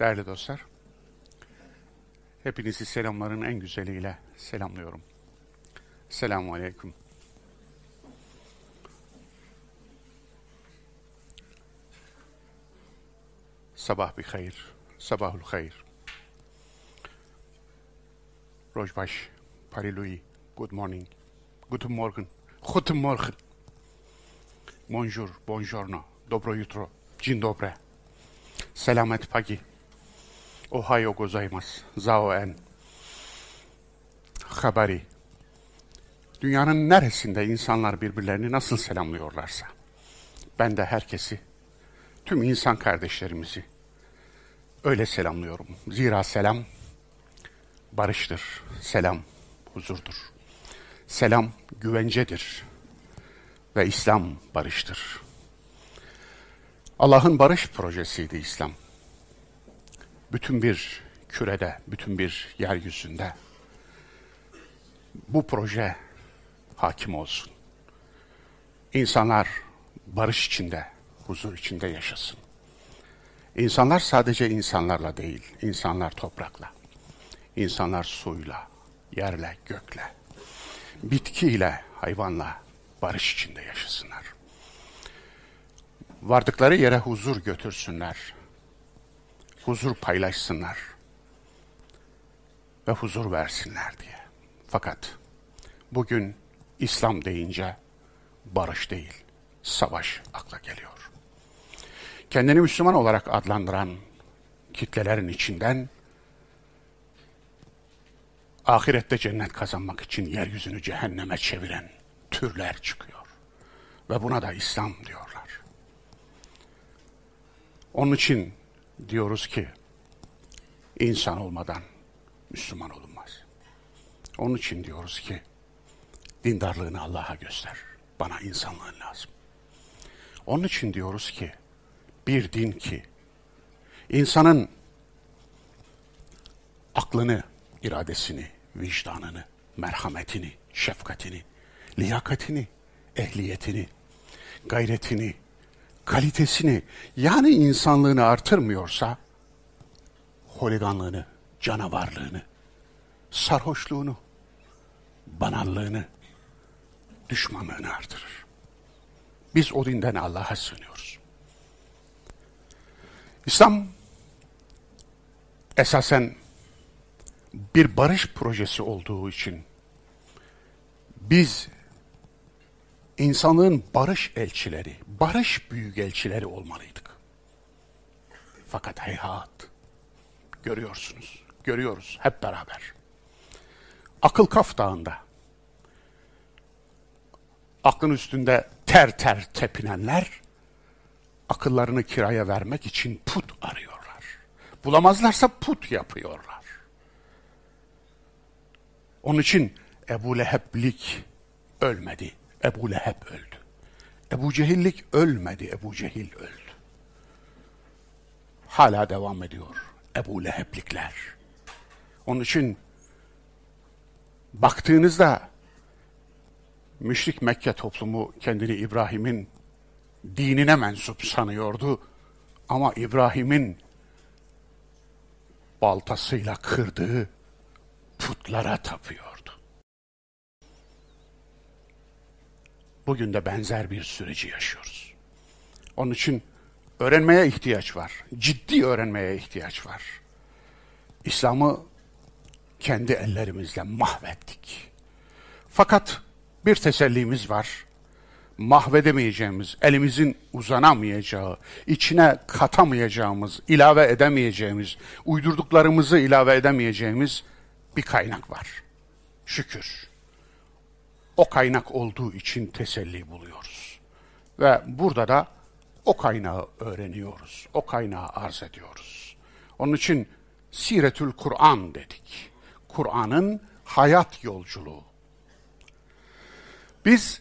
Değerli dostlar, hepinizi selamların en güzeliyle selamlıyorum. Selamun Aleyküm. Sabah bir hayır, sabahul hayır. Rojbaş, Parilui, good morning, guten morgen, guten morgen. Bonjour, buongiorno, dobro jutro, dzień dobre. Selamet pagi. Ohayo gozaimasu. Zao en. Habari. Dünyanın neresinde insanlar birbirlerini nasıl selamlıyorlarsa, ben de herkesi, tüm insan kardeşlerimizi öyle selamlıyorum. Zira selam barıştır, selam huzurdur. Selam güvencedir ve İslam barıştır. Allah'ın barış projesiydi İslam. Bütün bir kürede, bütün bir yeryüzünde bu proje hakim olsun. İnsanlar barış içinde, huzur içinde yaşasın. İnsanlar sadece insanlarla değil, insanlar toprakla, insanlar suyla, yerle, gökle, bitkiyle, hayvanla barış içinde yaşasınlar. Vardıkları yere huzur götürsünler. Huzur paylaşsınlar. Ve huzur versinler diye. Fakat bugün İslam deyince barış değil, savaş akla geliyor. Kendini Müslüman olarak adlandıran kitlelerin içinden ahirette cennet kazanmak için yeryüzünü cehenneme çeviren türler çıkıyor. Ve buna da İslam diyorlar. Onun için diyoruz ki insan olmadan Müslüman olunmaz. Onun için diyoruz ki dindarlığını Allah'a göster. Bana insanlığın lazım. Onun için diyoruz ki bir din ki insanın aklını, iradesini, vicdanını, merhametini, şefkatini, liyakatini, ehliyetini, gayretini, kalitesini yani insanlığını artırmıyorsa holiganlığını, canavarlığını, sarhoşluğunu, banallığını, düşmanlığını artırır. Biz o dinden Allah'a sığınıyoruz. İslam esasen bir barış projesi olduğu için biz insanlığın barış elçileri, barış büyük elçileri olmalıydık. Fakat heyhat, görüyorsunuz, görüyoruz hep beraber. Akıl Kaf Dağı'nda, aklın üstünde ter ter tepinenler, akıllarını kiraya vermek için put arıyorlar. Bulamazlarsa put yapıyorlar. Onun için Ebu Leheblik ölmedi. Ebu Leheb öldü. Ebu Cehillik ölmedi. Ebu Cehil öldü. Hala devam ediyor Ebu Leheblikler. Onun için baktığınızda müşrik Mekke toplumu kendini İbrahim'in dinine mensup sanıyordu. Ama İbrahim'in baltasıyla kırdığı putlara tapıyordu. Bugün de benzer bir süreci yaşıyoruz. Onun için öğrenmeye ihtiyaç var. Ciddi öğrenmeye ihtiyaç var. İslam'ı kendi ellerimizle mahvettik. Fakat bir tesellimiz var. Mahvedemeyeceğimiz, elimizin uzanamayacağı, içine katamayacağımız, ilave edemeyeceğimiz, uydurduklarımızı ilave edemeyeceğimiz bir kaynak var. Şükür. O kaynak olduğu için teselli buluyoruz. Ve burada da o kaynağı öğreniyoruz. O kaynağı arz ediyoruz. Onun için Siretül Kur'an dedik. Kur'an'ın hayat yolculuğu. Biz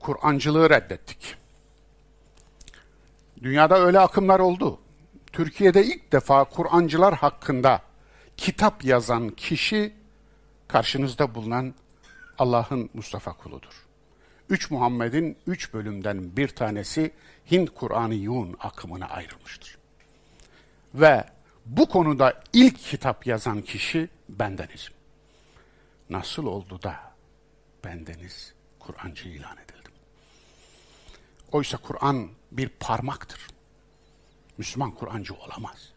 Kur'ancılığı reddettik. Dünyada öyle akımlar oldu. Türkiye'de ilk defa Kur'ancılar hakkında kitap yazan kişi karşınızda bulunan Allah'ın Mustafa kuludur. Üç Muhammed'in üç bölümden bir tanesi Hint Kur'an'ı Yun akımına ayrılmıştır. Ve bu konuda ilk kitap yazan kişi bendenizim. Nasıl oldu da bendeniz Kur'ancı ilan edildim? Oysa Kur'an bir parmaktır. Müslüman Kur'ancı olamaz.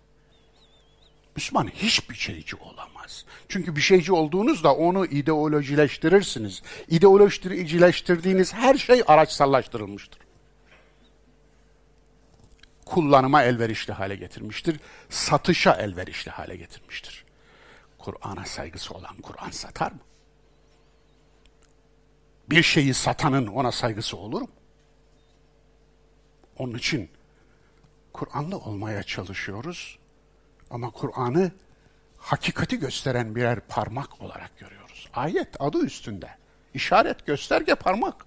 Müslüman hiçbir şeyci olamaz. Çünkü bir şeyci olduğunuzda onu ideolojileştirirsiniz. İdeolojileştirdiğiniz her şey araçsallaştırılmıştır. Kullanıma elverişli hale getirmiştir. Satışa elverişli hale getirmiştir. Kur'an'a saygısı olan Kur'an satar mı? Bir şeyi satanın ona saygısı olur mu? Onun için Kur'anlı olmaya çalışıyoruz ama Kur'an'ı hakikati gösteren birer parmak olarak görüyoruz. Ayet adı üstünde. İşaret, gösterge, parmak.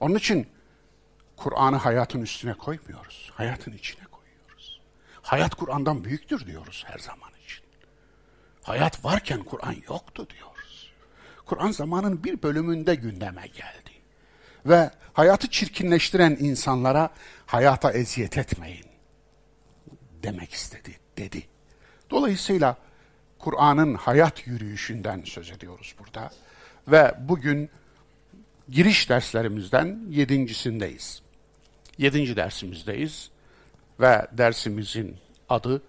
Onun için Kur'an'ı hayatın üstüne koymuyoruz. Hayatın içine koyuyoruz. Hayat Kur'an'dan büyüktür diyoruz her zaman için. Hayat varken Kur'an yoktu diyoruz. Kur'an zamanın bir bölümünde gündeme geldi. Ve hayatı çirkinleştiren insanlara hayata eziyet etmeyin demek istedi, dedi. Dolayısıyla Kur'an'ın hayat yürüyüşünden söz ediyoruz burada. Ve bugün giriş derslerimizden yedincisindeyiz. Yedinci dersimizdeyiz ve dersimizin adı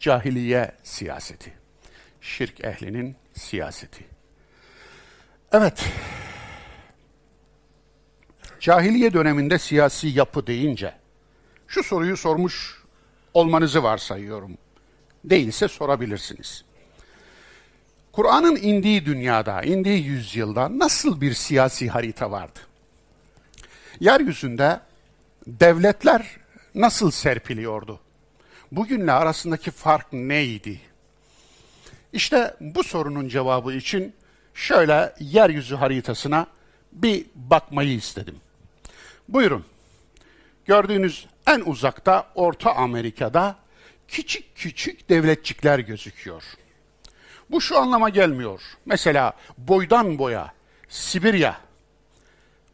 cahiliye siyaseti. Şirk ehlinin siyaseti. Evet, cahiliye döneminde siyasi yapı deyince şu soruyu sormuş olmanızı varsayıyorum. Değilse sorabilirsiniz. Kur'an'ın indiği dünyada, indiği yüzyılda nasıl bir siyasi harita vardı? Yeryüzünde devletler nasıl serpiliyordu? Bugünle arasındaki fark neydi? İşte bu sorunun cevabı için şöyle yeryüzü haritasına bir bakmayı istedim. Buyurun. Gördüğünüz en uzakta Orta Amerika'da küçük küçük devletçikler gözüküyor. Bu şu anlama gelmiyor. Mesela boydan boya Sibirya,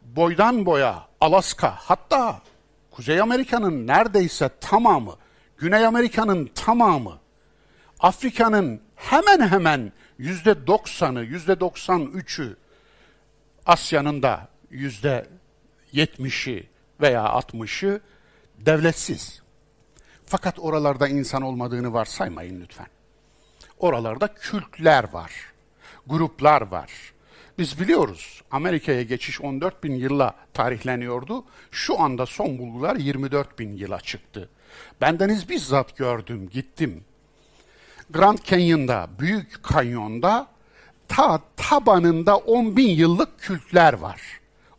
boydan boya Alaska, hatta Kuzey Amerika'nın neredeyse tamamı, Güney Amerika'nın tamamı, Afrika'nın hemen hemen yüzde doksanı, yüzde doksan üçü, Asya'nın da yüzde yetmişi veya altmışı devletsiz. Fakat oralarda insan olmadığını varsaymayın lütfen. Oralarda kültler var, gruplar var. Biz biliyoruz Amerika'ya geçiş 14 bin yılla tarihleniyordu. Şu anda son bulgular 24 bin yıla çıktı. Bendeniz bizzat gördüm, gittim. Grand Canyon'da, Büyük Kanyon'da ta tabanında 10 bin yıllık kültler var.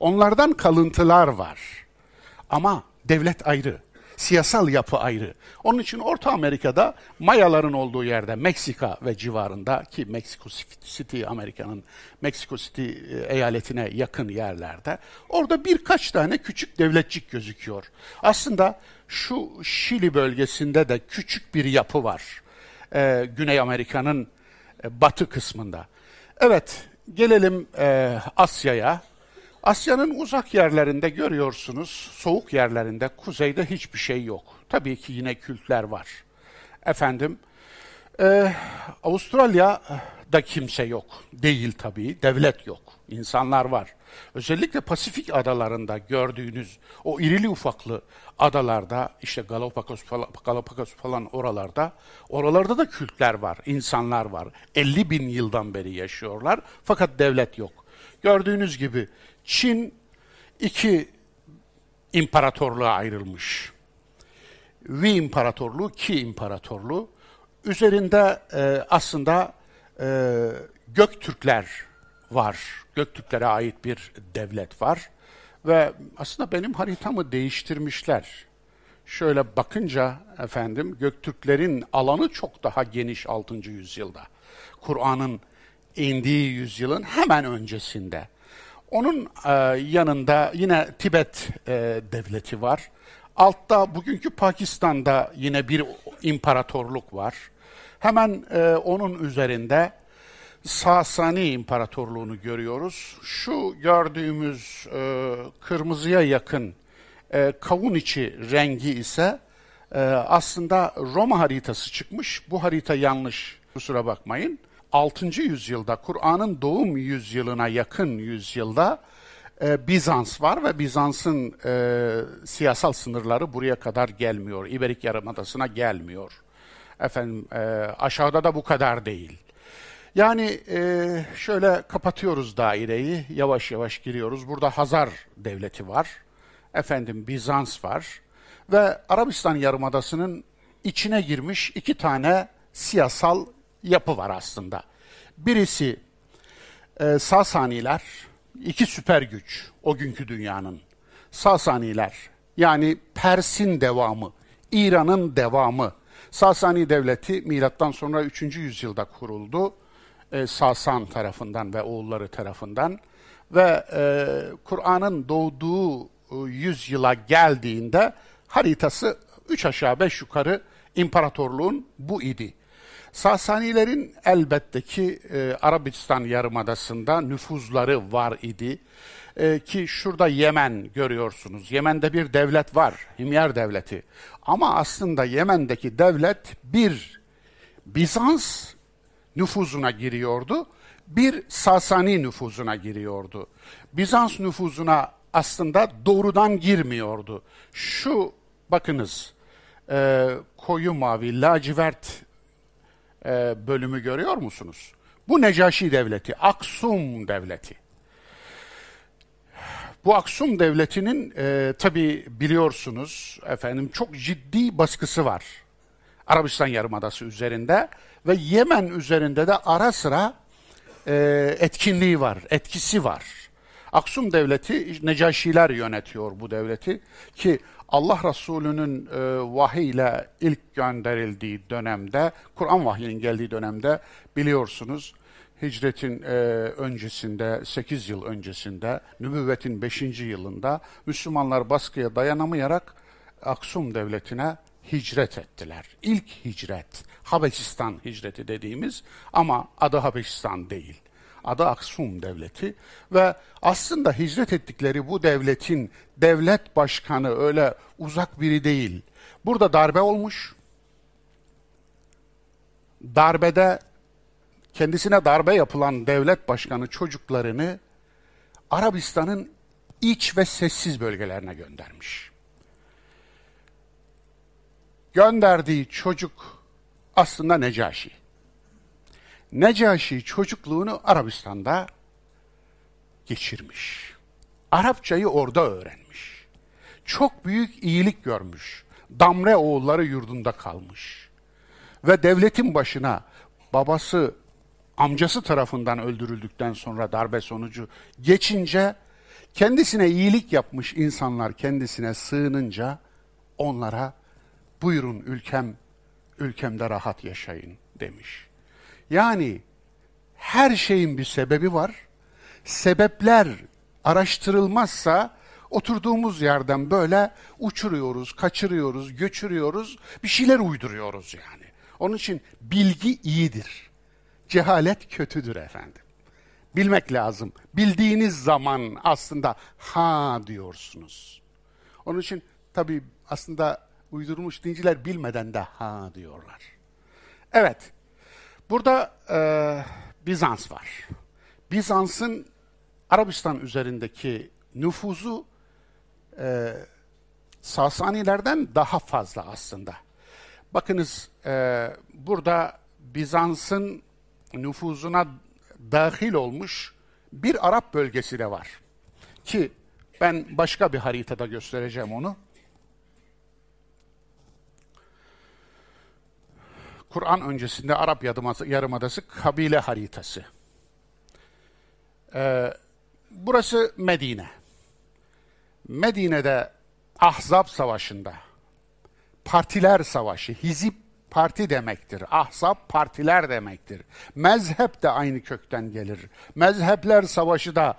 Onlardan kalıntılar var. Ama devlet ayrı, siyasal yapı ayrı. Onun için Orta Amerika'da Mayaların olduğu yerde Meksika ve civarında ki Mexico City Amerika'nın Mexico City e, eyaletine yakın yerlerde orada birkaç tane küçük devletçik gözüküyor. Aslında şu Şili bölgesinde de küçük bir yapı var. Ee, Güney Amerika'nın e, batı kısmında. Evet, gelelim e, Asya'ya. Asya'nın uzak yerlerinde görüyorsunuz, soğuk yerlerinde, kuzeyde hiçbir şey yok. Tabii ki yine kültler var. Efendim, e, Avustralya'da kimse yok. Değil tabii, devlet yok. İnsanlar var. Özellikle Pasifik adalarında gördüğünüz o irili ufaklı adalarda, işte Galapagos falan, Galapagos falan oralarda, oralarda da kültler var, insanlar var. 50 bin yıldan beri yaşıyorlar fakat devlet yok. Gördüğünüz gibi Çin iki imparatorluğa ayrılmış. Vi İmparatorluğu, Ki İmparatorluğu. Üzerinde e, aslında e, Göktürkler var. Göktürklere ait bir devlet var. Ve aslında benim haritamı değiştirmişler. Şöyle bakınca efendim Göktürklerin alanı çok daha geniş 6. yüzyılda. Kur'an'ın indiği yüzyılın hemen öncesinde. Onun e, yanında yine Tibet e, devleti var. Altta bugünkü Pakistan'da yine bir imparatorluk var. Hemen e, onun üzerinde Sasani İmparatorluğunu görüyoruz. Şu gördüğümüz e, kırmızıya yakın e, kavun içi rengi ise Ee, aslında Roma haritası çıkmış. Bu harita yanlış. Kusura bakmayın. 6. yüzyılda Kur'an'ın doğum yüzyılına yakın yüzyılda e, Bizans var ve Bizans'ın e, siyasal sınırları buraya kadar gelmiyor. İberik Yarımadası'na gelmiyor. Efendim e, aşağıda da bu kadar değil. Yani e, şöyle kapatıyoruz daireyi, yavaş yavaş giriyoruz. Burada Hazar devleti var, efendim Bizans var ve Arabistan Yarımadası'nın içine girmiş iki tane siyasal yapı var aslında. Birisi e, Sasaniler, iki süper güç o günkü dünyanın. Sasaniler yani Pers'in devamı, İran'ın devamı. Sasani devleti milattan sonra 3. yüzyılda kuruldu. E, Sasan tarafından ve oğulları tarafından ve e, Kur'an'ın doğduğu e, yüzyıla geldiğinde haritası üç aşağı beş yukarı imparatorluğun bu idi. Sasanilerin elbette ki e, Arabistan Yarımadası'nda nüfuzları var idi. E, ki şurada Yemen görüyorsunuz. Yemen'de bir devlet var, Himyar Devleti. Ama aslında Yemen'deki devlet bir Bizans nüfuzuna giriyordu, bir Sasani nüfuzuna giriyordu. Bizans nüfuzuna aslında doğrudan girmiyordu. Şu bakınız, e, koyu mavi, lacivert e, bölümü görüyor musunuz? Bu Necaşi devleti, Aksum devleti. Bu Aksum devletinin e, tabi biliyorsunuz efendim çok ciddi baskısı var. Arabistan Yarımadası üzerinde ve Yemen üzerinde de ara sıra e, etkinliği var, etkisi var. Aksum devleti Necaşiler yönetiyor bu devleti ki Allah Resulü'nün e, vahiy ilk gönderildiği dönemde, Kur'an vahyinin geldiği dönemde biliyorsunuz hicretin e, öncesinde, 8 yıl öncesinde, nübüvvetin 5. yılında Müslümanlar baskıya dayanamayarak Aksum devletine hicret ettiler. İlk hicret, Habeşistan hicreti dediğimiz ama adı Habeşistan değil. Adı Aksum Devleti ve aslında hicret ettikleri bu devletin devlet başkanı öyle uzak biri değil. Burada darbe olmuş. Darbede kendisine darbe yapılan devlet başkanı çocuklarını Arabistan'ın iç ve sessiz bölgelerine göndermiş. Gönderdiği çocuk aslında Necaşi. Necaşi çocukluğunu Arabistan'da geçirmiş. Arapçayı orada öğrenmiş. Çok büyük iyilik görmüş. Damre oğulları yurdunda kalmış. Ve devletin başına babası amcası tarafından öldürüldükten sonra darbe sonucu geçince kendisine iyilik yapmış insanlar kendisine sığınınca onlara buyurun ülkem ülkemde rahat yaşayın demiş. Yani her şeyin bir sebebi var. Sebepler araştırılmazsa oturduğumuz yerden böyle uçuruyoruz, kaçırıyoruz, göçürüyoruz, bir şeyler uyduruyoruz yani. Onun için bilgi iyidir. Cehalet kötüdür efendim. Bilmek lazım. Bildiğiniz zaman aslında ha diyorsunuz. Onun için tabii aslında uydurmuş dinciler bilmeden de ha diyorlar. Evet, burada e, Bizans var. Bizans'ın Arabistan üzerindeki nüfuzu e, Sasanilerden daha fazla aslında. Bakınız e, burada Bizans'ın nüfuzuna dahil olmuş bir Arap bölgesi de var. Ki ben başka bir haritada göstereceğim onu. Kur'an öncesinde Arap Yarımadası kabile haritası. Ee, burası Medine. Medine'de Ahzab Savaşı'nda partiler savaşı, hizip parti demektir. Ahzab partiler demektir. Mezhep de aynı kökten gelir. Mezhepler savaşı da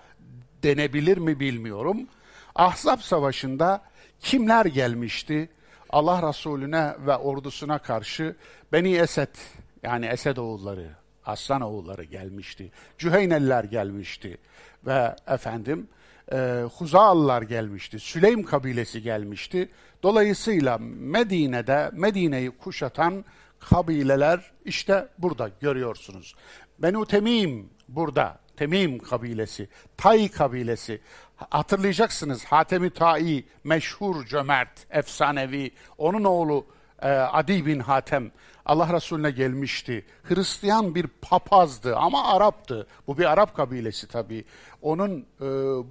denebilir mi bilmiyorum. Ahzab Savaşı'nda kimler gelmişti? Allah Resulüne ve ordusuna karşı Beni Esed yani Esed oğulları, Aslan oğulları gelmişti. Cüheyneliler gelmişti ve efendim e, Huzaallar gelmişti, Süleym kabilesi gelmişti. Dolayısıyla Medine'de Medine'yi kuşatan kabileler işte burada görüyorsunuz. Benu Temim burada, Temim kabilesi, Tay kabilesi. Hatırlayacaksınız Hatemi Tai, meşhur cömert, efsanevi, onun oğlu e, Adi bin Hatem Allah Resulüne gelmişti. Hristiyan bir papazdı ama Arap'tı. Bu bir Arap kabilesi tabii. Onun e,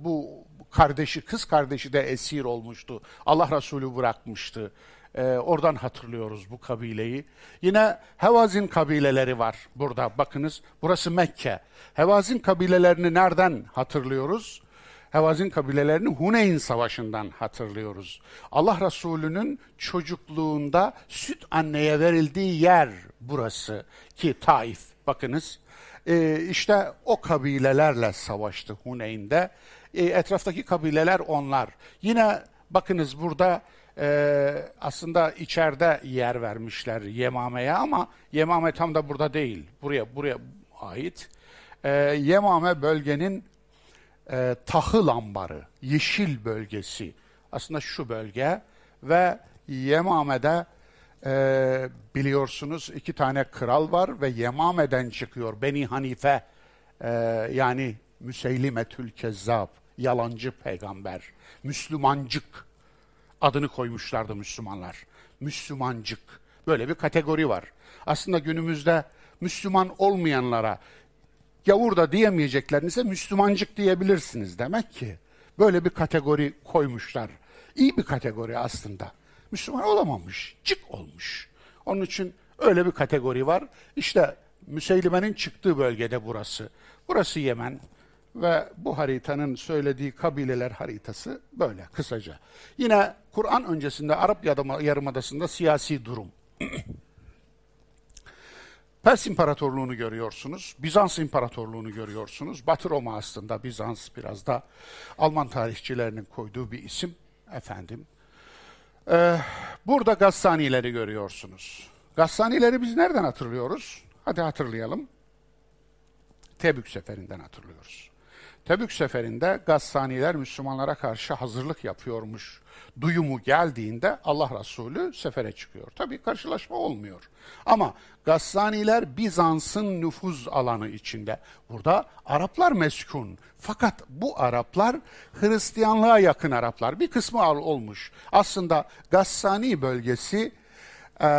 bu kardeşi, kız kardeşi de esir olmuştu. Allah Resulü bırakmıştı. E, oradan hatırlıyoruz bu kabileyi. Yine Hevazin kabileleri var burada. Bakınız burası Mekke. Hevazin kabilelerini nereden hatırlıyoruz? Hevazin kabilelerini Huneyn Savaşı'ndan hatırlıyoruz. Allah Resulü'nün çocukluğunda süt anneye verildiği yer burası ki Taif. Bakınız e, işte o kabilelerle savaştı Huneyn'de. E, etraftaki kabileler onlar. Yine bakınız burada e, aslında içeride yer vermişler Yemame'ye ama Yemame tam da burada değil. Buraya buraya ait. E, Yemame bölgenin e, tahıl ambarı, yeşil bölgesi. Aslında şu bölge ve Yemame'de e, biliyorsunuz iki tane kral var ve Yemame'den çıkıyor Beni Hanife e, yani Müseylimetül Kezzab, yalancı peygamber, Müslümancık adını koymuşlardı Müslümanlar. Müslümancık. Böyle bir kategori var. Aslında günümüzde Müslüman olmayanlara gavur da diyemeyeceklerinize Müslümancık diyebilirsiniz demek ki. Böyle bir kategori koymuşlar. İyi bir kategori aslında. Müslüman olamamış, cık olmuş. Onun için öyle bir kategori var. İşte Müseylime'nin çıktığı bölgede burası. Burası Yemen ve bu haritanın söylediği kabileler haritası böyle kısaca. Yine Kur'an öncesinde Arap Yarımadası'nda siyasi durum. Pers İmparatorluğunu görüyorsunuz, Bizans İmparatorluğunu görüyorsunuz. Batı Roma aslında Bizans biraz da Alman tarihçilerinin koyduğu bir isim efendim. Ee, burada Gassanileri görüyorsunuz. Gassanileri biz nereden hatırlıyoruz? Hadi hatırlayalım. Tebük seferinden hatırlıyoruz. Tebük seferinde Gassaniler Müslümanlara karşı hazırlık yapıyormuş duyumu geldiğinde Allah Resulü sefere çıkıyor. Tabii karşılaşma olmuyor. Ama Gassaniler Bizans'ın nüfuz alanı içinde. Burada Araplar meskun. Fakat bu Araplar Hristiyanlığa yakın Araplar. Bir kısmı olmuş. Aslında Gassani bölgesi e, e,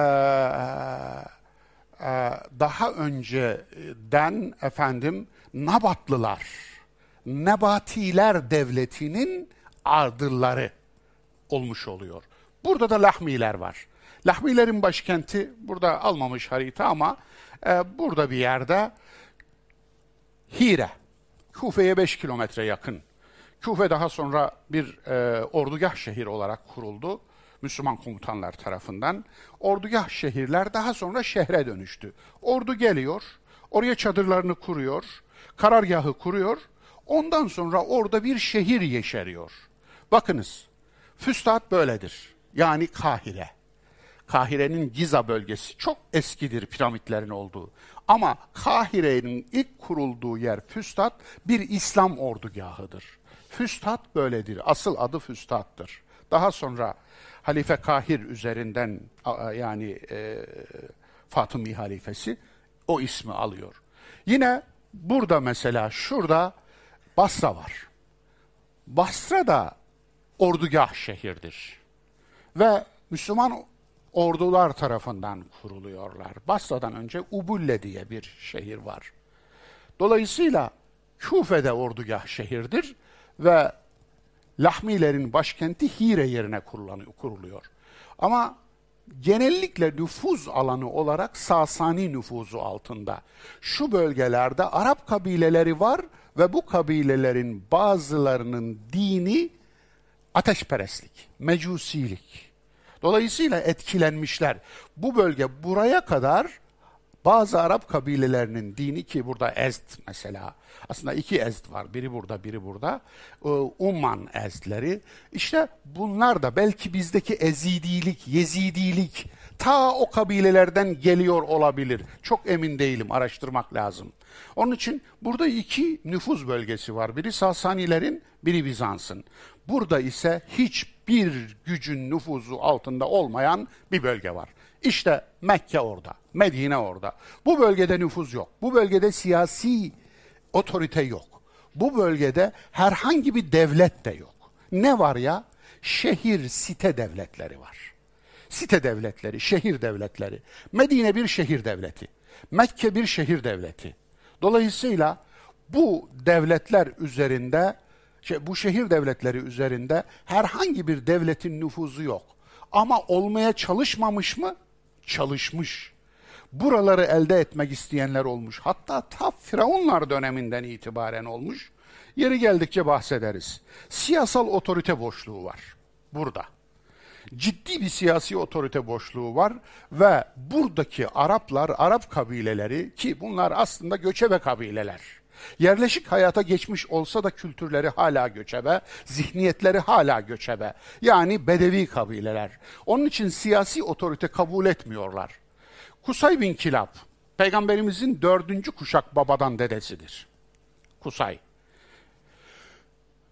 daha önceden efendim Nabatlılar, Nebatiler devletinin ardılları olmuş oluyor. Burada da Lahmiler var. Lahmilerin başkenti burada almamış harita ama e, burada bir yerde Hire. Kufe'ye 5 kilometre yakın. Kufe daha sonra bir e, ordugah şehir olarak kuruldu. Müslüman komutanlar tarafından. Ordugah şehirler daha sonra şehre dönüştü. Ordu geliyor, oraya çadırlarını kuruyor, karargahı kuruyor. Ondan sonra orada bir şehir yeşeriyor. Bakınız, Füstat böyledir. Yani Kahire. Kahire'nin Giza bölgesi çok eskidir piramitlerin olduğu. Ama Kahire'nin ilk kurulduğu yer Füstat bir İslam ordugahıdır. Füstat böyledir. Asıl adı Füstat'tır. Daha sonra Halife Kahir üzerinden yani e, Fatımi halifesi o ismi alıyor. Yine burada mesela şurada Basra var. Basra da ordugah şehirdir. Ve Müslüman ordular tarafından kuruluyorlar. Basra'dan önce Ubulle diye bir şehir var. Dolayısıyla Küfe'de ordugah şehirdir ve Lahmilerin başkenti Hire yerine kuruluyor. Ama genellikle nüfuz alanı olarak Sasani nüfuzu altında. Şu bölgelerde Arap kabileleri var ve bu kabilelerin bazılarının dini ateşperestlik, mecusilik. Dolayısıyla etkilenmişler. Bu bölge buraya kadar bazı Arap kabilelerinin dini ki burada Ezd mesela. Aslında iki Ezd var. Biri burada, biri burada. Ee, Umman Ezdleri. İşte bunlar da belki bizdeki Ezidilik, Yezidilik ta o kabilelerden geliyor olabilir. Çok emin değilim, araştırmak lazım. Onun için burada iki nüfuz bölgesi var. Biri Sasanilerin, biri Bizans'ın. Burada ise hiçbir gücün nüfuzu altında olmayan bir bölge var. İşte Mekke orada, Medine orada. Bu bölgede nüfuz yok. Bu bölgede siyasi otorite yok. Bu bölgede herhangi bir devlet de yok. Ne var ya? Şehir, site devletleri var. Site devletleri, şehir devletleri. Medine bir şehir devleti. Mekke bir şehir devleti. Dolayısıyla bu devletler üzerinde, bu şehir devletleri üzerinde herhangi bir devletin nüfuzu yok. Ama olmaya çalışmamış mı? Çalışmış. Buraları elde etmek isteyenler olmuş. Hatta ta Firavunlar döneminden itibaren olmuş. Yeri geldikçe bahsederiz. Siyasal otorite boşluğu var burada. Ciddi bir siyasi otorite boşluğu var ve buradaki Araplar, Arap kabileleri ki bunlar aslında göçebe kabileler. Yerleşik hayata geçmiş olsa da kültürleri hala göçebe, zihniyetleri hala göçebe. Yani bedevi kabileler. Onun için siyasi otorite kabul etmiyorlar. Kusay bin Kilab, peygamberimizin dördüncü kuşak babadan dedesidir. Kusay.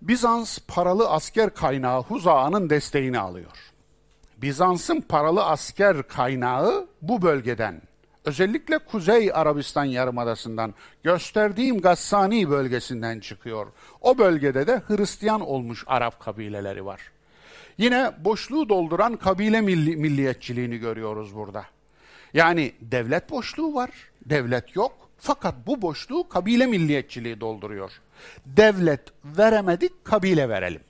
Bizans paralı asker kaynağı Huza'nın desteğini alıyor. Bizans'ın paralı asker kaynağı bu bölgeden, özellikle Kuzey Arabistan Yarımadası'ndan gösterdiğim Gassani bölgesinden çıkıyor. O bölgede de Hristiyan olmuş Arap kabileleri var. Yine boşluğu dolduran kabile milli, milliyetçiliğini görüyoruz burada. Yani devlet boşluğu var, devlet yok. Fakat bu boşluğu kabile milliyetçiliği dolduruyor. Devlet veremedik, kabile verelim.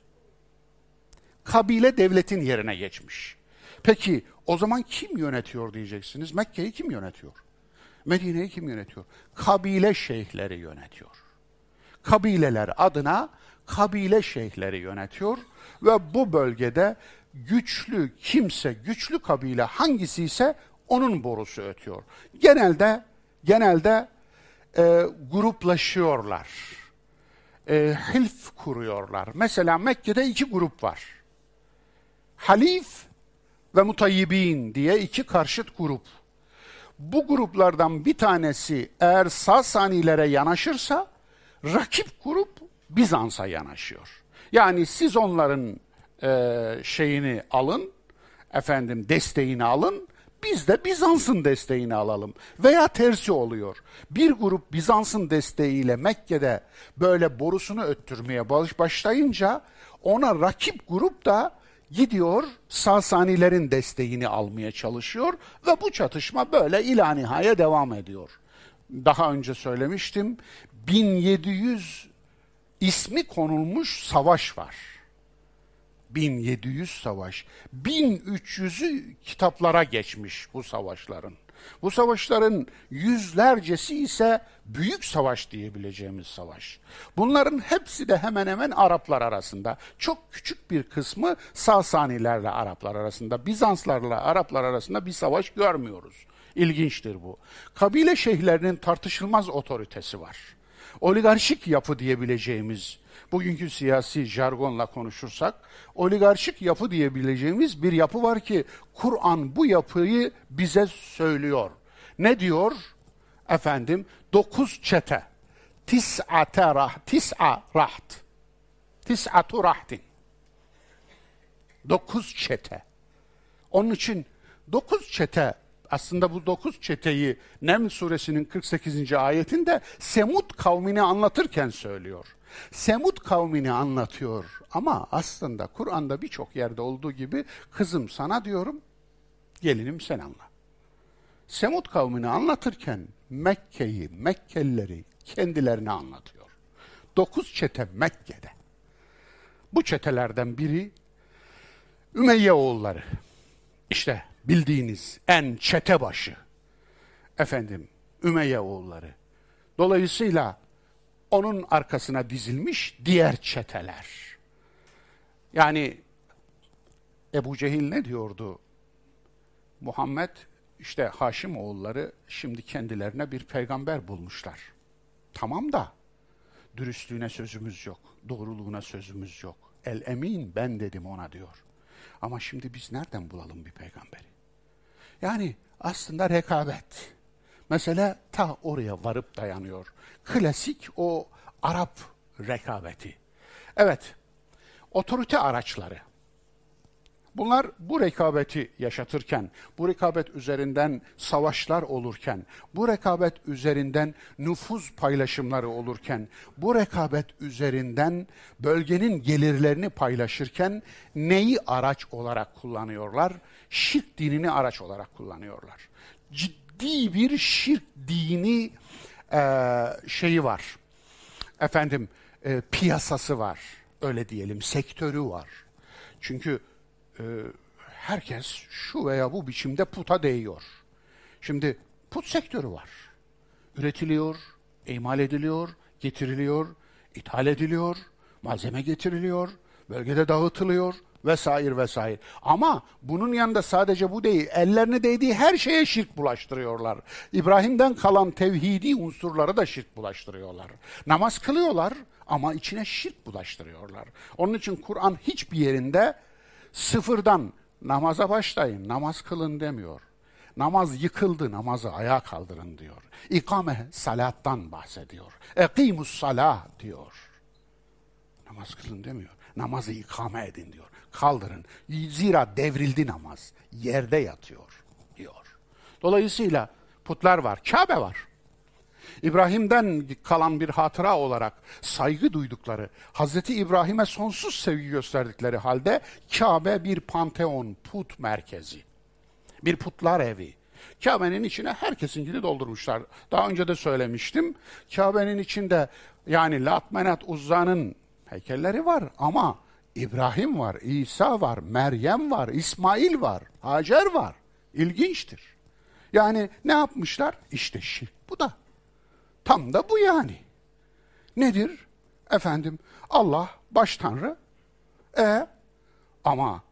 Kabile devletin yerine geçmiş. Peki o zaman kim yönetiyor diyeceksiniz? Mekke'yi kim yönetiyor? Medine'yi kim yönetiyor? Kabile şeyhleri yönetiyor. Kabileler adına kabile şeyhleri yönetiyor ve bu bölgede güçlü kimse, güçlü kabile hangisi ise onun borusu ötüyor. Genelde genelde e, gruplaşıyorlar. E, hilf kuruyorlar. Mesela Mekke'de iki grup var. Halif ve Mutayyibin diye iki karşıt grup. Bu gruplardan bir tanesi eğer Sasanilere yanaşırsa rakip grup Bizans'a yanaşıyor. Yani siz onların e, şeyini alın, efendim desteğini alın, biz de Bizans'ın desteğini alalım. Veya tersi oluyor. Bir grup Bizans'ın desteğiyle Mekke'de böyle borusunu öttürmeye başlayınca ona rakip grup da gidiyor Sasanilerin desteğini almaya çalışıyor ve bu çatışma böyle ilanihaya devam ediyor. Daha önce söylemiştim 1700 ismi konulmuş savaş var. 1700 savaş. 1300'ü kitaplara geçmiş bu savaşların. Bu savaşların yüzlercesi ise büyük savaş diyebileceğimiz savaş. Bunların hepsi de hemen hemen Araplar arasında. Çok küçük bir kısmı Sasanilerle Araplar arasında, Bizanslarla Araplar arasında bir savaş görmüyoruz. İlginçtir bu. Kabile şeyhlerinin tartışılmaz otoritesi var. Oligarşik yapı diyebileceğimiz bugünkü siyasi jargonla konuşursak oligarşik yapı diyebileceğimiz bir yapı var ki Kur'an bu yapıyı bize söylüyor. Ne diyor? Efendim dokuz çete. Tis'ate rah, tis'a raht. Tis'atu rahtin. Dokuz çete. Onun için dokuz çete aslında bu dokuz çeteyi Nem suresinin 48. ayetinde Semud kavmini anlatırken söylüyor. Semud kavmini anlatıyor ama aslında Kur'an'da birçok yerde olduğu gibi kızım sana diyorum, gelinim sen anla. Semud kavmini anlatırken Mekke'yi, Mekkelileri kendilerine anlatıyor. Dokuz çete Mekke'de. Bu çetelerden biri Ümeyye oğulları. İşte bildiğiniz en çete başı. Efendim Ümeyye oğulları. Dolayısıyla onun arkasına dizilmiş diğer çeteler. Yani Ebu Cehil ne diyordu? Muhammed işte Haşim oğulları şimdi kendilerine bir peygamber bulmuşlar. Tamam da dürüstlüğüne sözümüz yok, doğruluğuna sözümüz yok. El emin ben dedim ona diyor. Ama şimdi biz nereden bulalım bir peygamberi? Yani aslında rekabet. Mesele ta oraya varıp dayanıyor. Klasik o Arap rekabeti. Evet, otorite araçları. Bunlar bu rekabeti yaşatırken, bu rekabet üzerinden savaşlar olurken, bu rekabet üzerinden nüfuz paylaşımları olurken, bu rekabet üzerinden bölgenin gelirlerini paylaşırken neyi araç olarak kullanıyorlar? Şirk dinini araç olarak kullanıyorlar. Ciddi bir şirk dini e, şeyi var. Efendim e, piyasası var. Öyle diyelim sektörü var. Çünkü e, herkes şu veya bu biçimde puta değiyor. Şimdi put sektörü var. Üretiliyor, imal ediliyor, getiriliyor, ithal ediliyor, malzeme getiriliyor, bölgede dağıtılıyor vesaire vesaire. Ama bunun yanında sadece bu değil, ellerine değdiği her şeye şirk bulaştırıyorlar. İbrahim'den kalan tevhidi unsurları da şirk bulaştırıyorlar. Namaz kılıyorlar ama içine şirk bulaştırıyorlar. Onun için Kur'an hiçbir yerinde sıfırdan namaza başlayın, namaz kılın demiyor. Namaz yıkıldı, namazı ayağa kaldırın diyor. İkame salattan bahsediyor. Ekimus salah diyor. Namaz kılın demiyor. Namazı ikame edin diyor. Kaldırın. Zira devrildi namaz. Yerde yatıyor diyor. Dolayısıyla putlar var. Kabe var. İbrahim'den kalan bir hatıra olarak saygı duydukları, Hazreti İbrahim'e sonsuz sevgi gösterdikleri halde Kabe bir panteon, put merkezi. Bir putlar evi. Kabe'nin içine herkesinkini doldurmuşlar. Daha önce de söylemiştim. Kabe'nin içinde yani Lat, Menat, Uzza'nın heykelleri var ama İbrahim var, İsa var, Meryem var, İsmail var, Hacer var. İlginçtir. Yani ne yapmışlar? İşte şirk bu da. Tam da bu yani. Nedir? Efendim Allah baş tanrı. E ama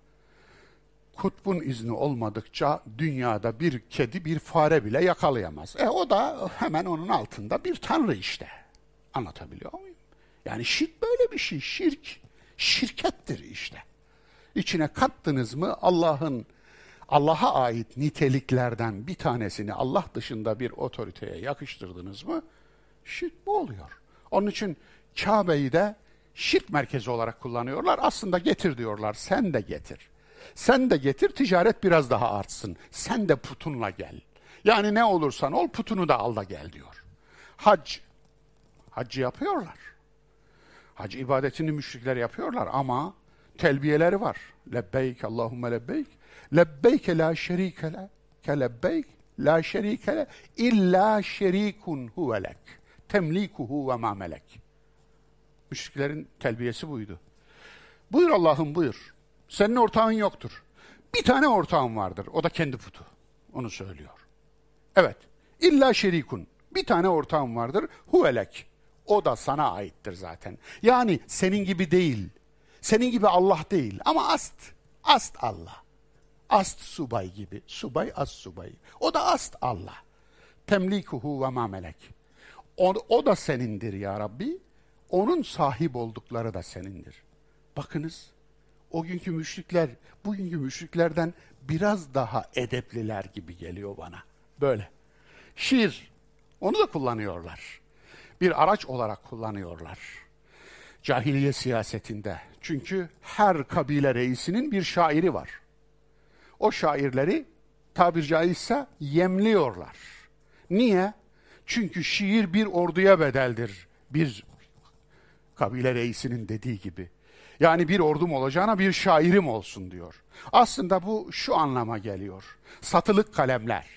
kutbun izni olmadıkça dünyada bir kedi bir fare bile yakalayamaz. E o da hemen onun altında bir tanrı işte. Anlatabiliyor muyum? Yani şirk böyle bir şey. Şirk, şirkettir işte. İçine kattınız mı Allah'ın Allah'a ait niteliklerden bir tanesini Allah dışında bir otoriteye yakıştırdınız mı şirk bu oluyor. Onun için Kabe'yi de şirk merkezi olarak kullanıyorlar. Aslında getir diyorlar. Sen de getir. Sen de getir ticaret biraz daha artsın. Sen de putunla gel. Yani ne olursan ol putunu da al da gel diyor. Hac. Haccı yapıyorlar. Hac ibadetini müşrikler yapıyorlar ama telbiyeleri var. Lebbeyk Allahümme lebbeyk. Lebbeyke la şerike. Ke lebbeyk la şerike le. İlla şerikun huvelek temlikuhu ve ma melek. Müşriklerin telbiyesi buydu. Buyur Allah'ım buyur. Senin ortağın yoktur. Bir tane ortağın vardır. O da kendi putu. Onu söylüyor. Evet. İlla şerikun. Bir tane ortağın vardır. Huvelek. O da sana aittir zaten. Yani senin gibi değil. Senin gibi Allah değil. Ama ast. Ast Allah. Ast subay gibi. Subay ast subay. O da ast Allah. Temlikuhu ve ma melek. O, o da senindir ya Rabbi. Onun sahip oldukları da senindir. Bakınız o günkü müşrikler bugünkü müşriklerden biraz daha edepliler gibi geliyor bana. Böyle. Şiir onu da kullanıyorlar. Bir araç olarak kullanıyorlar. Cahiliye siyasetinde. Çünkü her kabile reisinin bir şairi var. O şairleri tabir caizse yemliyorlar. Niye? Çünkü şiir bir orduya bedeldir. Bir kabile reisinin dediği gibi. Yani bir ordum olacağına bir şairim olsun diyor. Aslında bu şu anlama geliyor. Satılık kalemler.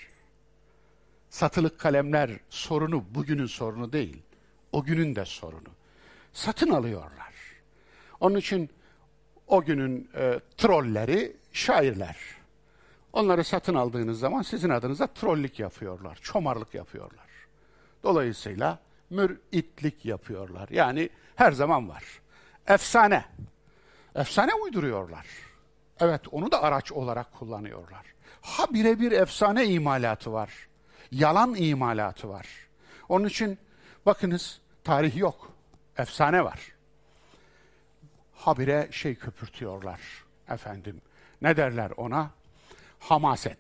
Satılık kalemler sorunu bugünün sorunu değil. O günün de sorunu. Satın alıyorlar. Onun için o günün e, trolleri şairler. Onları satın aldığınız zaman sizin adınıza trollik yapıyorlar, çomarlık yapıyorlar. Dolayısıyla müritlik yapıyorlar. Yani her zaman var. Efsane. Efsane uyduruyorlar. Evet onu da araç olarak kullanıyorlar. Ha birebir efsane imalatı var. Yalan imalatı var. Onun için bakınız tarih yok. Efsane var. Habire şey köpürtüyorlar efendim. Ne derler ona? Hamaset.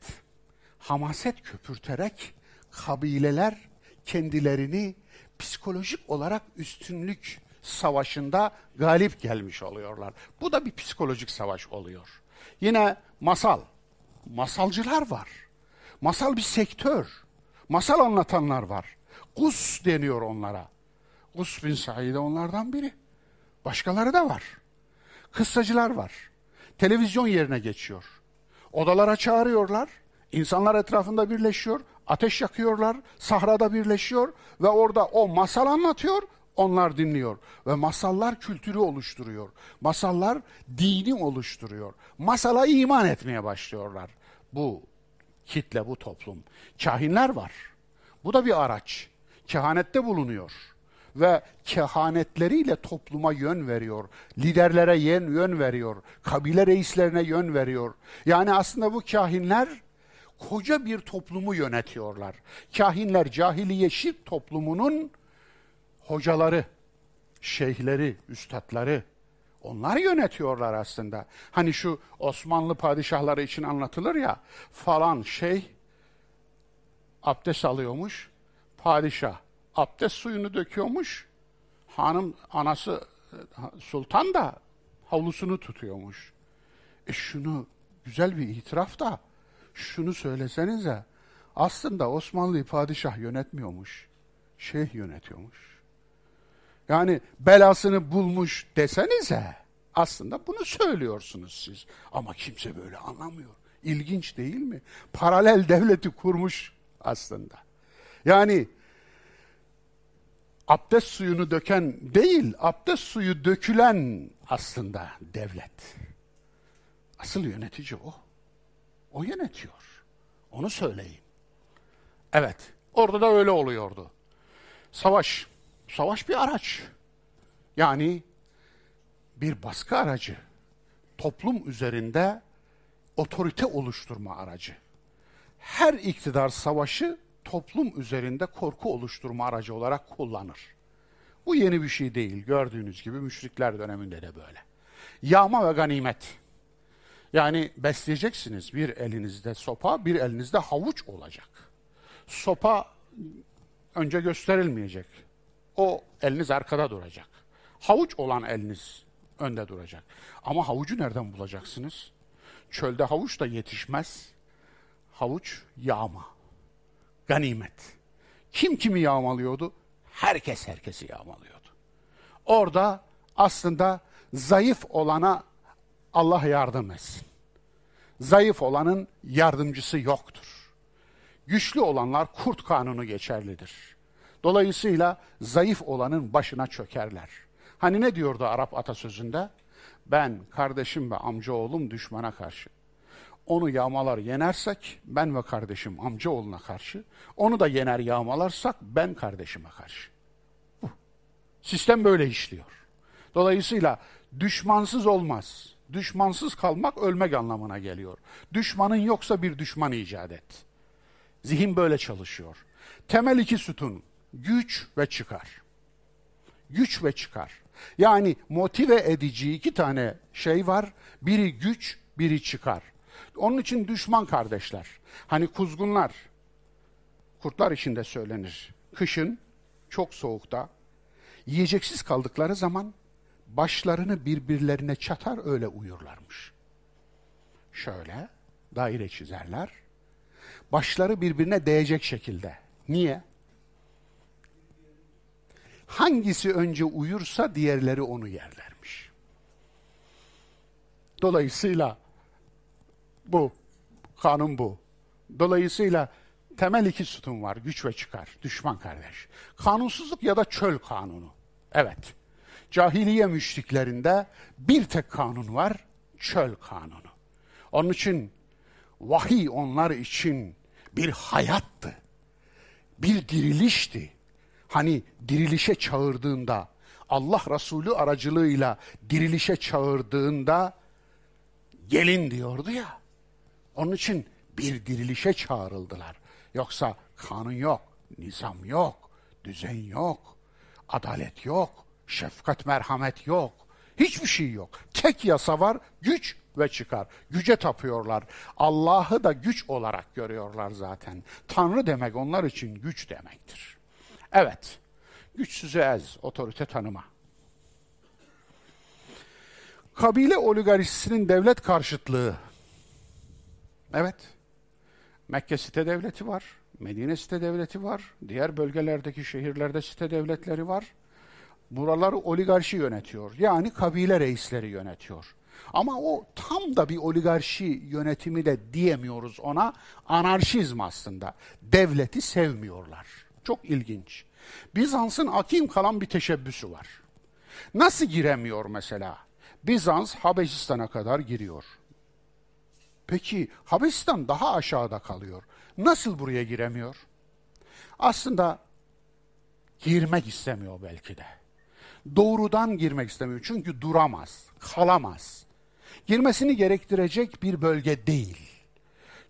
hamaset köpürterek kabileler kendilerini psikolojik olarak üstünlük savaşında galip gelmiş oluyorlar. Bu da bir psikolojik savaş oluyor. Yine masal. Masalcılar var. Masal bir sektör. Masal anlatanlar var. Gus deniyor onlara. Gus bin Said onlardan biri. Başkaları da var. Kıssacılar var. Televizyon yerine geçiyor. Odalara çağırıyorlar. İnsanlar etrafında birleşiyor. Ateş yakıyorlar. Sahrada birleşiyor. Ve orada o masal anlatıyor. Onlar dinliyor. Ve masallar kültürü oluşturuyor. Masallar dini oluşturuyor. Masala iman etmeye başlıyorlar. Bu kitle, bu toplum. Kahinler var. Bu da bir araç. Kehanette bulunuyor ve kehanetleriyle topluma yön veriyor. Liderlere yön, yön veriyor. Kabile reislerine yön veriyor. Yani aslında bu kahinler koca bir toplumu yönetiyorlar. Kahinler cahiliye şirk toplumunun hocaları, şeyhleri, üstadları. Onlar yönetiyorlar aslında. Hani şu Osmanlı padişahları için anlatılır ya falan şey abdest alıyormuş. Padişah abdest suyunu döküyormuş. Hanım anası sultan da havlusunu tutuyormuş. E şunu güzel bir itiraf da şunu söylesenize aslında Osmanlı padişah yönetmiyormuş. Şeyh yönetiyormuş. Yani belasını bulmuş desenize aslında bunu söylüyorsunuz siz. Ama kimse böyle anlamıyor. İlginç değil mi? Paralel devleti kurmuş aslında. Yani abdest suyunu döken değil, abdest suyu dökülen aslında devlet. Asıl yönetici o. O yönetiyor. Onu söyleyin. Evet, orada da öyle oluyordu. Savaş, savaş bir araç. Yani bir baskı aracı. Toplum üzerinde otorite oluşturma aracı. Her iktidar savaşı toplum üzerinde korku oluşturma aracı olarak kullanır. Bu yeni bir şey değil. Gördüğünüz gibi müşrikler döneminde de böyle. Yağma ve ganimet. Yani besleyeceksiniz. Bir elinizde sopa, bir elinizde havuç olacak. Sopa önce gösterilmeyecek. O eliniz arkada duracak. Havuç olan eliniz önde duracak. Ama havucu nereden bulacaksınız? Çölde havuç da yetişmez. Havuç yağma ganimet. Kim kimi yağmalıyordu? Herkes herkesi yağmalıyordu. Orada aslında zayıf olana Allah yardım etsin. Zayıf olanın yardımcısı yoktur. Güçlü olanlar kurt kanunu geçerlidir. Dolayısıyla zayıf olanın başına çökerler. Hani ne diyordu Arap atasözünde? Ben, kardeşim ve amca oğlum düşmana karşı onu yağmalar yenersek ben ve kardeşim amcaoğluna karşı, onu da yener yağmalarsak ben kardeşime karşı. Bu. Sistem böyle işliyor. Dolayısıyla düşmansız olmaz. Düşmansız kalmak ölmek anlamına geliyor. Düşmanın yoksa bir düşman icat et. Zihin böyle çalışıyor. Temel iki sütun, güç ve çıkar. Güç ve çıkar. Yani motive edici iki tane şey var. Biri güç, biri çıkar. Onun için düşman kardeşler. Hani kuzgunlar, kurtlar içinde söylenir. Kışın çok soğukta yiyeceksiz kaldıkları zaman başlarını birbirlerine çatar öyle uyurlarmış. Şöyle daire çizerler. Başları birbirine değecek şekilde. Niye? Hangisi önce uyursa diğerleri onu yerlermiş. Dolayısıyla bu. Kanun bu. Dolayısıyla temel iki sütun var. Güç ve çıkar. Düşman kardeş. Kanunsuzluk ya da çöl kanunu. Evet. Cahiliye müşriklerinde bir tek kanun var. Çöl kanunu. Onun için vahiy onlar için bir hayattı. Bir dirilişti. Hani dirilişe çağırdığında, Allah Resulü aracılığıyla dirilişe çağırdığında gelin diyordu ya. Onun için bir dirilişe çağrıldılar. Yoksa kanun yok, nizam yok, düzen yok, adalet yok, şefkat merhamet yok. Hiçbir şey yok. Tek yasa var, güç ve çıkar. Güce tapıyorlar. Allah'ı da güç olarak görüyorlar zaten. Tanrı demek onlar için güç demektir. Evet, güçsüzü ez, otorite tanıma. Kabile oligarşisinin devlet karşıtlığı. Evet, Mekke site devleti var, Medine site devleti var, diğer bölgelerdeki şehirlerde site devletleri var. Buraları oligarşi yönetiyor. Yani kabile reisleri yönetiyor. Ama o tam da bir oligarşi yönetimi de diyemiyoruz ona. Anarşizm aslında. Devleti sevmiyorlar. Çok ilginç. Bizans'ın akim kalan bir teşebbüsü var. Nasıl giremiyor mesela? Bizans Habeşistan'a kadar giriyor. Peki Habeşistan daha aşağıda kalıyor. Nasıl buraya giremiyor? Aslında girmek istemiyor belki de. Doğrudan girmek istemiyor çünkü duramaz, kalamaz. Girmesini gerektirecek bir bölge değil.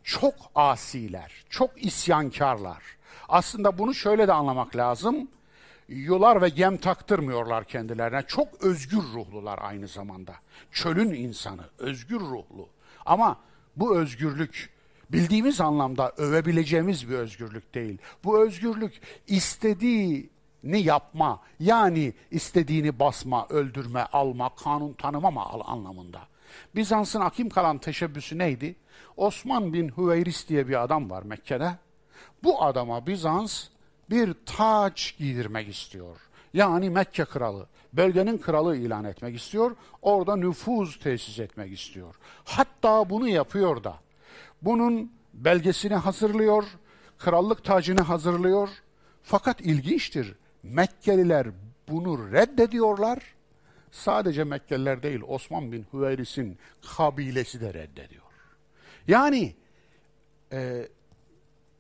Çok asiler, çok isyankarlar. Aslında bunu şöyle de anlamak lazım. Yular ve gem taktırmıyorlar kendilerine. Çok özgür ruhlular aynı zamanda. Çölün insanı, özgür ruhlu. Ama bu özgürlük bildiğimiz anlamda övebileceğimiz bir özgürlük değil. Bu özgürlük istediğini yapma, yani istediğini basma, öldürme, alma, kanun tanımama anlamında. Bizans'ın hakim kalan teşebbüsü neydi? Osman bin Hüveyris diye bir adam var Mekke'de. Bu adama Bizans bir taç giydirmek istiyor. Yani Mekke kralı, bölgenin kralı ilan etmek istiyor. Orada nüfuz tesis etmek istiyor. Hatta bunu yapıyor da. Bunun belgesini hazırlıyor, krallık tacını hazırlıyor. Fakat ilginçtir. Mekkeliler bunu reddediyorlar. Sadece Mekkeliler değil, Osman bin Hüveyris'in kabilesi de reddediyor. Yani e,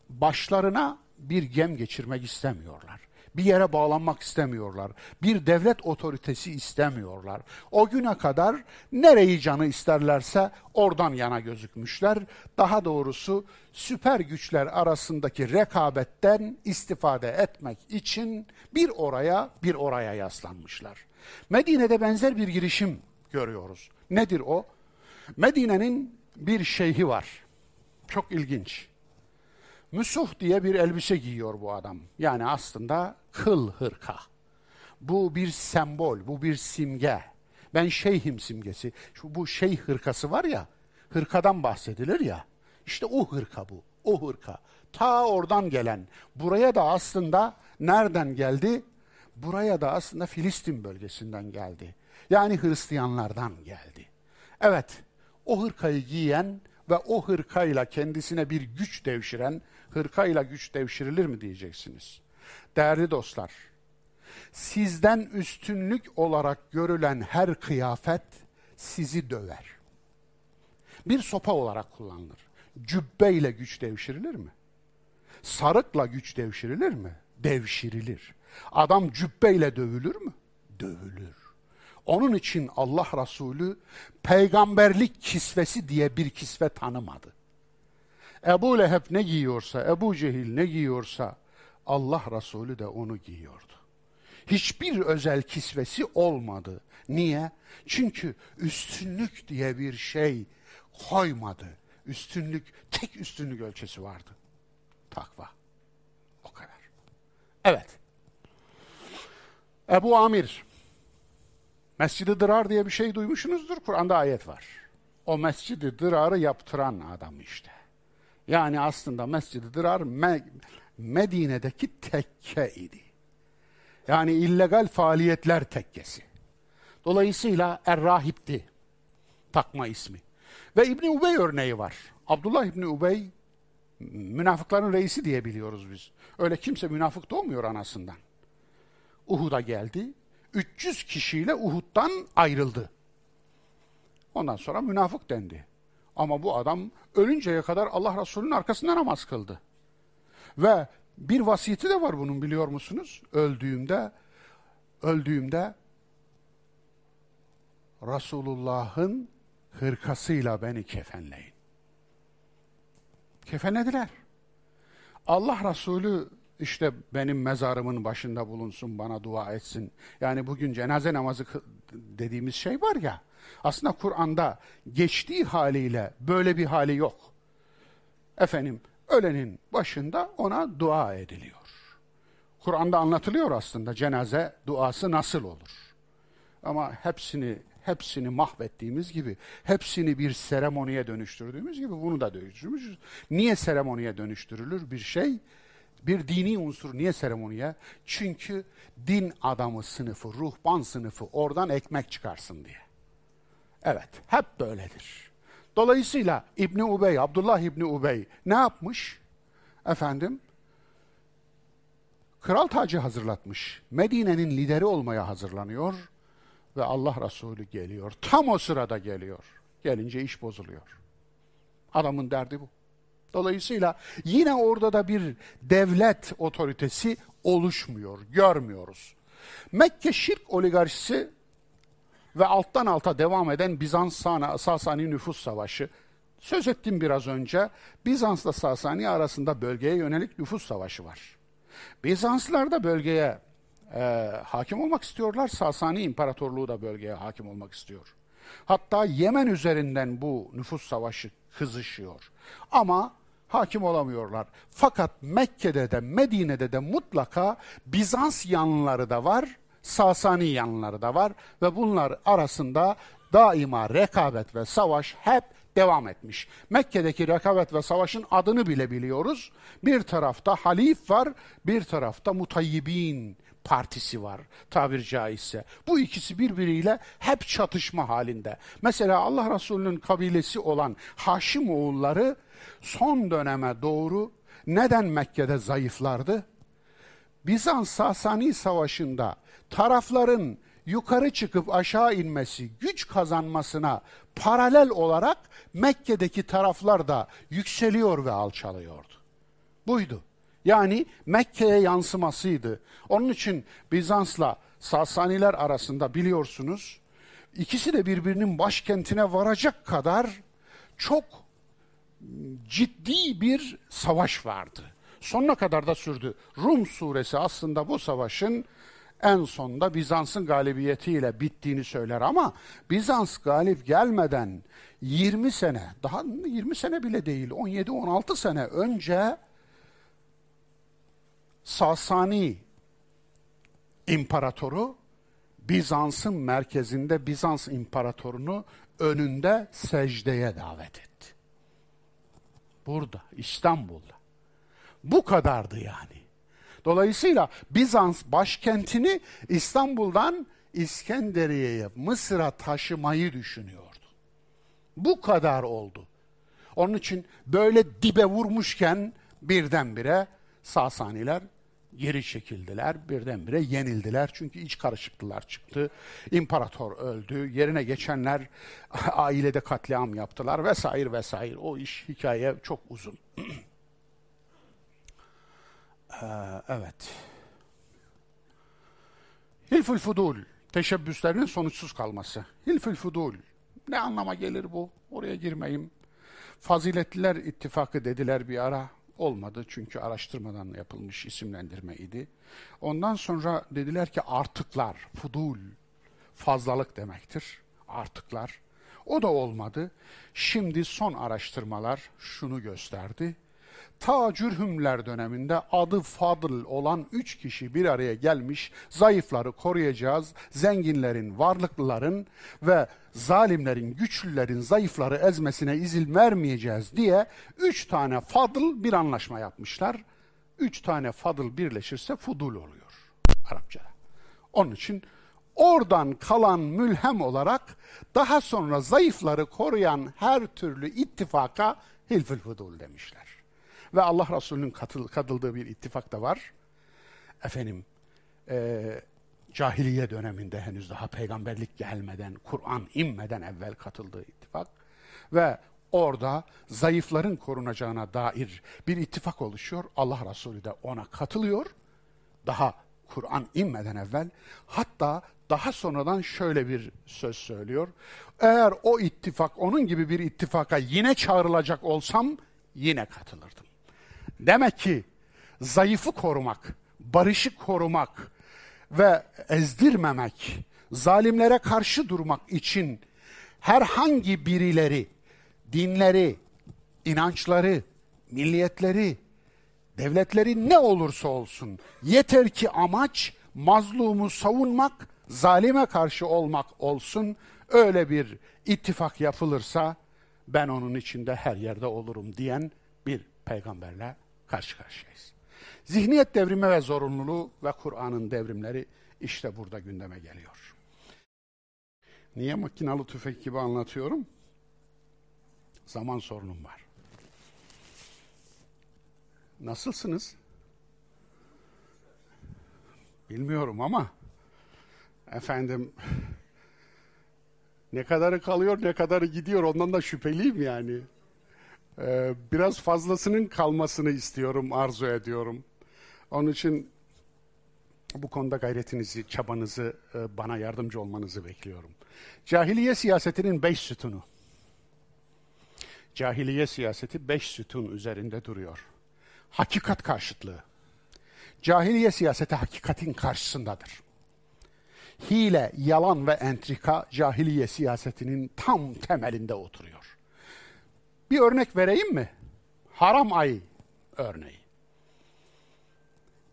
başlarına bir gem geçirmek istemiyorlar. Bir yere bağlanmak istemiyorlar. Bir devlet otoritesi istemiyorlar. O güne kadar nereyi canı isterlerse oradan yana gözükmüşler. Daha doğrusu süper güçler arasındaki rekabetten istifade etmek için bir oraya bir oraya yaslanmışlar. Medine'de benzer bir girişim görüyoruz. Nedir o? Medine'nin bir şeyhi var. Çok ilginç. Müsuh diye bir elbise giyiyor bu adam. Yani aslında kıl hırka. Bu bir sembol, bu bir simge. Ben şeyhim simgesi. Şu bu şey hırkası var ya, hırkadan bahsedilir ya. İşte o hırka bu, o hırka. Ta oradan gelen. Buraya da aslında nereden geldi? Buraya da aslında Filistin bölgesinden geldi. Yani Hristiyanlardan geldi. Evet, o hırkayı giyen ve o hırkayla kendisine bir güç devşiren, hırkayla güç devşirilir mi diyeceksiniz. Değerli dostlar, sizden üstünlük olarak görülen her kıyafet sizi döver. Bir sopa olarak kullanılır. Cübbeyle güç devşirilir mi? Sarıkla güç devşirilir mi? Devşirilir. Adam cübbeyle dövülür mü? Dövülür. Onun için Allah Resulü peygamberlik kisvesi diye bir kisve tanımadı. Ebu Leheb ne giyiyorsa, Ebu Cehil ne giyiyorsa Allah Resulü de onu giyiyordu. Hiçbir özel kisvesi olmadı. Niye? Çünkü üstünlük diye bir şey koymadı. Üstünlük, tek üstünlük ölçüsü vardı. Takva. O kadar. Evet. Ebu Amir, Mescid-i Dırar diye bir şey duymuşsunuzdur. Kur'an'da ayet var. O Mescid-i Dırar'ı yaptıran adam işte. Yani aslında Mescid-i Dırar Me Medine'deki tekke idi. Yani illegal faaliyetler tekkesi. Dolayısıyla Errahip'ti takma ismi. Ve İbni Ubey örneği var. Abdullah İbni Ubey münafıkların reisi diye biliyoruz biz. Öyle kimse münafık doğmuyor anasından. Uhud'a geldi. 300 kişiyle Uhud'dan ayrıldı. Ondan sonra münafık dendi. Ama bu adam ölünceye kadar Allah Resulü'nün arkasında namaz kıldı. Ve bir vasiyeti de var bunun biliyor musunuz? Öldüğümde öldüğümde Resulullah'ın hırkasıyla beni kefenleyin. Kefenlediler. Allah Resulü işte benim mezarımın başında bulunsun, bana dua etsin. Yani bugün cenaze namazı dediğimiz şey var ya, Aslında Kur'an'da geçtiği haliyle böyle bir hali yok. Efendim ölenin başında ona dua ediliyor. Kur'an'da anlatılıyor aslında cenaze duası nasıl olur. Ama hepsini hepsini mahvettiğimiz gibi, hepsini bir seremoniye dönüştürdüğümüz gibi bunu da dönüştürmüşüz. Niye seremoniye dönüştürülür bir şey? Bir dini unsur niye seremoniye? Çünkü din adamı sınıfı, ruhban sınıfı oradan ekmek çıkarsın diye. Evet, hep böyledir. Dolayısıyla İbni Ubey, Abdullah İbni Ubey ne yapmış? Efendim, kral tacı hazırlatmış. Medine'nin lideri olmaya hazırlanıyor ve Allah Resulü geliyor. Tam o sırada geliyor. Gelince iş bozuluyor. Adamın derdi bu. Dolayısıyla yine orada da bir devlet otoritesi oluşmuyor, görmüyoruz. Mekke şirk oligarşisi ve alttan alta devam eden Bizans-Sasani nüfus savaşı. Söz ettim biraz önce, Bizans'la Sasani arasında bölgeye yönelik nüfus savaşı var. Bizanslılar da bölgeye e, hakim olmak istiyorlar. Sasani İmparatorluğu da bölgeye hakim olmak istiyor. Hatta Yemen üzerinden bu nüfus savaşı kızışıyor. Ama hakim olamıyorlar. Fakat Mekke'de de Medine'de de mutlaka Bizans yanlıları da var, Sasani yanlıları da var ve bunlar arasında daima rekabet ve savaş hep devam etmiş. Mekke'deki rekabet ve savaşın adını bile biliyoruz. Bir tarafta halif var, bir tarafta mutayyibin partisi var tabir caizse. Bu ikisi birbiriyle hep çatışma halinde. Mesela Allah Resulü'nün kabilesi olan Haşim oğulları son döneme doğru neden Mekke'de zayıflardı? Bizans-Sasani savaşında tarafların yukarı çıkıp aşağı inmesi, güç kazanmasına paralel olarak Mekke'deki taraflar da yükseliyor ve alçalıyordu. Buydu. Yani Mekke'ye yansımasıydı. Onun için Bizans'la Sasaniler arasında biliyorsunuz ikisi de birbirinin başkentine varacak kadar çok ciddi bir savaş vardı. Sonuna kadar da sürdü. Rum suresi aslında bu savaşın en sonunda Bizans'ın galibiyetiyle bittiğini söyler ama Bizans galip gelmeden 20 sene, daha 20 sene bile değil, 17-16 sene önce Sasani imparatoru Bizans'ın merkezinde Bizans imparatorunu önünde secdeye davet etti. Burada, İstanbul'da. Bu kadardı yani. Dolayısıyla Bizans başkentini İstanbul'dan İskenderiye'ye, Mısır'a taşımayı düşünüyordu. Bu kadar oldu. Onun için böyle dibe vurmuşken birdenbire Sasaniler geri çekildiler, birdenbire yenildiler. Çünkü iç karışıklılar çıktı. İmparator öldü, yerine geçenler ailede katliam yaptılar vesaire vesaire. O iş hikaye çok uzun. ee, evet. Hilful Fudul, teşebbüslerinin sonuçsuz kalması. Hilful Fudul, ne anlama gelir bu? Oraya girmeyeyim. Faziletliler ittifakı dediler bir ara olmadı çünkü araştırmadan yapılmış isimlendirme idi. Ondan sonra dediler ki artıklar, fudul, fazlalık demektir. Artıklar. O da olmadı. Şimdi son araştırmalar şunu gösterdi ta Cürhümler döneminde adı Fadıl olan üç kişi bir araya gelmiş, zayıfları koruyacağız, zenginlerin, varlıklıların ve zalimlerin, güçlülerin zayıfları ezmesine izin vermeyeceğiz diye üç tane Fadıl bir anlaşma yapmışlar. Üç tane Fadıl birleşirse Fudul oluyor Arapçada. Onun için oradan kalan mülhem olarak daha sonra zayıfları koruyan her türlü ittifaka Hilfül Fudul demişler. Ve Allah Resulü'nün katıl, katıldığı bir ittifak da var. Efendim, e, cahiliye döneminde henüz daha peygamberlik gelmeden, Kur'an inmeden evvel katıldığı ittifak. Ve orada zayıfların korunacağına dair bir ittifak oluşuyor. Allah Resulü de ona katılıyor. Daha Kur'an inmeden evvel. Hatta daha sonradan şöyle bir söz söylüyor. Eğer o ittifak onun gibi bir ittifaka yine çağrılacak olsam yine katılırdım. Demek ki zayıfı korumak, barışı korumak ve ezdirmemek, zalimlere karşı durmak için herhangi birileri, dinleri, inançları, milliyetleri, devletleri ne olursa olsun yeter ki amaç mazlumu savunmak, zalime karşı olmak olsun. Öyle bir ittifak yapılırsa ben onun içinde her yerde olurum diyen bir peygamberle karşı karşıyayız. Zihniyet devrimi ve zorunluluğu ve Kur'an'ın devrimleri işte burada gündeme geliyor. Niye makinalı tüfek gibi anlatıyorum? Zaman sorunum var. Nasılsınız? Bilmiyorum ama efendim ne kadarı kalıyor ne kadarı gidiyor ondan da şüpheliyim yani. Ee, biraz fazlasının kalmasını istiyorum, arzu ediyorum. Onun için bu konuda gayretinizi, çabanızı, e, bana yardımcı olmanızı bekliyorum. Cahiliye siyasetinin beş sütunu. Cahiliye siyaseti beş sütun üzerinde duruyor. Hakikat karşıtlığı. Cahiliye siyaseti hakikatin karşısındadır. Hile, yalan ve entrika cahiliye siyasetinin tam temelinde oturuyor. Bir örnek vereyim mi? Haram ayı örneği.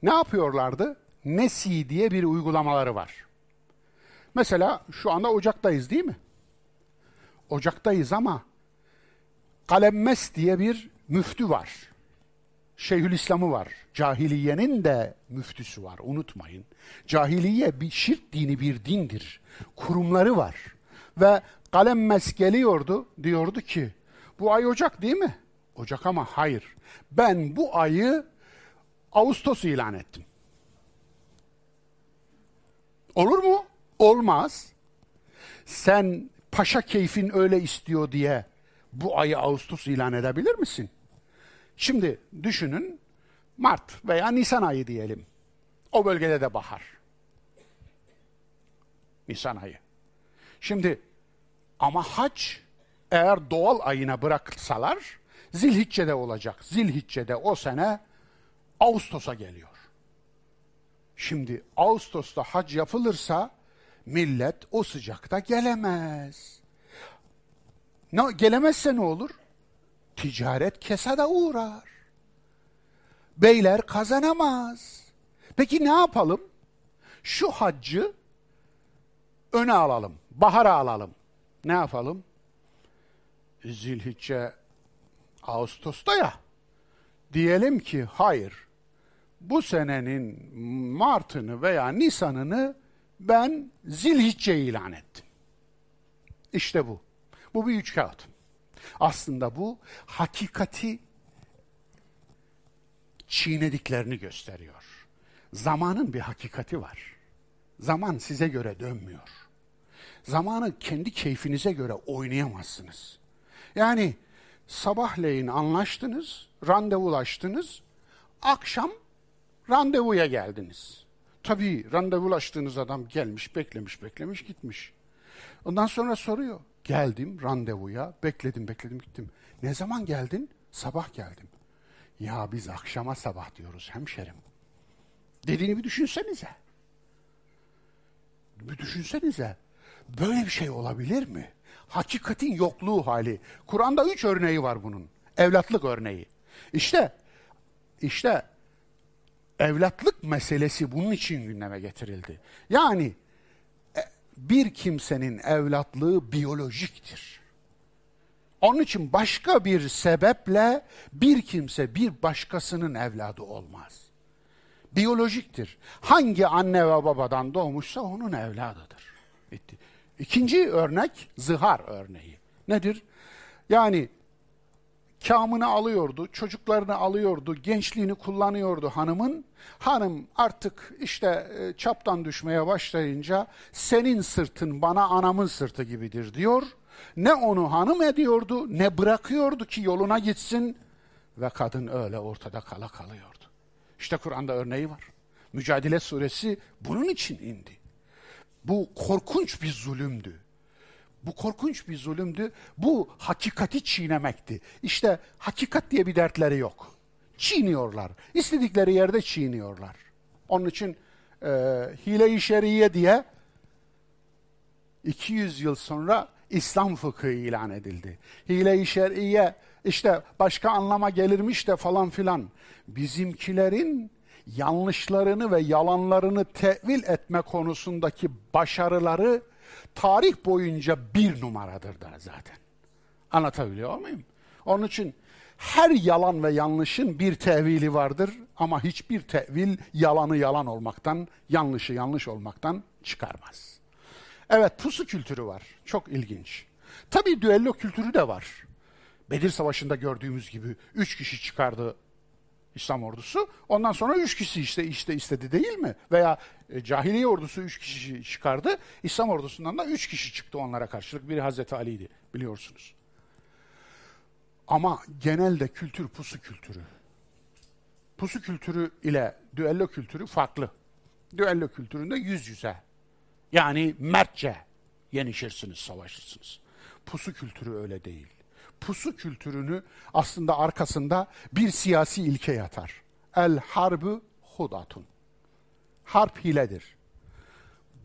Ne yapıyorlardı? Nesi diye bir uygulamaları var. Mesela şu anda Ocak'tayız değil mi? Ocak'tayız ama Kalemmes diye bir müftü var. Şeyhülislam'ı var. Cahiliyenin de müftüsü var. Unutmayın. Cahiliye bir şirk dini bir dindir. Kurumları var. Ve Kalemmes geliyordu. Diyordu ki bu ay Ocak değil mi? Ocak ama hayır. Ben bu ayı Ağustos ilan ettim. Olur mu? Olmaz. Sen paşa keyfin öyle istiyor diye bu ayı Ağustos ilan edebilir misin? Şimdi düşünün Mart veya Nisan ayı diyelim. O bölgede de bahar. Nisan ayı. Şimdi ama hac eğer doğal ayına bıraksalar Zilhicce'de olacak. Zilhicce'de o sene Ağustos'a geliyor. Şimdi Ağustos'ta hac yapılırsa millet o sıcakta gelemez. Ne, gelemezse ne olur? Ticaret kesada uğrar. Beyler kazanamaz. Peki ne yapalım? Şu haccı öne alalım, bahara alalım. Ne yapalım? Zilhicce Ağustos'ta ya. Diyelim ki hayır. Bu senenin Mart'ını veya Nisan'ını ben Zilhicce ilan ettim. İşte bu. Bu bir üç kağıt. Aslında bu hakikati çiğnediklerini gösteriyor. Zamanın bir hakikati var. Zaman size göre dönmüyor. Zamanı kendi keyfinize göre oynayamazsınız. Yani sabahleyin anlaştınız, randevulaştınız, akşam randevuya geldiniz. Tabii randevulaştığınız adam gelmiş, beklemiş, beklemiş, gitmiş. Ondan sonra soruyor. Geldim randevuya, bekledim, bekledim, gittim. Ne zaman geldin? Sabah geldim. Ya biz akşama sabah diyoruz hemşerim. Dediğini bir düşünsenize. Bir düşünsenize. Böyle bir şey olabilir mi? Hakikatin yokluğu hali. Kur'an'da üç örneği var bunun. Evlatlık örneği. İşte, işte evlatlık meselesi bunun için gündeme getirildi. Yani e, bir kimsenin evlatlığı biyolojiktir. Onun için başka bir sebeple bir kimse bir başkasının evladı olmaz. Biyolojiktir. Hangi anne ve babadan doğmuşsa onun evladıdır. Bitti. İkinci örnek zihar örneği. Nedir? Yani kamını alıyordu, çocuklarını alıyordu, gençliğini kullanıyordu hanımın. Hanım artık işte e, çaptan düşmeye başlayınca senin sırtın bana anamın sırtı gibidir diyor. Ne onu hanım ediyordu ne bırakıyordu ki yoluna gitsin ve kadın öyle ortada kala kalıyordu. İşte Kur'an'da örneği var. Mücadele suresi bunun için indi. Bu korkunç bir zulümdü. Bu korkunç bir zulümdü. Bu hakikati çiğnemekti. İşte hakikat diye bir dertleri yok. Çiğniyorlar. İstedikleri yerde çiğniyorlar. Onun için e, hile-i şeriye diye 200 yıl sonra İslam fıkhı ilan edildi. Hile-i şer'iye işte başka anlama gelirmiş de falan filan. Bizimkilerin yanlışlarını ve yalanlarını tevil etme konusundaki başarıları tarih boyunca bir numaradır da zaten. Anlatabiliyor muyum? Onun için her yalan ve yanlışın bir tevili vardır ama hiçbir tevil yalanı yalan olmaktan, yanlışı yanlış olmaktan çıkarmaz. Evet pusu kültürü var. Çok ilginç. Tabii düello kültürü de var. Bedir Savaşı'nda gördüğümüz gibi üç kişi çıkardı İslam ordusu. Ondan sonra üç kişi işte işte istedi değil mi? Veya e, cahiliye ordusu üç kişi çıkardı. İslam ordusundan da üç kişi çıktı onlara karşılık. Biri Hazreti Ali'ydi biliyorsunuz. Ama genelde kültür pusu kültürü. Pusu kültürü ile düello kültürü farklı. Düello kültüründe yüz yüze. Yani mertçe yenişirsiniz, savaşırsınız. Pusu kültürü öyle değil. Pusu kültürünü aslında arkasında bir siyasi ilke yatar. El harbu hudatun. Harp hiledir.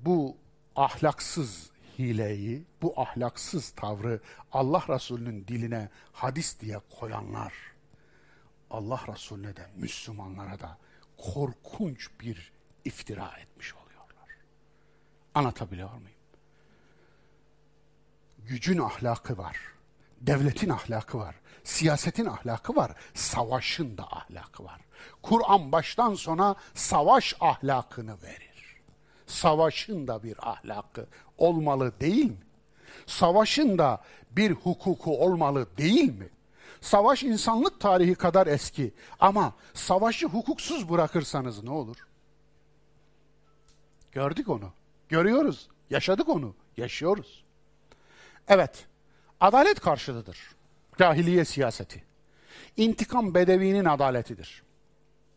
Bu ahlaksız hileyi, bu ahlaksız tavrı Allah Resulü'nün diline hadis diye koyanlar, Allah Resulüne de Müslümanlara da korkunç bir iftira etmiş oluyorlar. Anlatabiliyor muyum? Gücün ahlakı var, devletin ahlakı var, siyasetin ahlakı var, savaşın da ahlakı var. Kur'an baştan sona savaş ahlakını verir savaşın da bir ahlakı olmalı değil mi? Savaşın da bir hukuku olmalı değil mi? Savaş insanlık tarihi kadar eski ama savaşı hukuksuz bırakırsanız ne olur? Gördük onu. Görüyoruz. Yaşadık onu. Yaşıyoruz. Evet. Adalet karşılıdır. Cahiliye siyaseti. İntikam bedevinin adaletidir.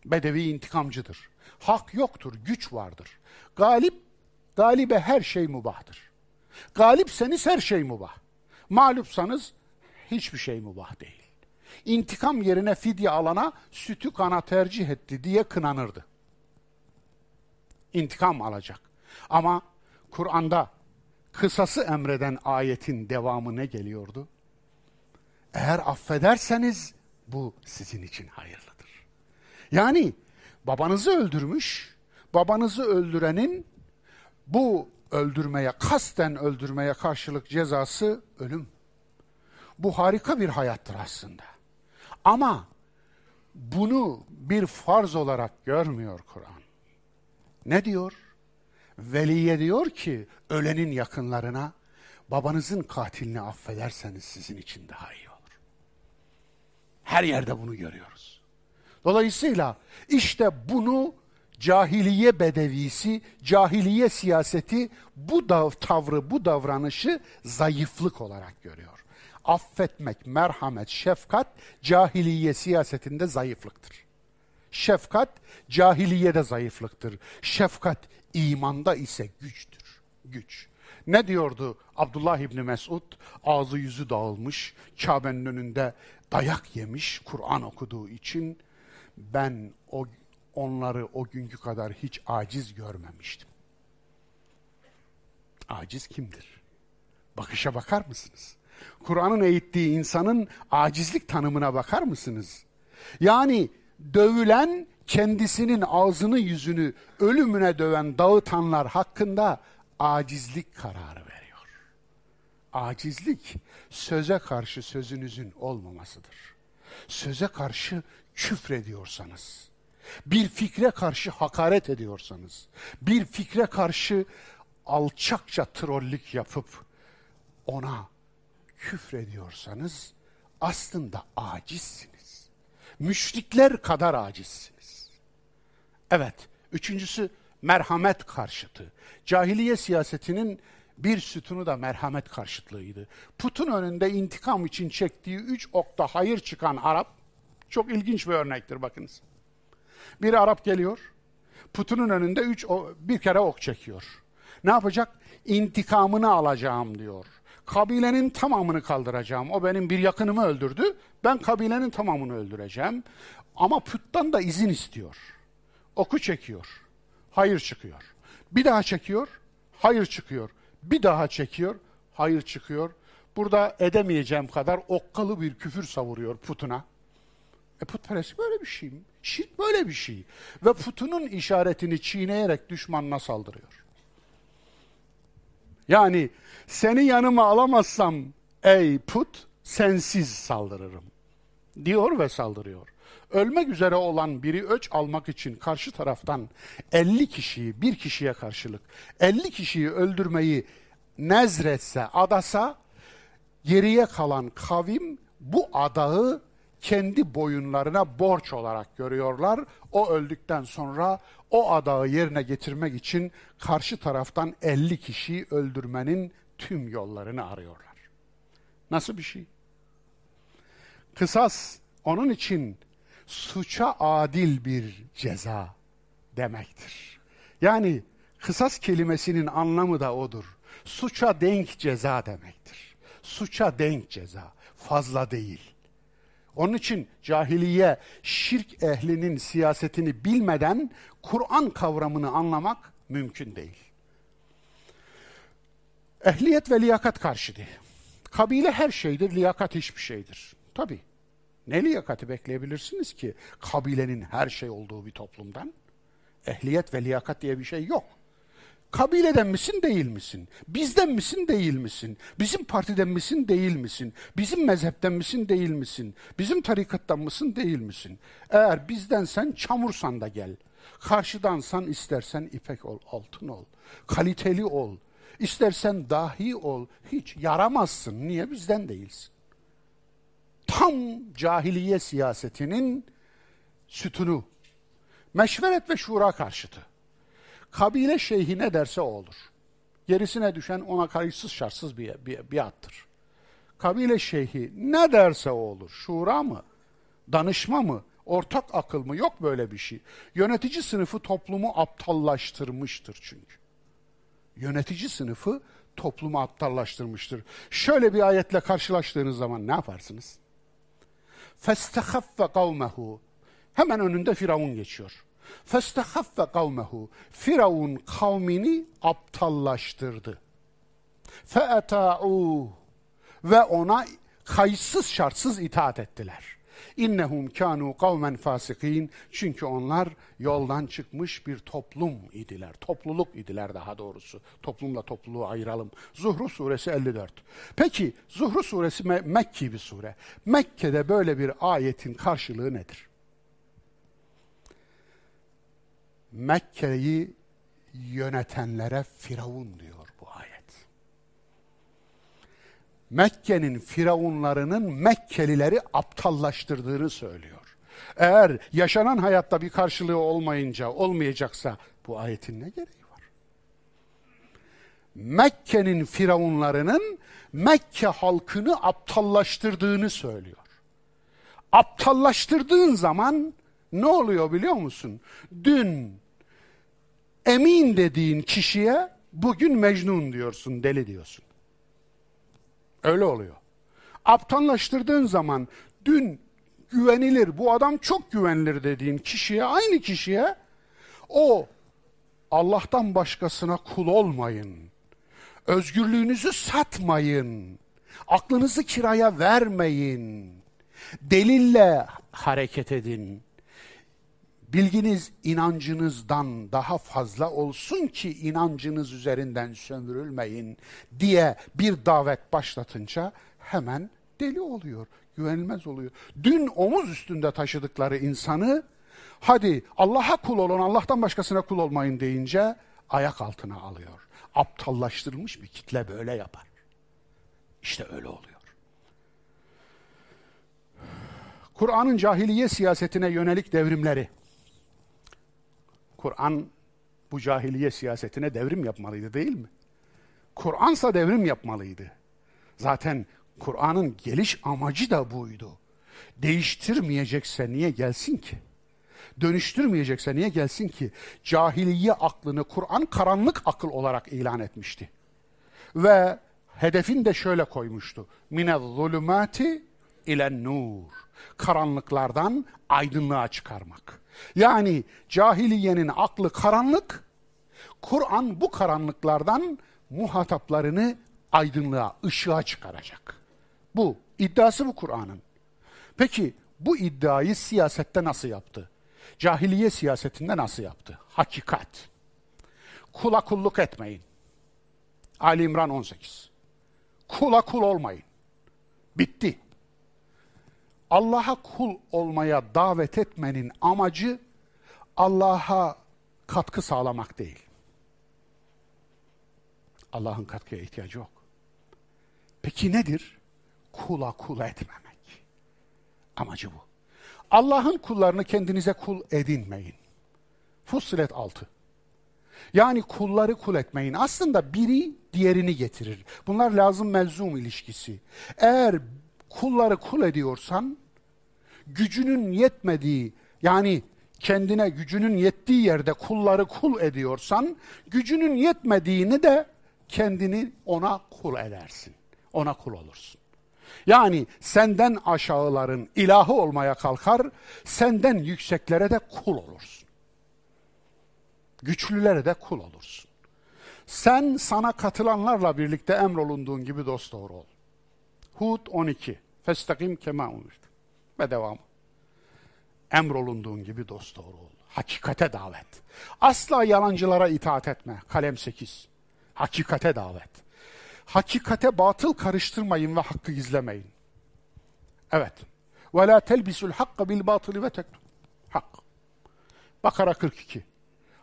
Bedevi intikamcıdır. Hak yoktur, güç vardır. Galip, galibe her şey mubahtır. Galipseniz her şey mubah. Mağlupsanız hiçbir şey mubah değil. İntikam yerine fidye alana sütü kana tercih etti diye kınanırdı. İntikam alacak. Ama Kur'an'da kısası emreden ayetin devamı ne geliyordu? Eğer affederseniz bu sizin için hayırlıdır. Yani babanızı öldürmüş, babanızı öldürenin bu öldürmeye, kasten öldürmeye karşılık cezası ölüm. Bu harika bir hayattır aslında. Ama bunu bir farz olarak görmüyor Kur'an. Ne diyor? Veliye diyor ki ölenin yakınlarına babanızın katilini affederseniz sizin için daha iyi olur. Her yerde bunu görüyoruz. Dolayısıyla işte bunu cahiliye bedevisi, cahiliye siyaseti bu dav tavrı, bu davranışı zayıflık olarak görüyor. Affetmek, merhamet, şefkat cahiliye siyasetinde zayıflıktır. Şefkat cahiliyede zayıflıktır. Şefkat imanda ise güçtür. Güç. Ne diyordu Abdullah İbni Mesud? Ağzı yüzü dağılmış, Kabe'nin önünde dayak yemiş Kur'an okuduğu için ben o onları o günkü kadar hiç aciz görmemiştim. Aciz kimdir? Bakışa bakar mısınız? Kur'an'ın eğittiği insanın acizlik tanımına bakar mısınız? Yani dövülen kendisinin ağzını yüzünü ölümüne döven dağıtanlar hakkında acizlik kararı veriyor. Acizlik söze karşı sözünüzün olmamasıdır. Söze karşı küfrediyorsanız, bir fikre karşı hakaret ediyorsanız, bir fikre karşı alçakça trollük yapıp ona küfrediyorsanız aslında acizsiniz. Müşrikler kadar acizsiniz. Evet, üçüncüsü merhamet karşıtı. Cahiliye siyasetinin bir sütunu da merhamet karşıtlığıydı. Putun önünde intikam için çektiği üç okta hayır çıkan Arap, çok ilginç bir örnektir bakınız. Bir Arap geliyor, putunun önünde üç, bir kere ok çekiyor. Ne yapacak? İntikamını alacağım diyor. Kabilenin tamamını kaldıracağım. O benim bir yakınımı öldürdü. Ben kabilenin tamamını öldüreceğim. Ama puttan da izin istiyor. Oku çekiyor. Hayır çıkıyor. Bir daha çekiyor. Hayır çıkıyor. Bir daha çekiyor. hayır çıkıyor. Burada edemeyeceğim kadar okkalı bir küfür savuruyor putuna. E putperest böyle bir şey mi? Şirk böyle bir şey. Ve putunun işaretini çiğneyerek düşmanına saldırıyor. Yani seni yanıma alamazsam ey put sensiz saldırırım diyor ve saldırıyor. Ölmek üzere olan biri öç almak için karşı taraftan 50 kişiyi bir kişiye karşılık 50 kişiyi öldürmeyi nezretse, adasa geriye kalan kavim bu adağı kendi boyunlarına borç olarak görüyorlar. O öldükten sonra o adağı yerine getirmek için karşı taraftan 50 kişiyi öldürmenin tüm yollarını arıyorlar. Nasıl bir şey? Kısas onun için suça adil bir ceza demektir. Yani kısas kelimesinin anlamı da odur. Suça denk ceza demektir. Suça denk ceza, fazla değil. Onun için cahiliye, şirk ehlinin siyasetini bilmeden Kur'an kavramını anlamak mümkün değil. Ehliyet ve liyakat karşıdır. Kabile her şeydir, liyakat hiçbir şeydir. Tabii. Ne liyakati bekleyebilirsiniz ki kabilenin her şey olduğu bir toplumdan? Ehliyet ve liyakat diye bir şey yok. Kabileden misin değil misin? Bizden misin değil misin? Bizim partiden misin değil misin? Bizim mezhepten misin değil misin? Bizim tarikattan mısın değil misin? Eğer bizdensen çamursan da gel. Karşıdansan istersen ipek ol, altın ol. Kaliteli ol. İstersen dahi ol. Hiç yaramazsın. Niye bizden değilsin? Tam cahiliye siyasetinin sütunu. Meşveret ve şura karşıtı. Kabile şeyhi ne derse o olur. Gerisine düşen ona kayıtsız şartsız bir, bir, bir attır. Kabile şeyhi ne derse o olur. Şura mı? Danışma mı? Ortak akıl mı? Yok böyle bir şey. Yönetici sınıfı toplumu aptallaştırmıştır çünkü. Yönetici sınıfı toplumu aptallaştırmıştır. Şöyle bir ayetle karşılaştığınız zaman ne yaparsınız? فَاسْتَخَفَّ قَوْمَهُ Hemen önünde Firavun geçiyor. فَاسْتَخَفَّ قَوْمَهُ Firavun kavmini aptallaştırdı. فَاَتَاعُوهُ Ve ona kayıtsız şartsız itaat ettiler. İnnehum kanu kavmen fasikin. Çünkü onlar yoldan çıkmış bir toplum idiler. Topluluk idiler daha doğrusu. Toplumla topluluğu ayıralım. Zuhru suresi 54. Peki Zuhru suresi Me Mekki bir sure. Mekke'de böyle bir ayetin karşılığı nedir? Mekke'yi yönetenlere Firavun diyor bu ayet. Mekke'nin firavunlarının Mekkelileri aptallaştırdığını söylüyor. Eğer yaşanan hayatta bir karşılığı olmayınca, olmayacaksa bu ayetin ne gereği var? Mekke'nin firavunlarının Mekke halkını aptallaştırdığını söylüyor. Aptallaştırdığın zaman ne oluyor biliyor musun? Dün emin dediğin kişiye bugün mecnun diyorsun, deli diyorsun. Öyle oluyor. Aptallaştırdığın zaman dün güvenilir, bu adam çok güvenilir dediğin kişiye, aynı kişiye o Allah'tan başkasına kul olmayın. Özgürlüğünüzü satmayın. Aklınızı kiraya vermeyin. Delille hareket edin bilginiz inancınızdan daha fazla olsun ki inancınız üzerinden sömürülmeyin diye bir davet başlatınca hemen deli oluyor, güvenilmez oluyor. Dün omuz üstünde taşıdıkları insanı hadi Allah'a kul olun, Allah'tan başkasına kul olmayın deyince ayak altına alıyor. Aptallaştırılmış bir kitle böyle yapar. İşte öyle oluyor. Kur'an'ın cahiliye siyasetine yönelik devrimleri Kur'an bu cahiliye siyasetine devrim yapmalıydı değil mi? Kur'ansa devrim yapmalıydı. Zaten Kur'an'ın geliş amacı da buydu. Değiştirmeyecekse niye gelsin ki? Dönüştürmeyecekse niye gelsin ki? Cahiliye aklını Kur'an karanlık akıl olarak ilan etmişti. Ve hedefin de şöyle koymuştu. Mine zulümati ile nur. Karanlıklardan aydınlığa çıkarmak. Yani cahiliyenin aklı karanlık, Kur'an bu karanlıklardan muhataplarını aydınlığa, ışığa çıkaracak. Bu, iddiası bu Kur'an'ın. Peki bu iddiayı siyasette nasıl yaptı? Cahiliye siyasetinde nasıl yaptı? Hakikat. Kula kulluk etmeyin. Ali İmran 18. Kula kul olmayın. Bitti. Allah'a kul olmaya davet etmenin amacı Allah'a katkı sağlamak değil. Allah'ın katkıya ihtiyacı yok. Peki nedir? Kula kul etmemek. Amacı bu. Allah'ın kullarını kendinize kul edinmeyin. Fussilet 6. Yani kulları kul etmeyin. Aslında biri diğerini getirir. Bunlar lazım melzum ilişkisi. Eğer kulları kul ediyorsan gücünün yetmediği yani kendine gücünün yettiği yerde kulları kul ediyorsan gücünün yetmediğini de kendini ona kul edersin. Ona kul olursun. Yani senden aşağıların ilahı olmaya kalkar, senden yükseklere de kul olursun. Güçlülere de kul olursun. Sen sana katılanlarla birlikte emrolunduğun gibi dost doğru ol. Hud 12. Festakim kema umirtu. Ve devamı. Emrolunduğun gibi dost doğru ol. Hakikate davet. Asla yalancılara itaat etme. Kalem 8. Hakikate davet. Hakikate batıl karıştırmayın ve hakkı gizlemeyin. Evet. Ve la telbisul hakka bil batılı ve tektum. Hak. Bakara 42.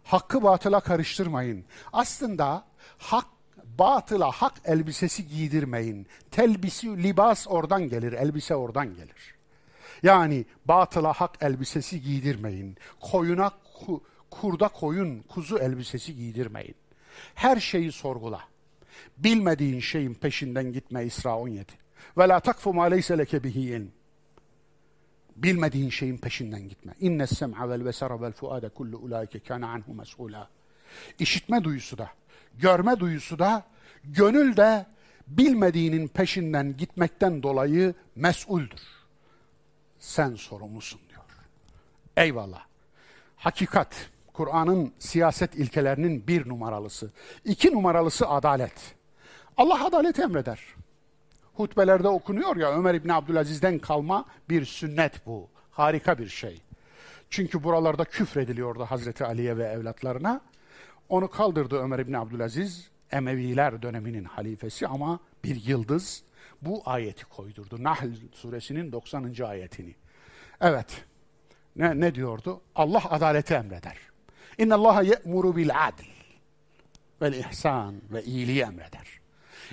Hakkı batıla karıştırmayın. Aslında hak batıla hak elbisesi giydirmeyin. Telbisi libas oradan gelir, elbise oradan gelir. Yani batıla hak elbisesi giydirmeyin. Koyuna ku, kurda koyun kuzu elbisesi giydirmeyin. Her şeyi sorgula. Bilmediğin şeyin peşinden gitme İsra 17. Ve la takfu ma leyse leke bihi ilm. Bilmediğin şeyin peşinden gitme. İnne sem'a vel besara vel fuade kullu ulaike kana anhu mes'ula. İşitme duyusu da, görme duyusu da, gönül de bilmediğinin peşinden gitmekten dolayı mesuldür. Sen sorumlusun diyor. Eyvallah. Hakikat, Kur'an'ın siyaset ilkelerinin bir numaralısı. İki numaralısı adalet. Allah adalet emreder. Hutbelerde okunuyor ya Ömer İbni Abdülaziz'den kalma bir sünnet bu. Harika bir şey. Çünkü buralarda küfrediliyordu Hazreti Ali'ye ve evlatlarına. Onu kaldırdı Ömer İbni Abdülaziz, Emeviler döneminin halifesi ama bir yıldız bu ayeti koydurdu. Nahl suresinin 90. ayetini. Evet, ne, ne diyordu? Allah adaleti emreder. İnna Allah ye'muru bil adl vel ihsan ve iyiliği emreder.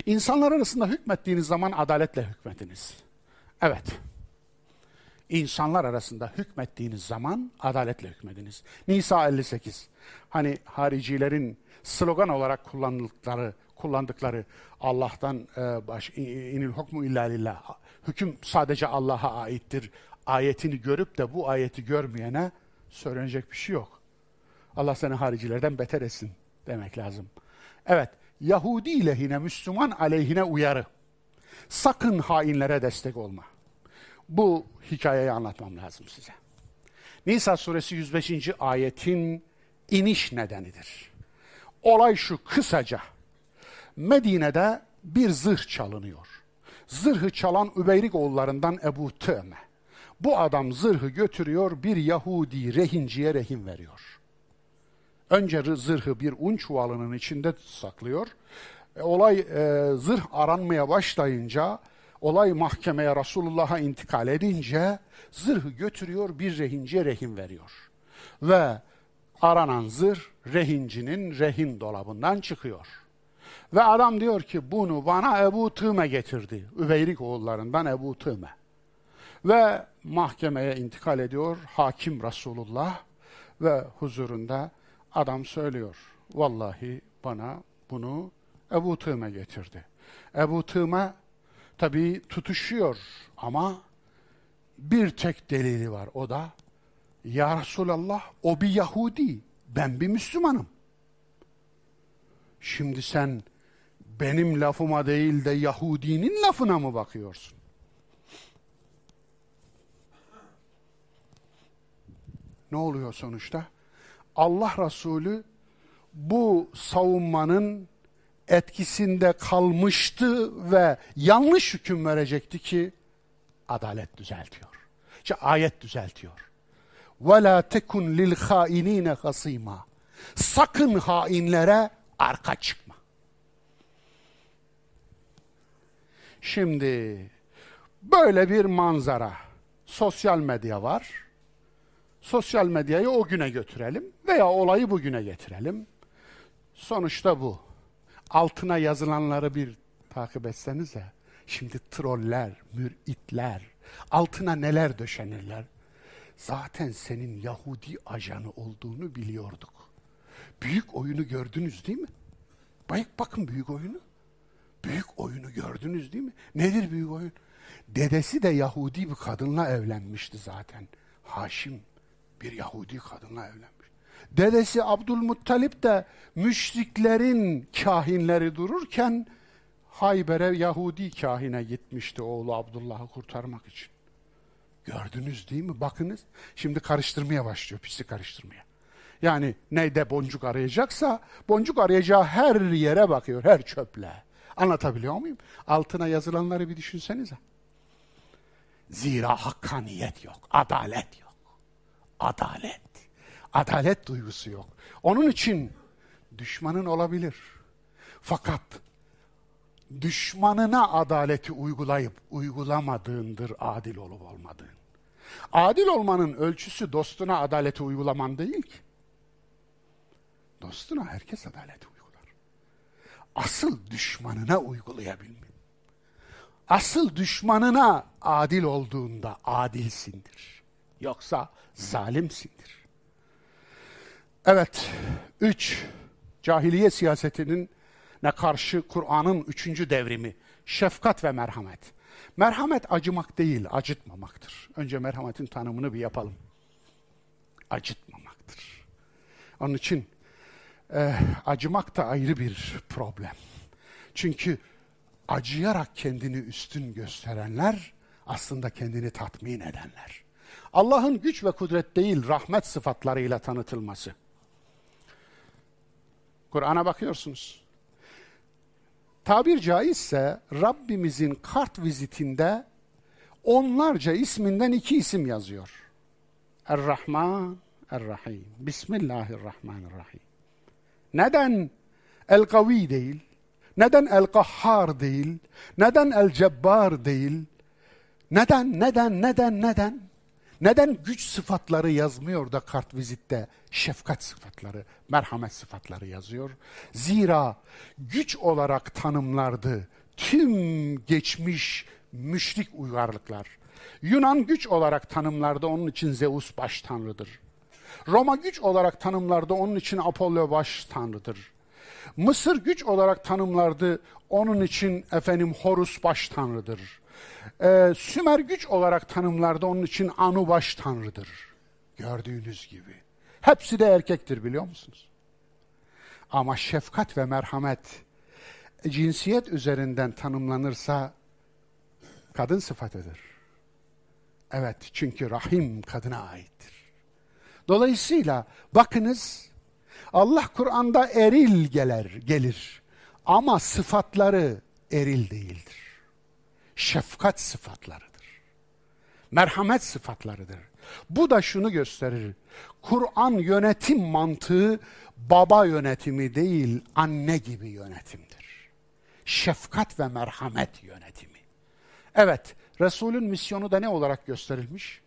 İnsanlar arasında hükmettiğiniz zaman adaletle hükmetiniz. Evet. İnsanlar arasında hükmettiğiniz zaman adaletle hükmediniz. Nisa 58. Hani haricilerin slogan olarak kullandıkları kullandıkları Allah'tan e, baş, inil hukmu illa lillah. Hüküm sadece Allah'a aittir. Ayetini görüp de bu ayeti görmeyene söylenecek bir şey yok. Allah seni haricilerden beter etsin demek lazım. Evet, Yahudi lehine, Müslüman aleyhine uyarı. Sakın hainlere destek olma. Bu hikayeyi anlatmam lazım size. Nisa suresi 105. ayetin iniş nedenidir. Olay şu kısaca. Medine'de bir zırh çalınıyor. Zırhı çalan Übeyrik oğullarından Ebu Tüme. Bu adam zırhı götürüyor bir Yahudi rehinciye rehin veriyor. Önce zırhı bir un çuvalının içinde saklıyor. E, olay e, zırh aranmaya başlayınca, olay mahkemeye Resulullah'a intikal edince zırhı götürüyor bir rehinciye rehin veriyor. Ve aranan zırh rehincinin rehin dolabından çıkıyor. Ve adam diyor ki bunu bana Ebu Tüme getirdi. Üveyrik oğullarından Ebu Tüme. Ve mahkemeye intikal ediyor hakim Resulullah ve huzurunda Adam söylüyor. Vallahi bana bunu Ebu Tığme getirdi. Ebu Tığme tabii tutuşuyor ama bir tek delili var. O da Ya Resulallah o bir Yahudi. Ben bir Müslümanım. Şimdi sen benim lafıma değil de Yahudinin lafına mı bakıyorsun? Ne oluyor sonuçta? Allah Resulü bu savunmanın etkisinde kalmıştı ve yanlış hüküm verecekti ki adalet düzeltiyor. İşte ayet düzeltiyor. وَلَا تَكُنْ لِلْخَائِن۪ينَ خَصِيمًا Sakın hainlere arka çıkma. Şimdi böyle bir manzara. Sosyal medya var. Sosyal medyayı o güne götürelim veya olayı bugüne getirelim. Sonuçta bu. Altına yazılanları bir takip etsenize. Şimdi troller, müritler, altına neler döşenirler. Zaten senin Yahudi ajanı olduğunu biliyorduk. Büyük oyunu gördünüz değil mi? Bayık bakın büyük oyunu. Büyük oyunu gördünüz değil mi? Nedir büyük oyun? Dedesi de Yahudi bir kadınla evlenmişti zaten. Haşim bir Yahudi kadınla evlenmiş. Dedesi Abdülmuttalip de müşriklerin kahinleri dururken Hayber'e Yahudi kahine gitmişti oğlu Abdullah'ı kurtarmak için. Gördünüz değil mi? Bakınız. Şimdi karıştırmaya başlıyor, pisi karıştırmaya. Yani neyde boncuk arayacaksa boncuk arayacağı her yere bakıyor, her çöple. Anlatabiliyor muyum? Altına yazılanları bir düşünsenize. Zira hakkaniyet yok, adalet yok. Adalet. Adalet duygusu yok. Onun için düşmanın olabilir. Fakat düşmanına adaleti uygulayıp uygulamadığındır adil olup olmadığın. Adil olmanın ölçüsü dostuna adaleti uygulaman değil ki. Dostuna herkes adaleti uygular. Asıl düşmanına uygulayabilmen. Asıl düşmanına adil olduğunda adilsindir. Yoksa zalimsindir. Evet, üç, cahiliye siyasetinin ne karşı Kur'an'ın üçüncü devrimi, şefkat ve merhamet. Merhamet acımak değil, acıtmamaktır. Önce merhametin tanımını bir yapalım. Acıtmamaktır. Onun için e, acımak da ayrı bir problem. Çünkü acıyarak kendini üstün gösterenler aslında kendini tatmin edenler. Allah'ın güç ve kudret değil, rahmet sıfatlarıyla tanıtılması. Kur'an'a bakıyorsunuz. Tabir caizse Rabbimizin kart vizitinde onlarca isminden iki isim yazıyor. Er-Rahman, Er-Rahim. Bismillahirrahmanirrahim. Neden El-Kavi değil? Neden El-Kahhar değil? Neden El-Cebbar değil? Neden, neden, neden, neden? Neden güç sıfatları yazmıyor da kart vizitte şefkat sıfatları, merhamet sıfatları yazıyor? Zira güç olarak tanımlardı tüm geçmiş müşrik uygarlıklar. Yunan güç olarak tanımlarda onun için Zeus baş tanrıdır. Roma güç olarak tanımlarda onun için Apollo baş tanrıdır. Mısır güç olarak tanımlardı onun için efendim Horus baş tanrıdır. Ee, Sümer güç olarak tanımlarda onun için Anu baş tanrıdır. Gördüğünüz gibi. Hepsi de erkektir biliyor musunuz? Ama şefkat ve merhamet cinsiyet üzerinden tanımlanırsa kadın sıfatıdır. Evet çünkü rahim kadına aittir. Dolayısıyla bakınız Allah Kur'an'da eril gelir, gelir ama sıfatları eril değildir şefkat sıfatlarıdır. Merhamet sıfatlarıdır. Bu da şunu gösterir. Kur'an yönetim mantığı baba yönetimi değil, anne gibi yönetimdir. Şefkat ve merhamet yönetimi. Evet, Resulün misyonu da ne olarak gösterilmiş?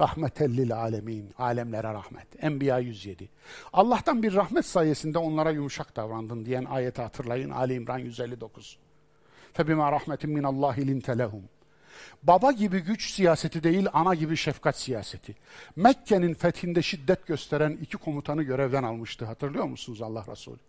Rahmetellil alemin, alemlere rahmet. Enbiya 107. Allah'tan bir rahmet sayesinde onlara yumuşak davrandın diyen ayeti hatırlayın. Ali İmran 159. فَبِمَا رَحْمَةٍ مِنَ اللّٰهِ لِنْتَ لَهُمْ Baba gibi güç siyaseti değil, ana gibi şefkat siyaseti. Mekke'nin fethinde şiddet gösteren iki komutanı görevden almıştı. Hatırlıyor musunuz Allah Resulü?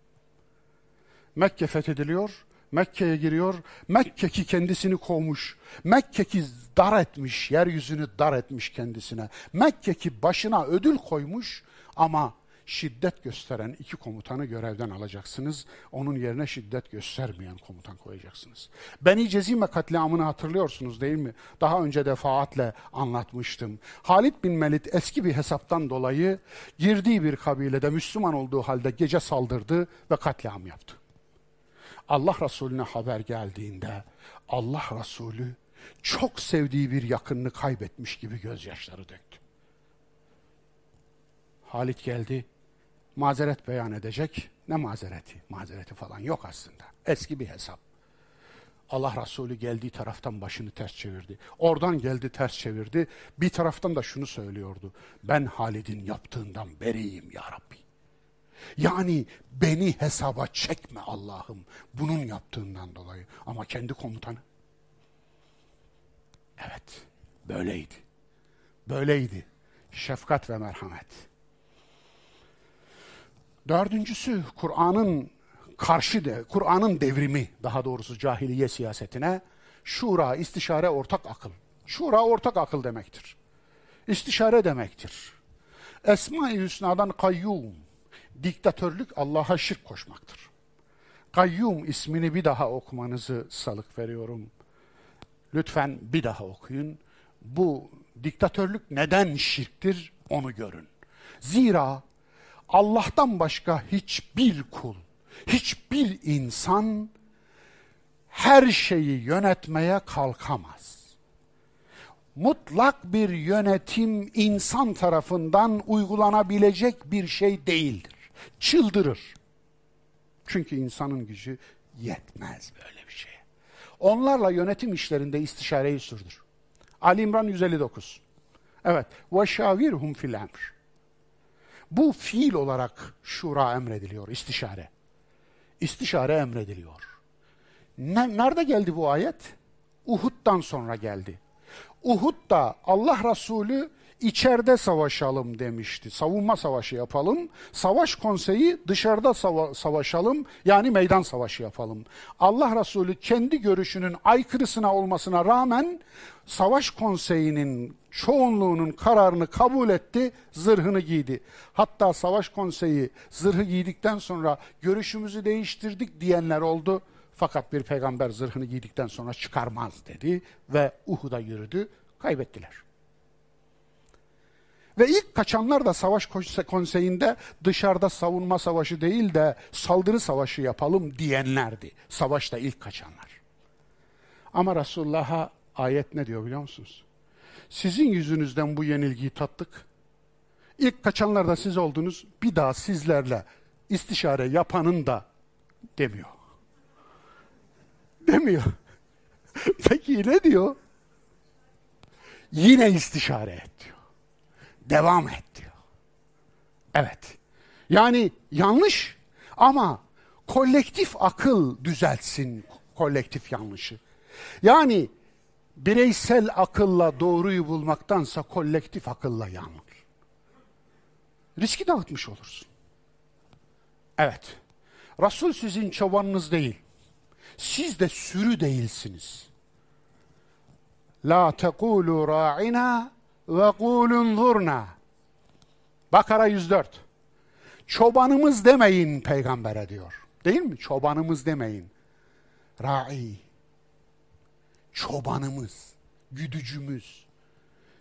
Mekke fethediliyor, Mekke'ye giriyor. Mekke ki kendisini kovmuş. Mekke ki dar etmiş, yeryüzünü dar etmiş kendisine. Mekke ki başına ödül koymuş ama şiddet gösteren iki komutanı görevden alacaksınız. Onun yerine şiddet göstermeyen komutan koyacaksınız. Beni Cezime katliamını hatırlıyorsunuz değil mi? Daha önce defaatle anlatmıştım. Halid bin Velid eski bir hesaptan dolayı girdiği bir kabilede Müslüman olduğu halde gece saldırdı ve katliam yaptı. Allah Resulüne haber geldiğinde Allah Resulü çok sevdiği bir yakınını kaybetmiş gibi gözyaşları döktü. Halit geldi, mazeret beyan edecek. Ne mazereti? Mazereti falan yok aslında. Eski bir hesap. Allah Resulü geldiği taraftan başını ters çevirdi. Oradan geldi ters çevirdi. Bir taraftan da şunu söylüyordu. Ben Halid'in yaptığından beriyim ya Rabbi. Yani beni hesaba çekme Allah'ım bunun yaptığından dolayı. Ama kendi komutanı. Evet, böyleydi. Böyleydi. Şefkat ve merhamet. Dördüncüsü Kur'an'ın karşı de, Kur'an'ın devrimi daha doğrusu cahiliye siyasetine şura, istişare, ortak akıl. Şura ortak akıl demektir. İstişare demektir. Esma-i Hüsna'dan kayyum, diktatörlük Allah'a şirk koşmaktır. Kayyum ismini bir daha okumanızı salık veriyorum. Lütfen bir daha okuyun. Bu diktatörlük neden şirktir onu görün. Zira Allah'tan başka hiçbir kul, hiçbir insan her şeyi yönetmeye kalkamaz. Mutlak bir yönetim insan tarafından uygulanabilecek bir şey değildir. Çıldırır. Çünkü insanın gücü yetmez böyle bir şeye. Onlarla yönetim işlerinde istişareyi sürdür. Ali İmran 159. Evet. Ve şavirhum fil emr. Bu fiil olarak şura emrediliyor, istişare. İstişare emrediliyor. Ne, nerede geldi bu ayet? Uhud'dan sonra geldi. Uhud'da Allah Resulü içeride savaşalım demişti. Savunma savaşı yapalım. Savaş konseyi dışarıda sava savaşalım. Yani meydan savaşı yapalım. Allah Resulü kendi görüşünün aykırısına olmasına rağmen savaş konseyinin çoğunluğunun kararını kabul etti, zırhını giydi. Hatta savaş konseyi zırhı giydikten sonra görüşümüzü değiştirdik diyenler oldu. Fakat bir peygamber zırhını giydikten sonra çıkarmaz dedi ve Uhud'a yürüdü, kaybettiler. Ve ilk kaçanlar da savaş konseyinde dışarıda savunma savaşı değil de saldırı savaşı yapalım diyenlerdi. Savaşta ilk kaçanlar. Ama Resulullah'a ayet ne diyor biliyor musunuz? Sizin yüzünüzden bu yenilgiyi tattık. İlk kaçanlar da siz oldunuz. Bir daha sizlerle istişare yapanın da demiyor. Demiyor. Peki ne diyor? Yine istişare et diyor. Devam et diyor. Evet. Yani yanlış ama kolektif akıl düzeltsin kolektif yanlışı. Yani bireysel akılla doğruyu bulmaktansa kolektif akılla yanılır. Riski dağıtmış olursun. Evet. Resul sizin çobanınız değil. Siz de sürü değilsiniz. La tekulu ra'ina ve kulun zurna. Bakara 104. Çobanımız demeyin peygambere diyor. Değil mi? Çobanımız demeyin. Ra'i çobanımız, güdücümüz.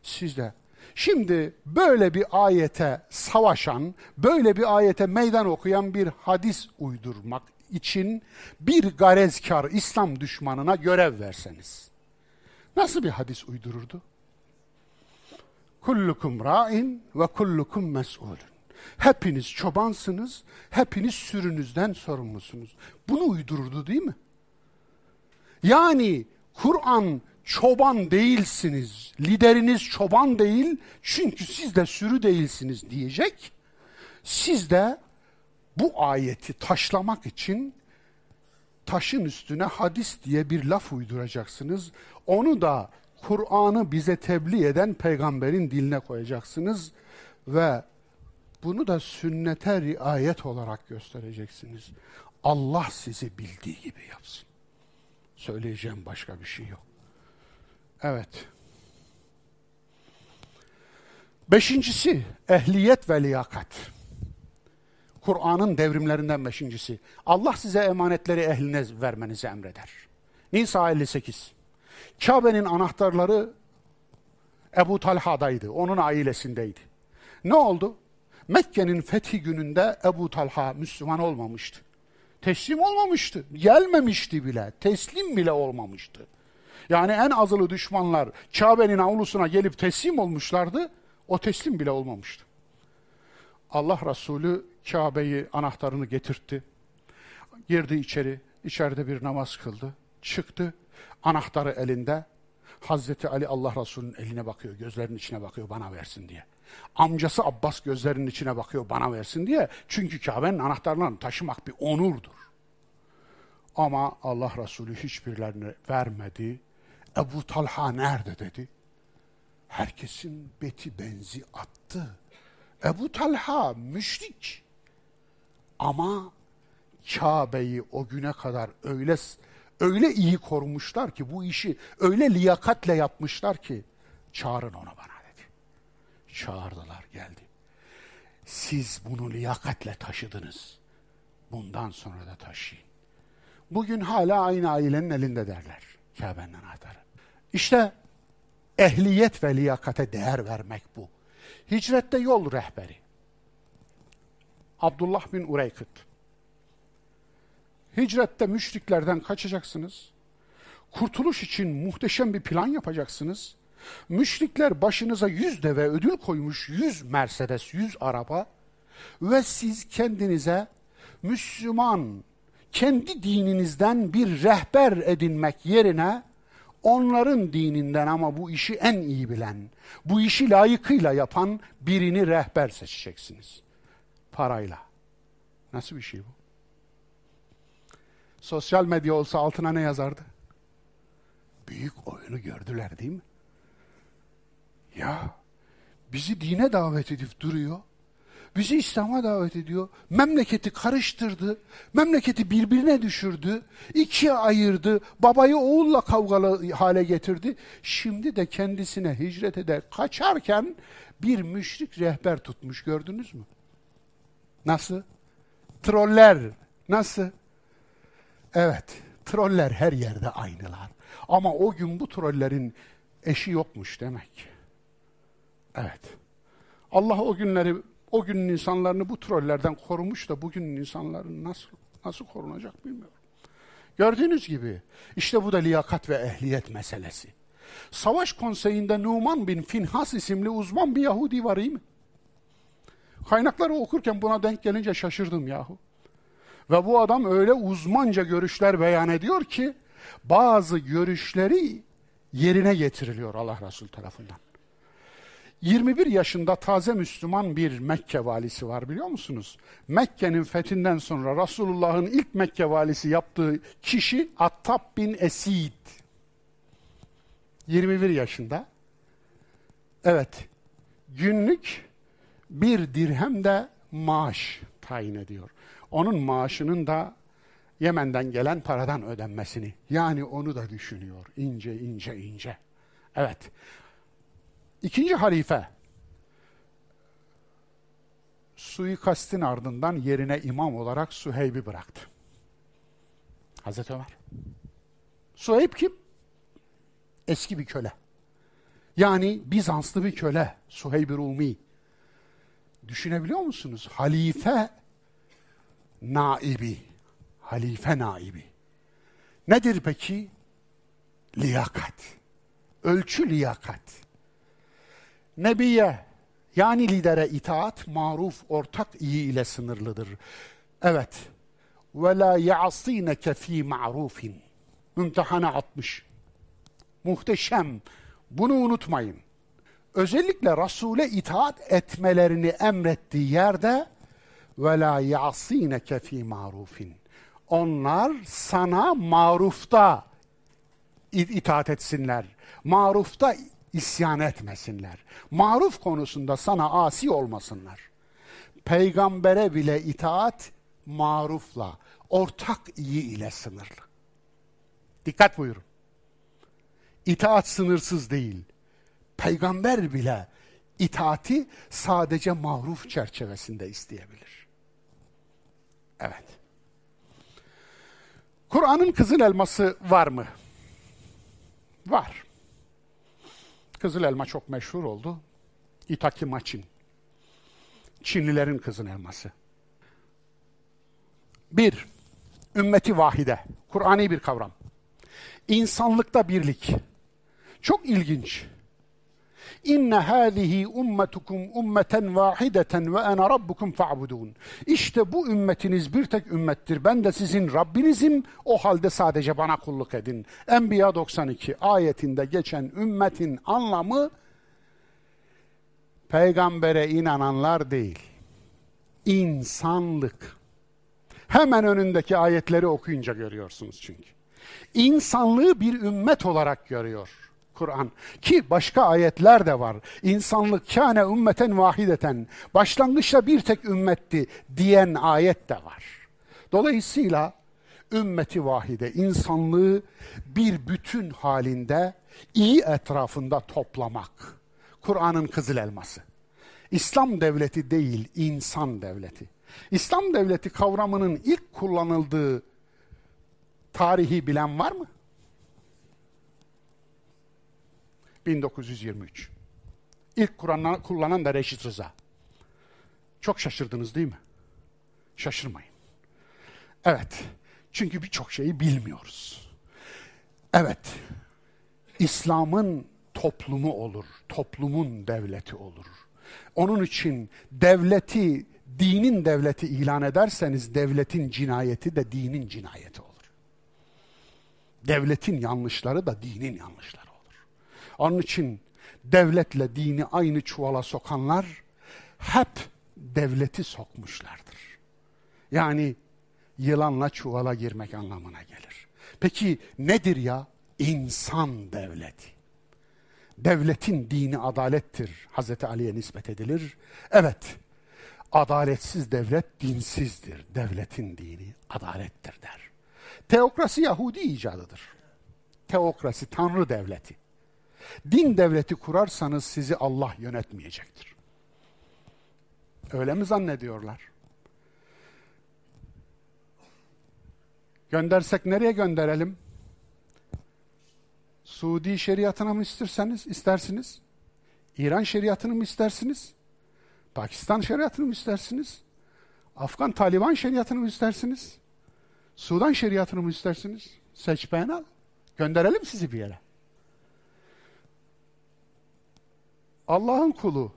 Siz de. Şimdi böyle bir ayete savaşan, böyle bir ayete meydan okuyan bir hadis uydurmak için bir garezkar İslam düşmanına görev verseniz. Nasıl bir hadis uydururdu? Kullukum ra'in ve kullukum mes'ulun. Hepiniz çobansınız, hepiniz sürünüzden sorumlusunuz. Bunu uydururdu değil mi? Yani Kur'an çoban değilsiniz, lideriniz çoban değil çünkü siz de sürü değilsiniz diyecek. Siz de bu ayeti taşlamak için taşın üstüne hadis diye bir laf uyduracaksınız. Onu da Kur'an'ı bize tebliğ eden peygamberin diline koyacaksınız ve bunu da sünnete riayet olarak göstereceksiniz. Allah sizi bildiği gibi yapsın. Söyleyeceğim başka bir şey yok. Evet. Beşincisi ehliyet ve liyakat. Kur'an'ın devrimlerinden beşincisi. Allah size emanetleri ehline vermenizi emreder. Nisa 58. Kabe'nin anahtarları Ebu Talha'daydı. Onun ailesindeydi. Ne oldu? Mekke'nin fethi gününde Ebu Talha Müslüman olmamıştı. Teslim olmamıştı. Gelmemişti bile. Teslim bile olmamıştı. Yani en azılı düşmanlar Kabe'nin avlusuna gelip teslim olmuşlardı. O teslim bile olmamıştı. Allah Resulü Kabe'yi anahtarını getirtti. Girdi içeri. içeride bir namaz kıldı. Çıktı. Anahtarı elinde. Hazreti Ali Allah Resulü'nün eline bakıyor. Gözlerinin içine bakıyor bana versin diye. Amcası Abbas gözlerinin içine bakıyor bana versin diye. Çünkü Kabe'nin anahtarlarını taşımak bir onurdur. Ama Allah Resulü hiçbirlerini vermedi. Ebu Talha nerede dedi. Herkesin beti benzi attı. Ebu Talha müşrik. Ama Kabe'yi o güne kadar öyle öyle iyi korumuşlar ki bu işi öyle liyakatle yapmışlar ki çağırın onu bana dedi. Çağırdılar geldi. Siz bunu liyakatle taşıdınız. Bundan sonra da taşıyın. Bugün hala aynı ailenin elinde derler Kabe'nin anahtarı. İşte ehliyet ve liyakate değer vermek bu. Hicrette yol rehberi. Abdullah bin Ureykıt. Hicrette müşriklerden kaçacaksınız. Kurtuluş için muhteşem bir plan yapacaksınız. Müşrikler başınıza yüz deve ödül koymuş, yüz Mercedes, yüz araba ve siz kendinize Müslüman, kendi dininizden bir rehber edinmek yerine onların dininden ama bu işi en iyi bilen, bu işi layıkıyla yapan birini rehber seçeceksiniz. Parayla. Nasıl bir şey bu? Sosyal medya olsa altına ne yazardı? Büyük oyunu gördüler değil mi? Ya bizi dine davet edip duruyor. Bizi İslam'a davet ediyor. Memleketi karıştırdı. Memleketi birbirine düşürdü. ikiye ayırdı. Babayı oğulla kavgalı hale getirdi. Şimdi de kendisine hicret eder kaçarken bir müşrik rehber tutmuş gördünüz mü? Nasıl? Troller. Nasıl? Evet, troller her yerde aynılar. Ama o gün bu trollerin eşi yokmuş demek. Evet. Allah o günleri, o günün insanlarını bu trollerden korumuş da bugünün insanların nasıl nasıl korunacak bilmiyorum. Gördüğünüz gibi işte bu da liyakat ve ehliyet meselesi. Savaş konseyinde Numan bin Finhas isimli uzman bir Yahudi var iyi mi? Kaynakları okurken buna denk gelince şaşırdım yahu. Ve bu adam öyle uzmanca görüşler beyan ediyor ki bazı görüşleri yerine getiriliyor Allah Resulü tarafından. 21 yaşında taze Müslüman bir Mekke valisi var biliyor musunuz? Mekke'nin fethinden sonra Resulullah'ın ilk Mekke valisi yaptığı kişi Attab bin Esid. 21 yaşında. Evet, günlük bir dirhem de maaş tayin ediyor. Onun maaşının da Yemen'den gelen paradan ödenmesini. Yani onu da düşünüyor ince ince ince. Evet. İkinci halife suikastin ardından yerine imam olarak Suheyb'i bıraktı. Hazreti Ömer. Suheyb kim? Eski bir köle. Yani Bizanslı bir köle. Suheyb-i Rumi. Düşünebiliyor musunuz? Halife naibi. Halife naibi. Nedir peki? Liyakat. Ölçü liyakat. Nebiye yani lidere itaat maruf ortak iyi ile sınırlıdır. Evet. Ve la ya'sineke fi ma'rufin. Mümtehana 60. Muhteşem. Bunu unutmayın özellikle Resul'e itaat etmelerini emrettiği yerde ve la yasineke fi marufin. Onlar sana marufta itaat etsinler. Marufta isyan etmesinler. Maruf konusunda sana asi olmasınlar. Peygambere bile itaat marufla, ortak iyi ile sınırlı. Dikkat buyurun. İtaat sınırsız değil peygamber bile itaati sadece maruf çerçevesinde isteyebilir. Evet. Kur'an'ın kızıl elması var mı? Var. Kızıl elma çok meşhur oldu. Itaki Maçin. Çinlilerin kızıl elması. Bir, Ümmeti vahide. Kur'ani bir kavram. İnsanlıkta birlik. Çok ilginç. İnne hâzihi ummetukum ummeten vahideten ve ene rabbukum fa'budun. İşte bu ümmetiniz bir tek ümmettir. Ben de sizin Rabbinizim. O halde sadece bana kulluk edin. Enbiya 92 ayetinde geçen ümmetin anlamı peygambere inananlar değil. İnsanlık. Hemen önündeki ayetleri okuyunca görüyorsunuz çünkü. İnsanlığı bir ümmet olarak görüyor Kur'an. Ki başka ayetler de var. İnsanlık kâne ümmeten vahideten. Başlangıçta bir tek ümmetti diyen ayet de var. Dolayısıyla ümmeti vahide, insanlığı bir bütün halinde iyi etrafında toplamak. Kur'an'ın kızıl elması. İslam devleti değil, insan devleti. İslam devleti kavramının ilk kullanıldığı tarihi bilen var mı? 1923. İlk Kur'an'ı kullanan da Reşit Rıza. Çok şaşırdınız değil mi? Şaşırmayın. Evet. Çünkü birçok şeyi bilmiyoruz. Evet. İslam'ın toplumu olur. Toplumun devleti olur. Onun için devleti, dinin devleti ilan ederseniz devletin cinayeti de dinin cinayeti olur. Devletin yanlışları da dinin yanlışları. Onun için devletle dini aynı çuvala sokanlar hep devleti sokmuşlardır. Yani yılanla çuvala girmek anlamına gelir. Peki nedir ya? İnsan devleti. Devletin dini adalettir. Hazreti Ali'ye nispet edilir. Evet, adaletsiz devlet dinsizdir. Devletin dini adalettir der. Teokrasi Yahudi icadıdır. Teokrasi Tanrı devleti. Din devleti kurarsanız sizi Allah yönetmeyecektir. Öyle mi zannediyorlar? Göndersek nereye gönderelim? Suudi şeriatına mı isterseniz, istersiniz? İran şeriatını mı istersiniz? Pakistan şeriatını mı istersiniz? Afgan Taliban şeriatını mı istersiniz? Sudan şeriatını mı istersiniz? Seç beğen al. Gönderelim sizi bir yere. Allah'ın kulu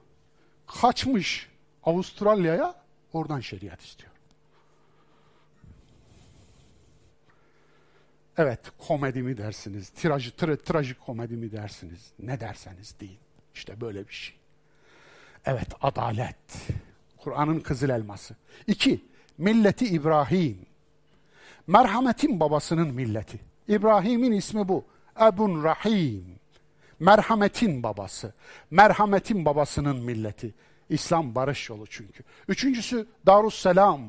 kaçmış Avustralya'ya oradan şeriat istiyor. Evet, komedi mi dersiniz, tiraj, tra, trajik komedi mi dersiniz, ne derseniz deyin. İşte böyle bir şey. Evet, adalet. Kur'an'ın kızıl elması. İki, milleti İbrahim. Merhametin babasının milleti. İbrahim'in ismi bu. Ebun Rahim. Merhametin babası. Merhametin babasının milleti. İslam barış yolu çünkü. Üçüncüsü Darusselam.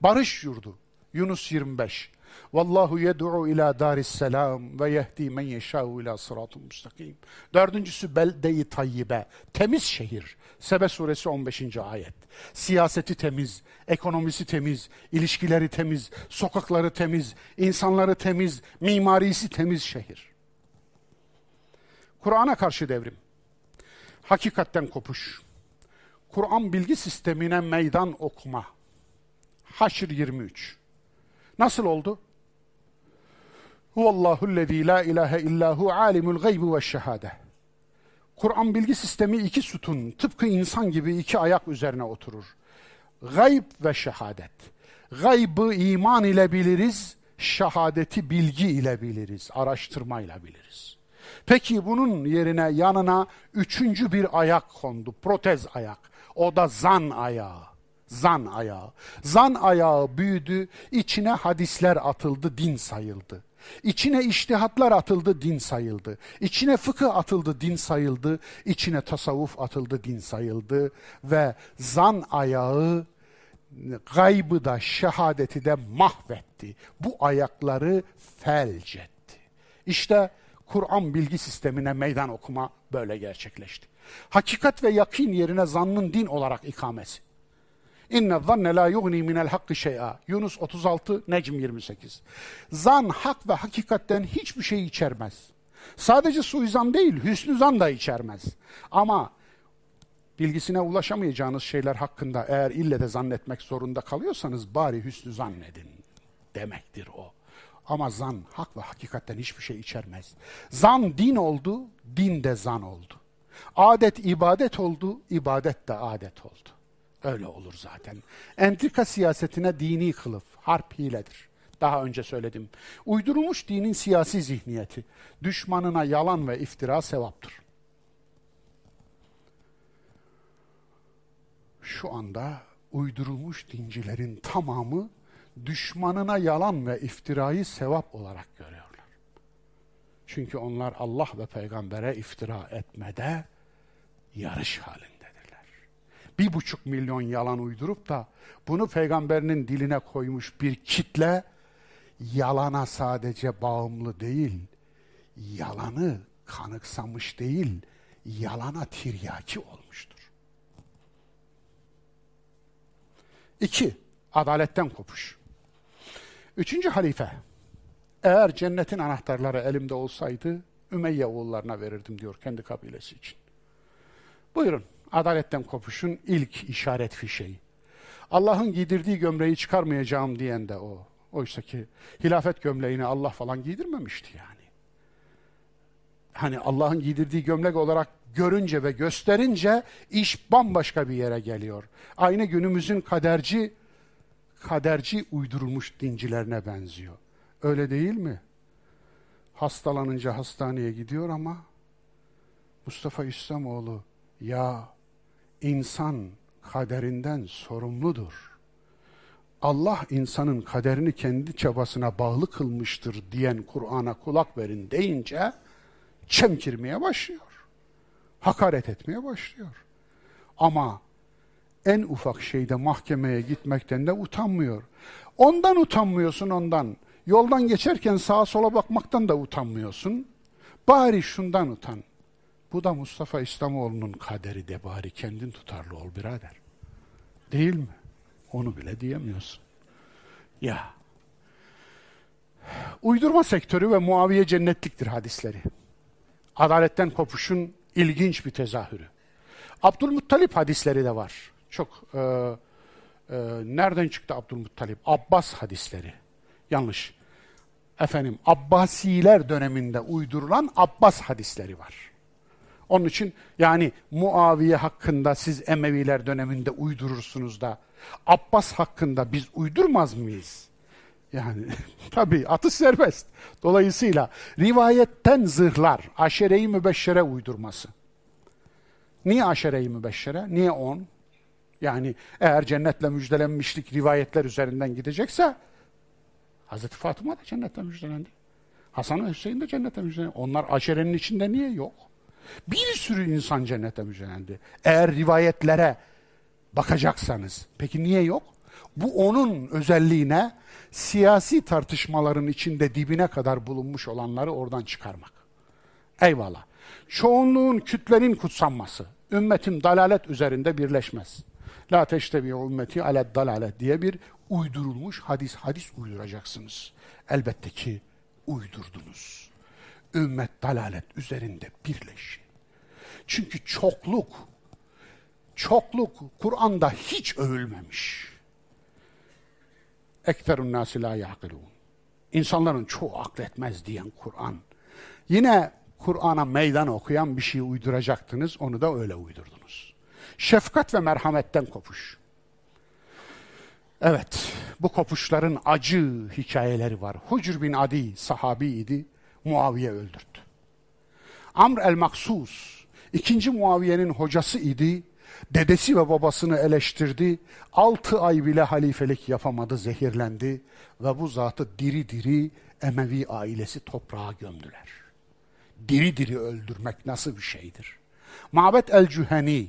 Barış yurdu. Yunus 25. Vallahu yed'u ila daris selam ve yehdi men yeşâ'u ila sıratun müstakim. Dördüncüsü belde-i tayyibe. Temiz şehir. Sebe suresi 15. ayet. Siyaseti temiz, ekonomisi temiz, ilişkileri temiz, sokakları temiz, insanları temiz, mimarisi temiz şehir. Kur'an'a karşı devrim. Hakikatten kopuş. Kur'an bilgi sistemine meydan okuma. Haşr 23. Nasıl oldu? Huvallahu'llezî la ilahe illahu alimul gaybi ve şehade. Kur'an bilgi sistemi iki sütun, tıpkı insan gibi iki ayak üzerine oturur. Gayb ve şehadet. Gaybı iman ile biliriz, şehadeti bilgi ile biliriz, araştırmayla biliriz. Peki bunun yerine yanına üçüncü bir ayak kondu, protez ayak. O da zan ayağı. Zan ayağı. Zan ayağı büyüdü, içine hadisler atıldı, din sayıldı. İçine iştihatlar atıldı, din sayıldı. İçine fıkıh atıldı, din sayıldı. İçine tasavvuf atıldı, din sayıldı. Ve zan ayağı gaybı da şehadeti de mahvetti. Bu ayakları felç etti. İşte Kur'an bilgi sistemine meydan okuma böyle gerçekleşti. Hakikat ve yakin yerine zannın din olarak ikamesi. İnne zanne la yugni minel hakkı şey'a. Yunus 36, Necm 28. Zan hak ve hakikatten hiçbir şey içermez. Sadece suizan değil, hüsnü zan da içermez. Ama bilgisine ulaşamayacağınız şeyler hakkında eğer ille de zannetmek zorunda kalıyorsanız bari hüsnü zannedin. demektir o. Ama zan hak ve hakikatten hiçbir şey içermez. Zan din oldu, din de zan oldu. Adet ibadet oldu, ibadet de adet oldu. Öyle olur zaten. Entrika siyasetine dini kılıf, harp hiledir. Daha önce söyledim. Uydurulmuş dinin siyasi zihniyeti, düşmanına yalan ve iftira sevaptır. Şu anda uydurulmuş dincilerin tamamı düşmanına yalan ve iftirayı sevap olarak görüyorlar. Çünkü onlar Allah ve peygambere iftira etmede yarış halindedirler. Bir buçuk milyon yalan uydurup da bunu peygamberinin diline koymuş bir kitle yalana sadece bağımlı değil, yalanı kanıksamış değil, yalana tiryaki olmuştur. İki, adaletten kopuş. Üçüncü halife, eğer cennetin anahtarları elimde olsaydı Ümeyye oğullarına verirdim diyor kendi kabilesi için. Buyurun, adaletten kopuşun ilk işaret fişeği. Allah'ın giydirdiği gömleği çıkarmayacağım diyen de o. Oysa ki hilafet gömleğini Allah falan giydirmemişti yani. Hani Allah'ın giydirdiği gömlek olarak görünce ve gösterince iş bambaşka bir yere geliyor. Aynı günümüzün kaderci kaderci uydurulmuş dincilerine benziyor. Öyle değil mi? Hastalanınca hastaneye gidiyor ama Mustafa İslamoğlu ya insan kaderinden sorumludur. Allah insanın kaderini kendi çabasına bağlı kılmıştır diyen Kur'an'a kulak verin deyince çemkirmeye başlıyor. Hakaret etmeye başlıyor. Ama en ufak şeyde mahkemeye gitmekten de utanmıyor. Ondan utanmıyorsun ondan. Yoldan geçerken sağa sola bakmaktan da utanmıyorsun. Bari şundan utan. Bu da Mustafa İslamoğlu'nun kaderi de bari kendin tutarlı ol birader. Değil mi? Onu bile diyemiyorsun. Ya. Uydurma sektörü ve Muaviye cennetliktir hadisleri. Adaletten kopuşun ilginç bir tezahürü. Abdülmuttalip hadisleri de var. Çok e, e, nereden çıktı Abdülmuttalip? Abbas hadisleri. Yanlış. Efendim Abbasiler döneminde uydurulan Abbas hadisleri var. Onun için yani Muaviye hakkında siz Emeviler döneminde uydurursunuz da Abbas hakkında biz uydurmaz mıyız? Yani tabii atı serbest. Dolayısıyla rivayetten zırhlar, aşere-i mübeşşere uydurması. Niye aşere-i mübeşşere? Niye on? Yani eğer cennetle müjdelenmişlik rivayetler üzerinden gidecekse Hazreti Fatıma da cennetle müjdelendi. Hasan ve Hüseyin de cennete müjdelendi. Onlar aşerenin içinde niye yok? Bir sürü insan cennete müjdelendi. Eğer rivayetlere bakacaksanız. Peki niye yok? Bu onun özelliğine siyasi tartışmaların içinde dibine kadar bulunmuş olanları oradan çıkarmak. Eyvallah. Çoğunluğun kütlenin kutsanması, ümmetin dalalet üzerinde birleşmez. La teştebi ümmeti ale dalalet diye bir uydurulmuş hadis hadis uyduracaksınız. Elbette ki uydurdunuz. Ümmet dalalet üzerinde birleşin. Çünkü çokluk çokluk Kur'an'da hiç övülmemiş. Ekterun nasi la yaqilun. İnsanların çoğu akletmez diyen Kur'an. Yine Kur'an'a meydan okuyan bir şey uyduracaktınız, onu da öyle uydurdunuz. Şefkat ve merhametten kopuş. Evet, bu kopuşların acı hikayeleri var. Hucr bin Adi sahabiydi, Muaviye öldürdü. Amr el-Maksus, ikinci Muaviye'nin hocası idi, dedesi ve babasını eleştirdi, altı ay bile halifelik yapamadı, zehirlendi ve bu zatı diri diri Emevi ailesi toprağa gömdüler. Diri diri öldürmek nasıl bir şeydir? Mabet el-Cüheni,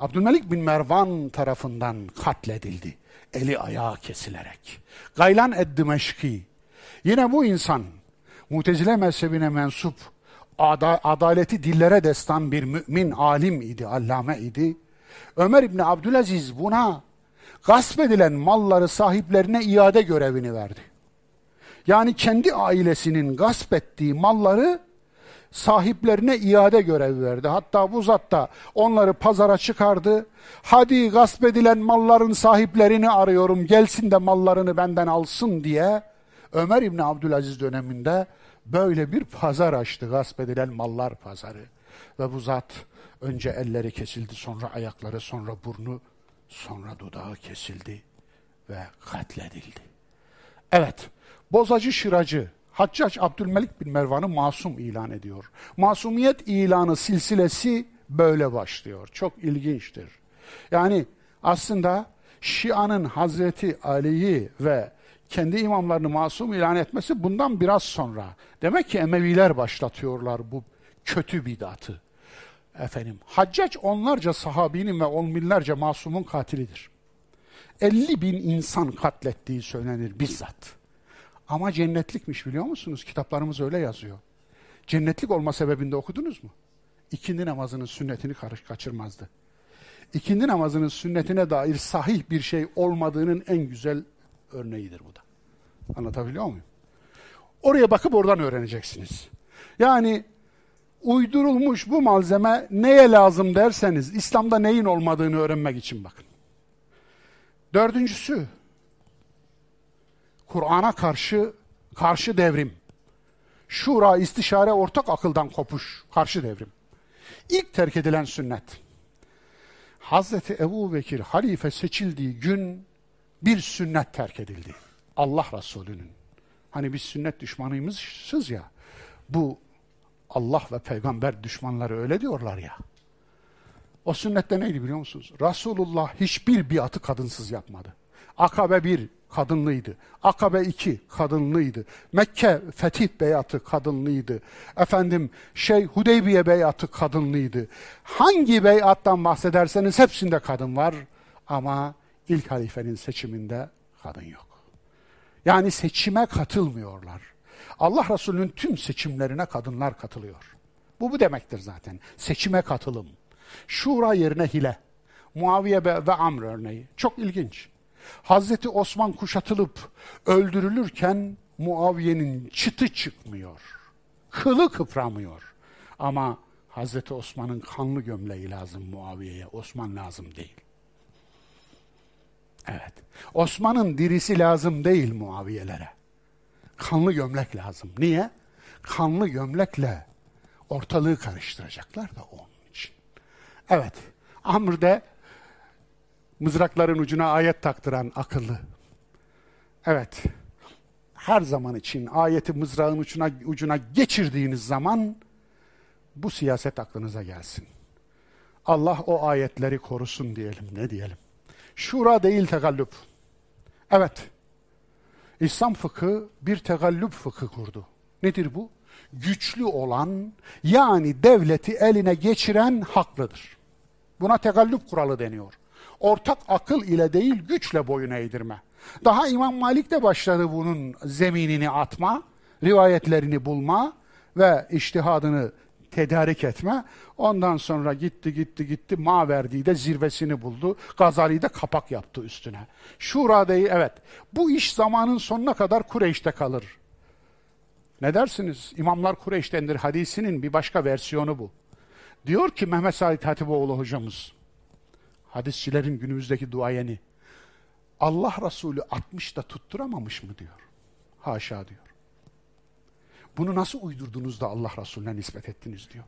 Abdülmelik bin Mervan tarafından katledildi. Eli ayağı kesilerek. Gaylan ed-Dimeşki. Yine bu insan Mutezile mezhebine mensup ada, adaleti dillere destan bir mümin alim idi, allame idi. Ömer İbni Abdülaziz buna gasp edilen malları sahiplerine iade görevini verdi. Yani kendi ailesinin gasp ettiği malları sahiplerine iade görevi verdi. Hatta bu zat da onları pazara çıkardı. Hadi gasp edilen malların sahiplerini arıyorum gelsin de mallarını benden alsın diye Ömer İbni Abdülaziz döneminde böyle bir pazar açtı. Gasp edilen mallar pazarı. Ve bu zat önce elleri kesildi, sonra ayakları, sonra burnu, sonra dudağı kesildi ve katledildi. Evet, bozacı şıracı Haccac Abdülmelik bin Mervan'ı masum ilan ediyor. Masumiyet ilanı silsilesi böyle başlıyor. Çok ilginçtir. Yani aslında Şia'nın Hazreti Ali'yi ve kendi imamlarını masum ilan etmesi bundan biraz sonra. Demek ki Emeviler başlatıyorlar bu kötü bidatı. Efendim, Haccac onlarca sahabinin ve on binlerce masumun katilidir. 50 bin insan katlettiği söylenir bizzat. Ama cennetlikmiş biliyor musunuz? Kitaplarımız öyle yazıyor. Cennetlik olma sebebini de okudunuz mu? İkindi namazının sünnetini kaçırmazdı. İkindi namazının sünnetine dair sahih bir şey olmadığının en güzel örneğidir bu da. Anlatabiliyor muyum? Oraya bakıp oradan öğreneceksiniz. Yani uydurulmuş bu malzeme neye lazım derseniz İslam'da neyin olmadığını öğrenmek için bakın. Dördüncüsü Kur'an'a karşı karşı devrim. Şura, istişare, ortak akıldan kopuş, karşı devrim. İlk terk edilen sünnet. Hazreti Ebu Bekir halife seçildiği gün bir sünnet terk edildi. Allah Resulü'nün. Hani biz sünnet düşmanıymışız ya. Bu Allah ve peygamber düşmanları öyle diyorlar ya. O sünnette neydi biliyor musunuz? Resulullah hiçbir biatı kadınsız yapmadı. Akabe bir kadınlıydı. Akabe 2 kadınlıydı. Mekke fetih beyatı kadınlıydı. Efendim şey Hudeybiye beyatı kadınlıydı. Hangi beyattan bahsederseniz hepsinde kadın var ama ilk halifenin seçiminde kadın yok. Yani seçime katılmıyorlar. Allah Resulü'nün tüm seçimlerine kadınlar katılıyor. Bu bu demektir zaten. Seçime katılım. Şura yerine hile. Muaviye ve Amr örneği. Çok ilginç. Hazreti Osman kuşatılıp öldürülürken Muaviye'nin çıtı çıkmıyor. Kılı kıpramıyor. Ama Hazreti Osman'ın kanlı gömleği lazım Muaviye'ye. Osman lazım değil. Evet. Osman'ın dirisi lazım değil Muaviye'lere. Kanlı gömlek lazım. Niye? Kanlı gömlekle ortalığı karıştıracaklar da onun için. Evet. Amr'de mızrakların ucuna ayet taktıran akıllı. Evet. Her zaman için ayeti mızrağın ucuna, ucuna geçirdiğiniz zaman bu siyaset aklınıza gelsin. Allah o ayetleri korusun diyelim. Ne diyelim? Şura değil tegallüp. Evet. İslam fıkı bir tegallüp fıkı kurdu. Nedir bu? Güçlü olan yani devleti eline geçiren haklıdır. Buna tegallüp kuralı deniyor ortak akıl ile değil güçle boyun eğdirme. Daha İmam Malik de başladı bunun zeminini atma, rivayetlerini bulma ve iştihadını tedarik etme. Ondan sonra gitti gitti gitti ma verdiği de zirvesini buldu. Gazali de kapak yaptı üstüne. Şura'dayı evet bu iş zamanın sonuna kadar Kureyş'te kalır. Ne dersiniz? İmamlar Kureyş'tendir hadisinin bir başka versiyonu bu. Diyor ki Mehmet Said Hatipoğlu hocamız hadisçilerin günümüzdeki duayeni Allah Resulü 60'da tutturamamış mı diyor. Haşa diyor. Bunu nasıl uydurdunuz da Allah Resulüne nispet ettiniz diyor.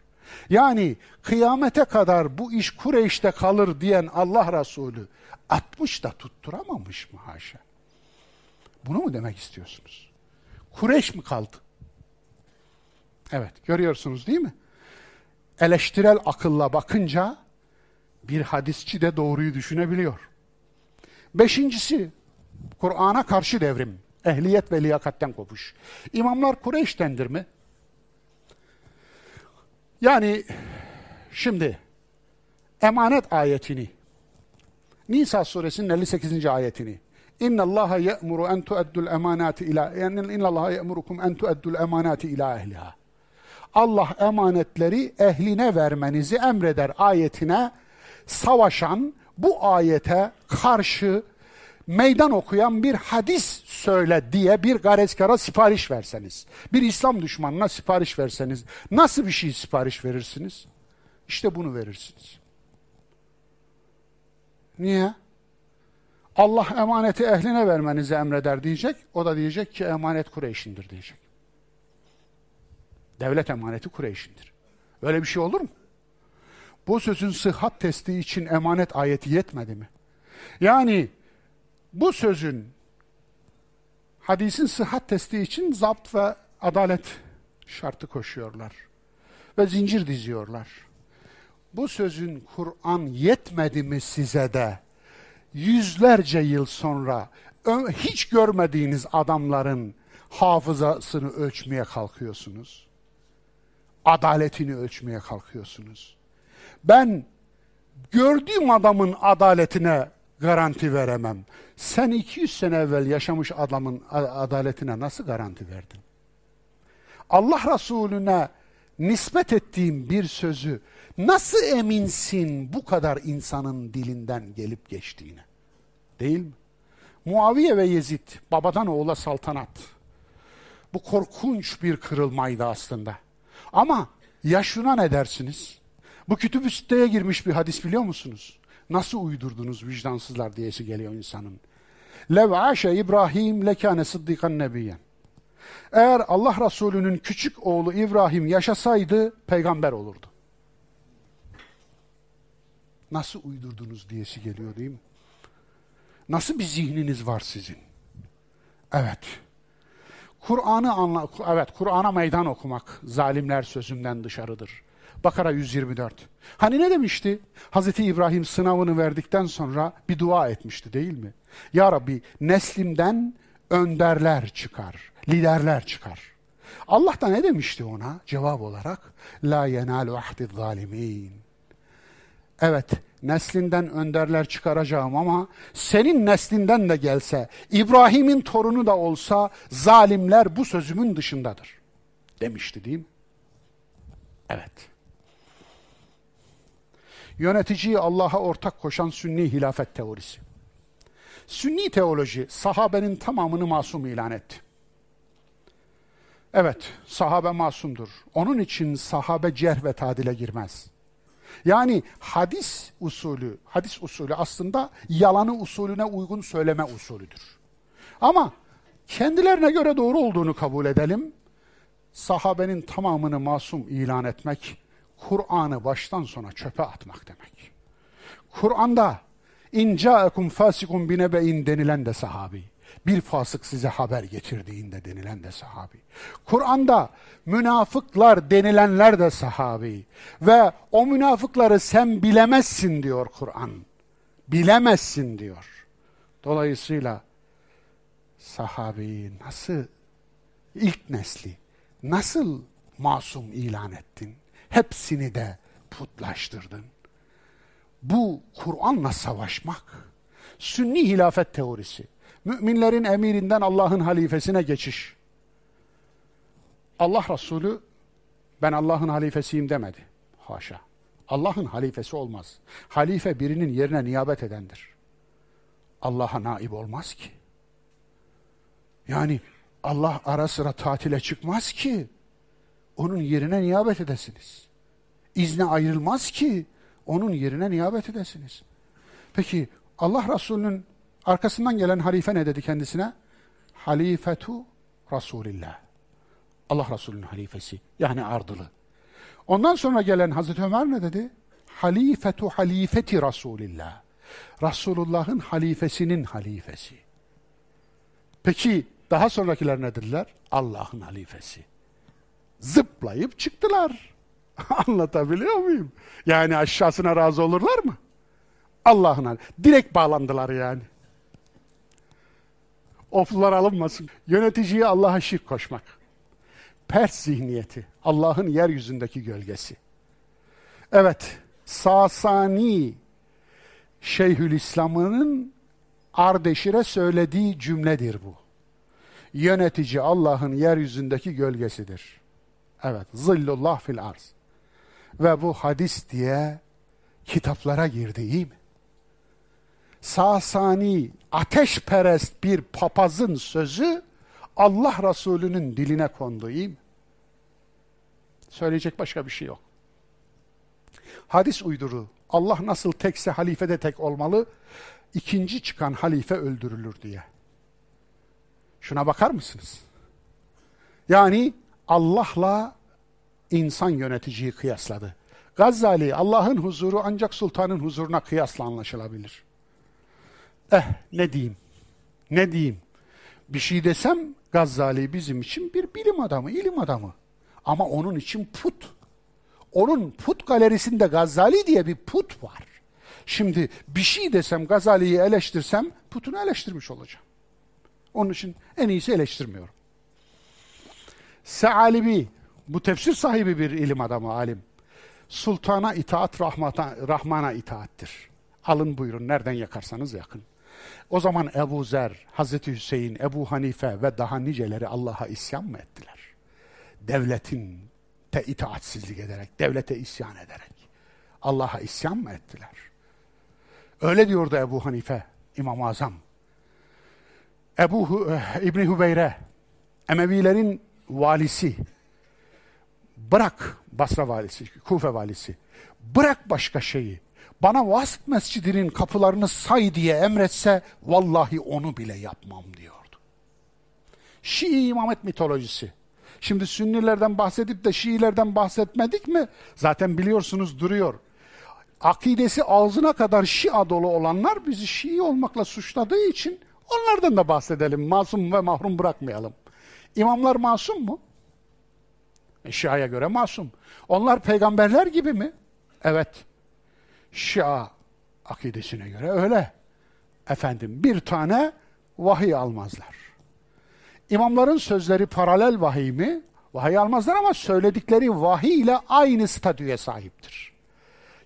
Yani kıyamete kadar bu iş Kureyş'te kalır diyen Allah Resulü 60'da tutturamamış mı haşa? Bunu mu demek istiyorsunuz? Kureyş mi kaldı? Evet, görüyorsunuz değil mi? Eleştirel akılla bakınca bir hadisçi de doğruyu düşünebiliyor. Beşincisi, Kur'an'a karşı devrim. Ehliyet ve liyakatten kopuş. İmamlar Kureyş'tendir mi? Yani şimdi emanet ayetini Nisa suresinin 58. ayetini İnna Allah ya'muru en tu'addul emanati ila yani inna Allah ya'murukum en tu'addul emanati ila ehliha. Allah emanetleri ehline vermenizi emreder ayetine savaşan, bu ayete karşı meydan okuyan bir hadis söyle diye bir garezkara sipariş verseniz, bir İslam düşmanına sipariş verseniz nasıl bir şey sipariş verirsiniz? İşte bunu verirsiniz. Niye? Allah emaneti ehline vermenizi emreder diyecek. O da diyecek ki emanet Kureyş'indir diyecek. Devlet emaneti Kureyş'indir. Öyle bir şey olur mu? Bu sözün sıhhat testi için emanet ayeti yetmedi mi? Yani bu sözün hadisin sıhhat testi için zapt ve adalet şartı koşuyorlar. Ve zincir diziyorlar. Bu sözün Kur'an yetmedi mi size de yüzlerce yıl sonra hiç görmediğiniz adamların hafızasını ölçmeye kalkıyorsunuz. Adaletini ölçmeye kalkıyorsunuz. Ben gördüğüm adamın adaletine garanti veremem. Sen 200 sene evvel yaşamış adamın adaletine nasıl garanti verdin? Allah Resulüne nispet ettiğim bir sözü nasıl eminsin bu kadar insanın dilinden gelip geçtiğine? Değil mi? Muaviye ve Yezid, babadan oğula saltanat. Bu korkunç bir kırılmaydı aslında. Ama ya şuna ne dersiniz? Bu kütüb-ü siteye girmiş bir hadis biliyor musunuz? Nasıl uydurdunuz vicdansızlar diyesi geliyor insanın. Lev aşe İbrahim lekâne sıddikan nebiyyen. Eğer Allah Resulü'nün küçük oğlu İbrahim yaşasaydı peygamber olurdu. Nasıl uydurdunuz diyesi geliyor değil mi? Nasıl bir zihniniz var sizin? Evet. Kur'an'ı anla evet Kur'an'a meydan okumak zalimler sözünden dışarıdır. Bakara 124. Hani ne demişti? Hazreti İbrahim sınavını verdikten sonra bir dua etmişti değil mi? Ya Rabbi neslimden önderler çıkar, liderler çıkar. Allah da ne demişti ona cevap olarak? La yenalu ahdi zalimin. Evet, neslinden önderler çıkaracağım ama senin neslinden de gelse, İbrahim'in torunu da olsa zalimler bu sözümün dışındadır. Demişti değil mi? Evet. Yöneticiyi Allah'a ortak koşan sünni hilafet teorisi. Sünni teoloji sahabenin tamamını masum ilan etti. Evet, sahabe masumdur. Onun için sahabe cerh ve tadile girmez. Yani hadis usulü, hadis usulü aslında yalanı usulüne uygun söyleme usulüdür. Ama kendilerine göre doğru olduğunu kabul edelim. Sahabenin tamamını masum ilan etmek, Kur'an'ı baştan sona çöpe atmak demek. Kur'an'da in ca'akum fasikum binebe'in denilen de sahabi. Bir fasık size haber getirdiğinde denilen de sahabi. Kur'an'da münafıklar denilenler de sahabi. Ve o münafıkları sen bilemezsin diyor Kur'an. Bilemezsin diyor. Dolayısıyla sahabeyi nasıl ilk nesli nasıl masum ilan ettin? Hepsini de putlaştırdın. Bu Kur'an'la savaşmak. Sünni hilafet teorisi. Müminlerin emirinden Allah'ın halifesine geçiş. Allah Resulü ben Allah'ın halifesiyim demedi. Haşa. Allah'ın halifesi olmaz. Halife birinin yerine niyabet edendir. Allah'a naib olmaz ki. Yani Allah ara sıra tatile çıkmaz ki. Onun yerine niyabet edesiniz. İzne ayrılmaz ki. Onun yerine niyabet edesiniz. Peki Allah Resulü'nün arkasından gelen halife ne dedi kendisine? Halifetu Resulillah. Allah Resulü'nün halifesi. Yani ardılı. Ondan sonra gelen Hazreti Ömer ne dedi? Halifetu halifeti Resulillah. Resulullah'ın halifesinin halifesi. Peki daha sonrakiler ne dediler? Allah'ın halifesi. Zıplayıp çıktılar. Anlatabiliyor muyum? Yani aşağısına razı olurlar mı? Allah'ın direkt bağlandılar yani. Oflular alınmasın. Yöneticiye Allah'a şirk koşmak. Pers zihniyeti. Allah'ın yeryüzündeki gölgesi. Evet, Sasani Şeyhülislam'ın Ardeşir'e söylediği cümledir bu. Yönetici Allah'ın yeryüzündeki gölgesidir. Evet, zillullah fil arz. Ve bu hadis diye kitaplara girdi iyi mi? Sasani ateşperest bir papazın sözü Allah Resulü'nün diline kondu iyi mi? Söyleyecek başka bir şey yok. Hadis uyduru. Allah nasıl tekse halife de tek olmalı. İkinci çıkan halife öldürülür diye. Şuna bakar mısınız? Yani Allah'la insan yöneticiyi kıyasladı. Gazali Allah'ın huzuru ancak sultanın huzuruna kıyasla anlaşılabilir. Eh ne diyeyim? Ne diyeyim? Bir şey desem Gazali bizim için bir bilim adamı, ilim adamı. Ama onun için put. Onun put galerisinde Gazali diye bir put var. Şimdi bir şey desem Gazali'yi eleştirsem putunu eleştirmiş olacağım. Onun için en iyisi eleştirmiyorum. Sealibi, bu tefsir sahibi bir ilim adamı, alim. Sultana itaat, rahmata, Rahman'a itaattir. Alın buyurun, nereden yakarsanız yakın. O zaman Ebu Zer, Hazreti Hüseyin, Ebu Hanife ve daha niceleri Allah'a isyan mı ettiler? Devletin te itaatsizlik ederek, devlete isyan ederek Allah'a isyan mı ettiler? Öyle diyordu Ebu Hanife, İmam-ı Azam. Ebu eh, İbni Hübeyre, Emevilerin valisi, bırak Basra valisi, Kufe valisi, bırak başka şeyi, bana Vasp Mescidi'nin kapılarını say diye emretse, vallahi onu bile yapmam diyordu. Şii imamet mitolojisi. Şimdi Sünnilerden bahsedip de Şiilerden bahsetmedik mi? Zaten biliyorsunuz duruyor. Akidesi ağzına kadar Şia dolu olanlar bizi Şii olmakla suçladığı için onlardan da bahsedelim. Masum ve mahrum bırakmayalım. İmamlar masum mu? E, Şia'ya göre masum. Onlar peygamberler gibi mi? Evet. Şia akidesine göre öyle. Efendim bir tane vahiy almazlar. İmamların sözleri paralel vahiy mi? Vahiy almazlar ama söyledikleri vahiy ile aynı statüye sahiptir.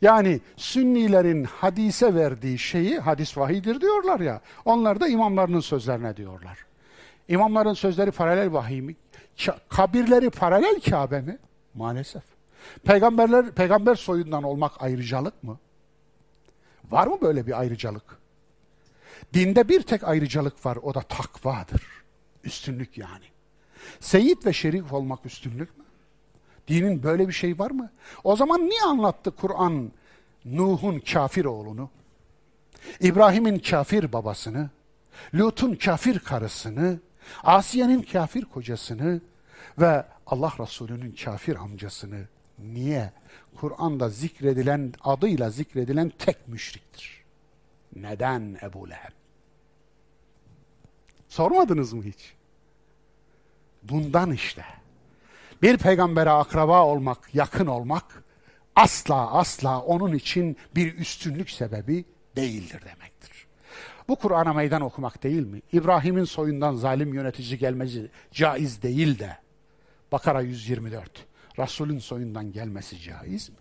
Yani Sünnilerin hadise verdiği şeyi hadis vahidir diyorlar ya. Onlar da imamlarının sözlerine diyorlar. İmamların sözleri paralel vahiy mi? Kabirleri paralel Kabe mi? Maalesef. Peygamberler peygamber soyundan olmak ayrıcalık mı? Var mı böyle bir ayrıcalık? Dinde bir tek ayrıcalık var, o da takvadır. Üstünlük yani. Seyit ve şerif olmak üstünlük mü? Dinin böyle bir şey var mı? O zaman niye anlattı Kur'an Nuh'un kafir oğlunu? İbrahim'in kafir babasını, Lut'un kafir karısını, Asiye'nin kafir kocasını ve Allah Resulü'nün kafir amcasını niye? Kur'an'da zikredilen, adıyla zikredilen tek müşriktir. Neden Ebu Leheb? Sormadınız mı hiç? Bundan işte. Bir peygambere akraba olmak, yakın olmak asla asla onun için bir üstünlük sebebi değildir demektir. Bu Kur'an'a meydan okumak değil mi? İbrahim'in soyundan zalim yönetici gelmesi caiz değil de. Bakara 124. Resulün soyundan gelmesi caiz mi?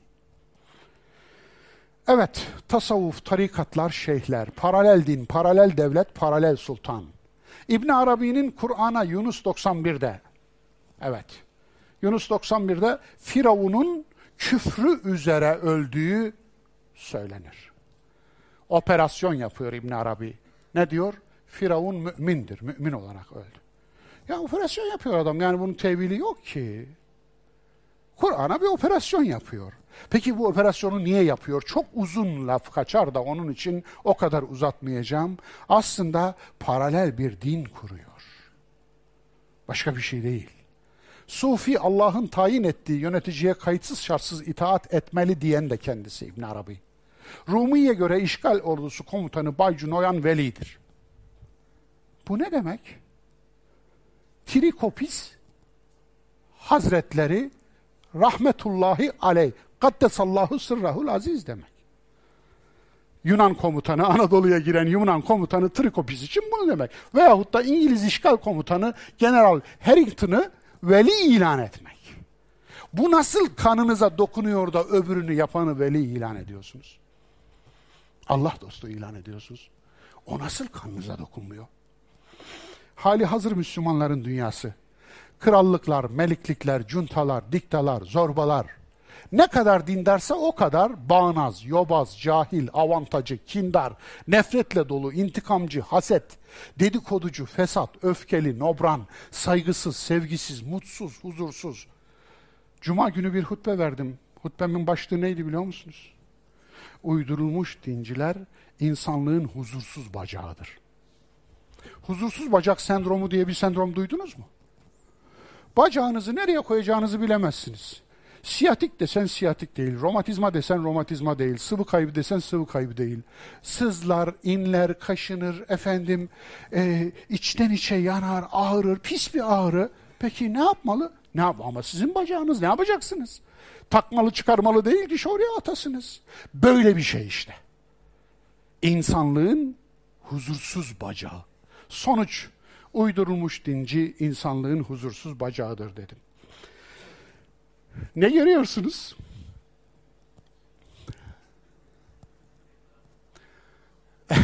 Evet, tasavvuf, tarikatlar, şeyhler, paralel din, paralel devlet, paralel sultan. İbn Arabi'nin Kur'an'a Yunus 91'de, evet, Yunus 91'de Firavun'un küfrü üzere öldüğü söylenir. Operasyon yapıyor İbn Arabi. Ne diyor? Firavun mümindir, mümin olarak öldü. Ya operasyon yapıyor adam, yani bunun tevili yok ki. Kur'an'a bir operasyon yapıyor. Peki bu operasyonu niye yapıyor? Çok uzun laf kaçar da onun için o kadar uzatmayacağım. Aslında paralel bir din kuruyor. Başka bir şey değil. Sufi Allah'ın tayin ettiği yöneticiye kayıtsız şartsız itaat etmeli diyen de kendisi İbn Arabi. Rumi'ye göre işgal ordusu komutanı Baycu Noyan Veli'dir. Bu ne demek? Trikopis Hazretleri rahmetullahi aleyh kaddesallahu sırrahul aziz demek. Yunan komutanı, Anadolu'ya giren Yunan komutanı Trikopis için bunu demek. Veyahut da İngiliz işgal komutanı General Harrington'ı veli ilan etmek. Bu nasıl kanınıza dokunuyor da öbürünü yapanı veli ilan ediyorsunuz? Allah dostu ilan ediyorsunuz. O nasıl kanınıza dokunmuyor? Hali hazır Müslümanların dünyası krallıklar, meliklikler, cuntalar, diktalar, zorbalar, Ne kadar dindarsa o kadar bağnaz, yobaz, cahil, avantajı, kindar, nefretle dolu, intikamcı, haset, dedikoducu, fesat, öfkeli, nobran, saygısız, sevgisiz, mutsuz, huzursuz. Cuma günü bir hutbe verdim. Hutbemin başlığı neydi biliyor musunuz? Uydurulmuş dinciler insanlığın huzursuz bacağıdır. Huzursuz bacak sendromu diye bir sendrom duydunuz mu? Bacağınızı nereye koyacağınızı bilemezsiniz. Siyatik desen siyatik değil, romatizma desen romatizma değil, sıvı kaybı desen sıvı kaybı değil. Sızlar, inler, kaşınır, efendim e, içten içe yanar, ağrır, pis bir ağrı. Peki ne yapmalı? Ne yap ama sizin bacağınız ne yapacaksınız? Takmalı çıkarmalı değil ki oraya atasınız. Böyle bir şey işte. İnsanlığın huzursuz bacağı. Sonuç uydurulmuş dinci insanlığın huzursuz bacağıdır dedim. Ne görüyorsunuz?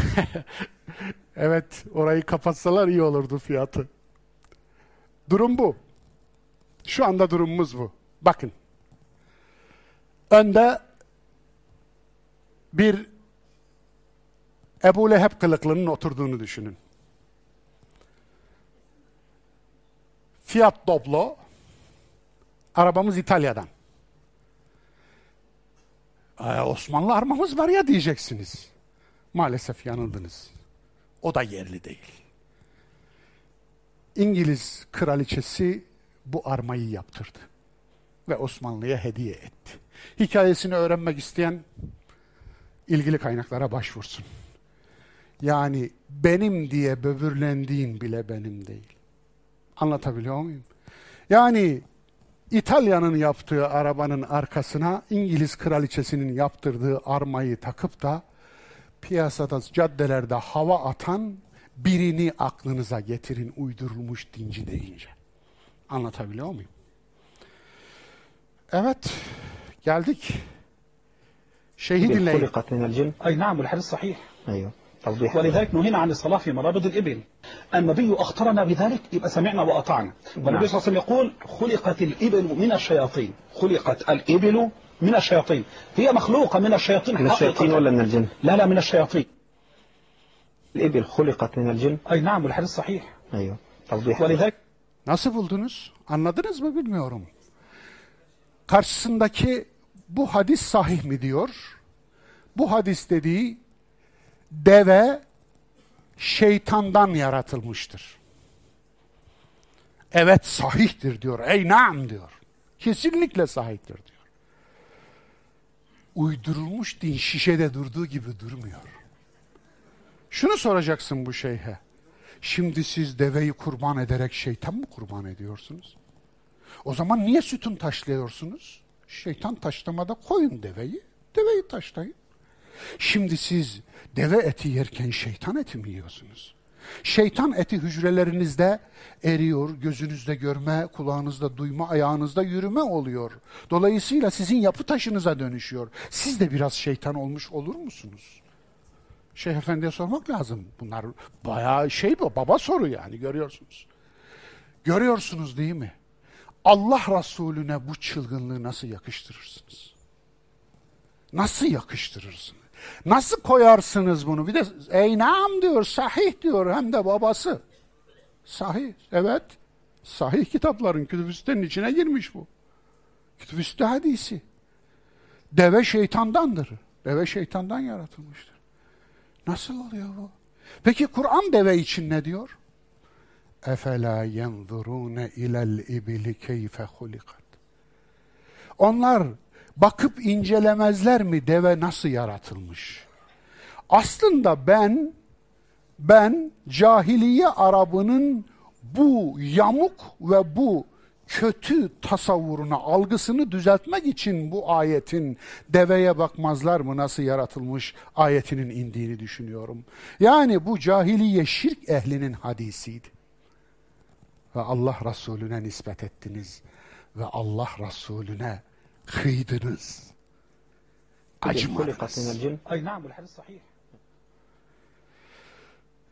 evet, orayı kapatsalar iyi olurdu fiyatı. Durum bu. Şu anda durumumuz bu. Bakın. Önde bir Ebu Leheb kılıklının oturduğunu düşünün. Fiat Doblo, arabamız İtalya'dan. Ee, Osmanlı armamız var ya diyeceksiniz. Maalesef yanıldınız. O da yerli değil. İngiliz kraliçesi bu armayı yaptırdı ve Osmanlı'ya hediye etti. Hikayesini öğrenmek isteyen ilgili kaynaklara başvursun. Yani benim diye böbürlendiğin bile benim değil. Anlatabiliyor muyum? Yani İtalya'nın yaptığı arabanın arkasına İngiliz kraliçesinin yaptırdığı armayı takıp da piyasada, caddelerde hava atan birini aklınıza getirin uydurulmuş dinci deyince. Anlatabiliyor muyum? Evet, geldik. Şeyhi dinleyin. خلقت من الجن أي نعم والحديث صحيح. أيوه توضيح. ولذلك نهينا عن الصلاة في مرابض الإبل. النبي أخطرنا بذلك يبقى سمعنا وأطعنا. والنبي صلى الله عليه وسلم يقول خلقت الإبل من الشياطين. خلقت الإبل من الشياطين. هي مخلوقة من الشياطين من الشياطين. ولا من الجن؟ لا لا من الشياطين. الإبل خلقت من الجن؟ أي نعم والحديث صحيح. أيوه توضيح. ولذلك Nasıl buldunuz? Anladınız mı bilmiyorum. Karşısındaki bu hadis sahih mi diyor? Bu hadis dediği deve şeytandan yaratılmıştır. Evet sahihtir diyor. Ey naam diyor. Kesinlikle sahihtir diyor. Uydurulmuş din şişede durduğu gibi durmuyor. Şunu soracaksın bu şeyhe. Şimdi siz deveyi kurban ederek şeytan mı kurban ediyorsunuz? O zaman niye sütun taşlıyorsunuz? Şeytan taşlamada koyun deveyi, deveyi taşlayın. Şimdi siz deve eti yerken şeytan eti mi yiyorsunuz? Şeytan eti hücrelerinizde eriyor, gözünüzde görme, kulağınızda duyma, ayağınızda yürüme oluyor. Dolayısıyla sizin yapı taşınıza dönüşüyor. Siz de biraz şeytan olmuş olur musunuz? Şeyh Efendi'ye sormak lazım. Bunlar bayağı şey bu, baba soru yani görüyorsunuz. Görüyorsunuz değil mi? Allah Resulüne bu çılgınlığı nasıl yakıştırırsınız? Nasıl yakıştırırsınız? Nasıl koyarsınız bunu? Bir de ey nam diyor, sahih diyor hem de babası. Sahih, evet. Sahih kitapların kütübüstenin içine girmiş bu. Kütübüste hadisi. Deve şeytandandır. Deve şeytandan yaratılmıştır. Nasıl oluyor bu? Peki Kur'an deve için ne diyor? Efela yenzurune ilel ibili keyfe hulikat. Onlar bakıp incelemezler mi deve nasıl yaratılmış? Aslında ben ben cahiliye Arabının bu yamuk ve bu kötü tasavvuruna, algısını düzeltmek için bu ayetin deveye bakmazlar mı nasıl yaratılmış ayetinin indiğini düşünüyorum. Yani bu cahiliye şirk ehlinin hadisiydi ve Allah Resulüne nispet ettiniz ve Allah Resulüne kıydınız. Acımadınız.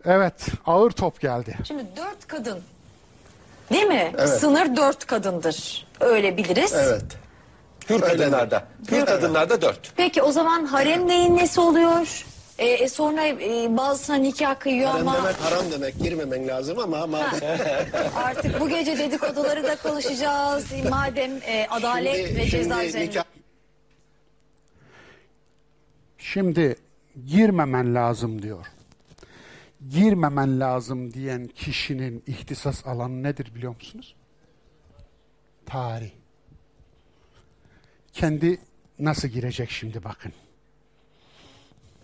Evet, ağır top geldi. Şimdi dört kadın, değil mi? Evet. Sınır dört kadındır, öyle biliriz. Evet. Hür kadınlarda. Hür kadınlarda dört. Peki o zaman harem neyin nesi oluyor? Ee, e, sonra e, bazısına nikah kıyıyor Haram ama demek haram demek girmemen lazım ama madem artık bu gece dedikoduları da konuşacağız. Madem e, adalet Şimdi- ve ceza şimdi üzerine. nikah- Şimdi girmemen lazım diyor. Girmemen lazım diyen kişinin ihtisas alanı nedir biliyor musunuz? Tarih. Kendi nasıl girecek şimdi bakın.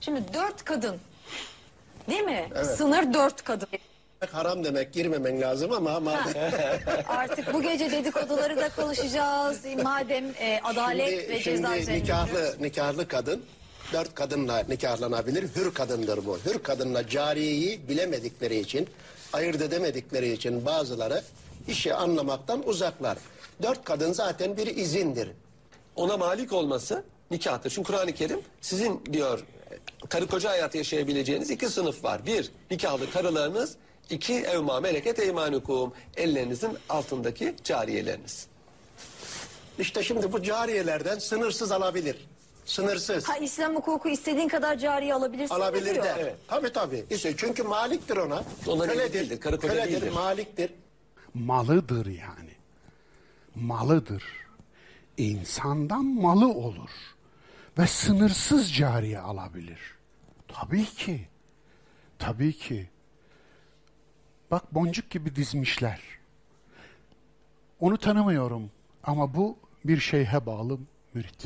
Şimdi dört kadın. Değil mi? Sınır dört kadın. haram demek girmemen lazım ama madem Artık bu gece dedikoduları da konuşacağız. Madem e, adalet ve ceza şimdi üzerine. nikahlı nikahlı kadın dört kadınla nikahlanabilir. Hür kadındır bu. Hür kadınla cariyeyi bilemedikleri için, ayırt edemedikleri için bazıları işi anlamaktan uzaklar. Dört kadın zaten bir izindir. Ona malik olması nikahtır. Çünkü Kur'an-ı Kerim sizin diyor karı koca hayatı yaşayabileceğiniz iki sınıf var. Bir, nikahlı karılarınız. iki evma meleket eymanukum. Ellerinizin altındaki cariyeleriniz. İşte şimdi bu cariyelerden sınırsız alabilir. Sınırsız. Ha İslam hukuku istediğin kadar cariye alabilirsin Alabilir diyor. de. Evet. Tabii tabii. İşte çünkü maliktir ona. Ona Köledir, değildir, karı koca köledir, değildir. maliktir. Malıdır yani. Malıdır. İnsandan malı olur. Ve sınırsız cariye alabilir. Tabii ki. Tabii ki. Bak boncuk gibi dizmişler. Onu tanımıyorum ama bu bir şeyhe bağlı mürit.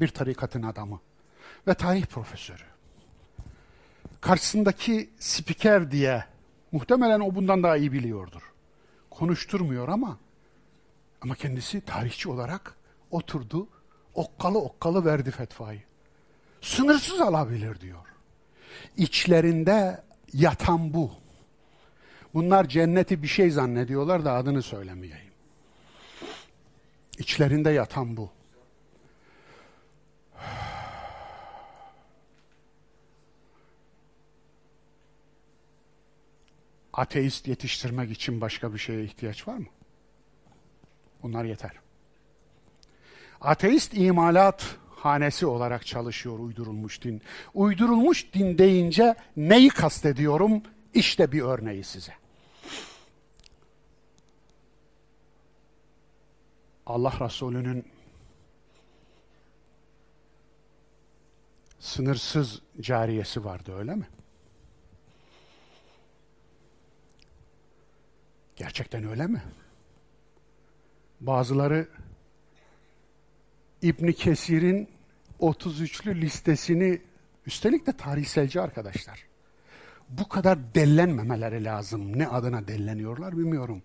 Bir tarikatın adamı ve tarih profesörü. Karşısındaki spiker diye muhtemelen o bundan daha iyi biliyordur. Konuşturmuyor ama ama kendisi tarihçi olarak oturdu, okkalı okkalı verdi fetvayı. Sınırsız alabilir diyor. İçlerinde yatan bu. Bunlar cenneti bir şey zannediyorlar da adını söylemeyeyim. İçlerinde yatan bu. Ateist yetiştirmek için başka bir şeye ihtiyaç var mı? Bunlar yeter. Ateist imalat hanesi olarak çalışıyor uydurulmuş din. Uydurulmuş din deyince neyi kastediyorum? İşte bir örneği size. Allah Resulü'nün sınırsız cariyesi vardı öyle mi? Gerçekten öyle mi? Bazıları İbn Kesir'in 33'lü listesini üstelik de tarihselci arkadaşlar. Bu kadar dellenmemeleri lazım. Ne adına delleniyorlar bilmiyorum.